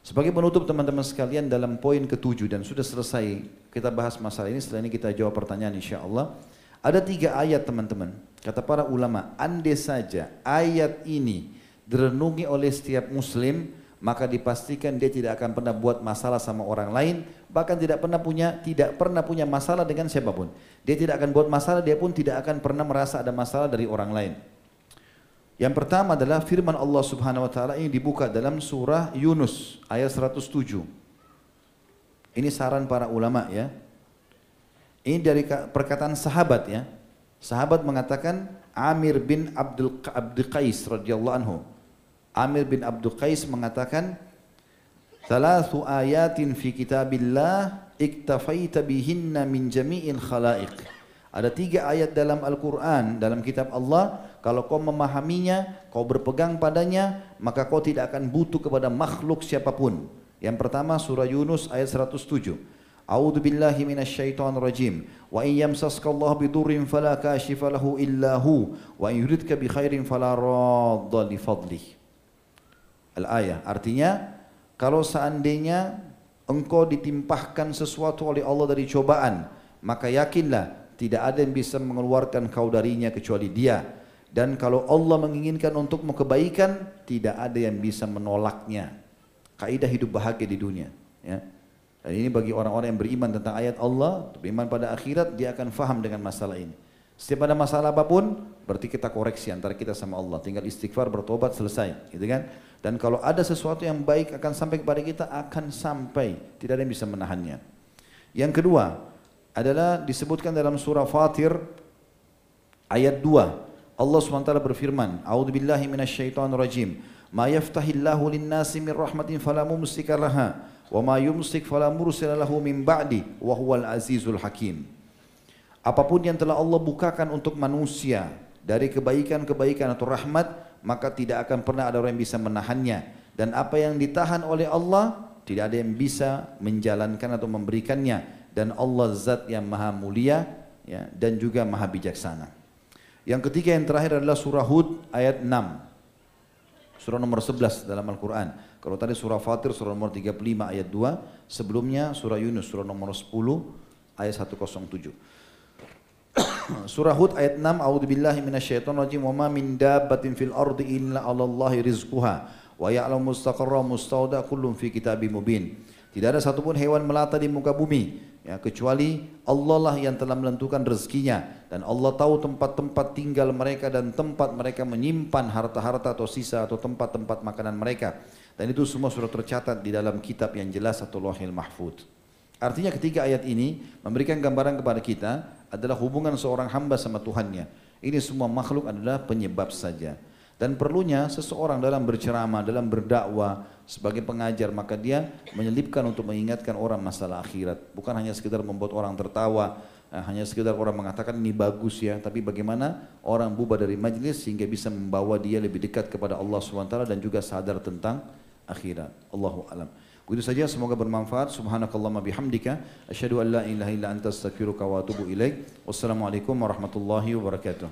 Sebagai penutup teman-teman sekalian dalam poin ketujuh dan sudah selesai kita bahas masalah ini setelah ini kita jawab pertanyaan insya Allah. Ada tiga ayat teman-teman. Kata para ulama, andai saja ayat ini direnungi oleh setiap muslim, maka dipastikan dia tidak akan pernah buat masalah sama orang lain, bahkan tidak pernah punya tidak pernah punya masalah dengan siapa pun. Dia tidak akan buat masalah, dia pun tidak akan pernah merasa ada masalah dari orang lain. Yang pertama adalah firman Allah Subhanahu wa taala ini dibuka dalam surah Yunus ayat 107. Ini saran para ulama ya. Ini dari perkataan sahabat ya. Sahabat mengatakan Amir bin Abdul Qais radhiyallahu anhu. Amir bin Abdul Qais mengatakan Thalathu ayatin fi kitabillah iktafaita bihinna min jami'il khalaiq. Ada tiga ayat dalam Al-Quran, dalam kitab Allah, kalau kau memahaminya, kau berpegang padanya, maka kau tidak akan butuh kepada makhluk siapa pun. Yang pertama surah Yunus ayat 107. A'udzu billahi minasyaitonir rajim. Wa in yamsaska Allah bidurrin fala kashifa lahu illa hu wa in yuridka bi khairin fala radda li fadlih. Al-ayah artinya kalau seandainya engkau ditimpahkan sesuatu oleh Allah dari cobaan, maka yakinlah tidak ada yang bisa mengeluarkan kau darinya kecuali dia. Dan kalau Allah menginginkan untukmu kebaikan, tidak ada yang bisa menolaknya. Kaidah hidup bahagia di dunia. Ya. Dan ini bagi orang-orang yang beriman tentang ayat Allah, beriman pada akhirat, dia akan faham dengan masalah ini. Setiap ada masalah apa pun, berarti kita koreksi antara kita sama Allah. Tinggal istighfar, bertobat, selesai. Gitu kan? Dan kalau ada sesuatu yang baik akan sampai kepada kita, akan sampai. Tidak ada yang bisa menahannya. Yang kedua, adalah disebutkan dalam surah Fatir ayat 2. Allah SWT berfirman, A'udzu billahi minasyaitonir rajim. Ma yaftahillahu lin-nasi min rahmatin fala mumsika wa ma yumsik fala mursila lahu min ba'di wa huwal azizul hakim. Apa pun yang telah Allah bukakan untuk manusia dari kebaikan-kebaikan atau rahmat, maka tidak akan pernah ada orang yang bisa menahannya. Dan apa yang ditahan oleh Allah, tidak ada yang bisa menjalankan atau memberikannya. Dan Allah zat yang maha mulia ya, dan juga maha bijaksana. Yang ketiga yang terakhir adalah surah Hud ayat 6. Surah nomor 11 dalam Al-Quran. Kalau tadi surah Fatir surah nomor 35 ayat 2. Sebelumnya surah Yunus surah nomor 10 ayat 107. Surah Hud ayat 6 A'udzubillahi minasyaitonir rajim wa ma min dabbatin fil ardi illa 'alallahi rizquha wa ya'lamu mustaqarra mustauda kullun fi kitabim mubin. Tidak ada satupun hewan melata di muka bumi ya kecuali Allah lah yang telah menentukan rezekinya dan Allah tahu tempat-tempat tinggal mereka dan tempat mereka menyimpan harta-harta atau sisa atau tempat-tempat makanan mereka dan itu semua sudah tercatat di dalam kitab yang jelas atau Lauhil Mahfuz. Artinya ketiga ayat ini memberikan gambaran kepada kita adalah hubungan seorang hamba sama Tuhannya. Ini semua makhluk adalah penyebab saja. Dan perlunya seseorang dalam berceramah, dalam berdakwah sebagai pengajar maka dia menyelipkan untuk mengingatkan orang masalah akhirat. Bukan hanya sekedar membuat orang tertawa, eh, hanya sekedar orang mengatakan ini bagus ya, tapi bagaimana orang bubar dari majlis sehingga bisa membawa dia lebih dekat kepada Allah SWT dan juga sadar tentang akhirat. Allahu alam. Itu saja semoga bermanfaat. Subhanakallahumma bihamdika asyhadu an la ilaha illa anta astaghfiruka wa atubu ilaik. Wassalamualaikum warahmatullahi wabarakatuh.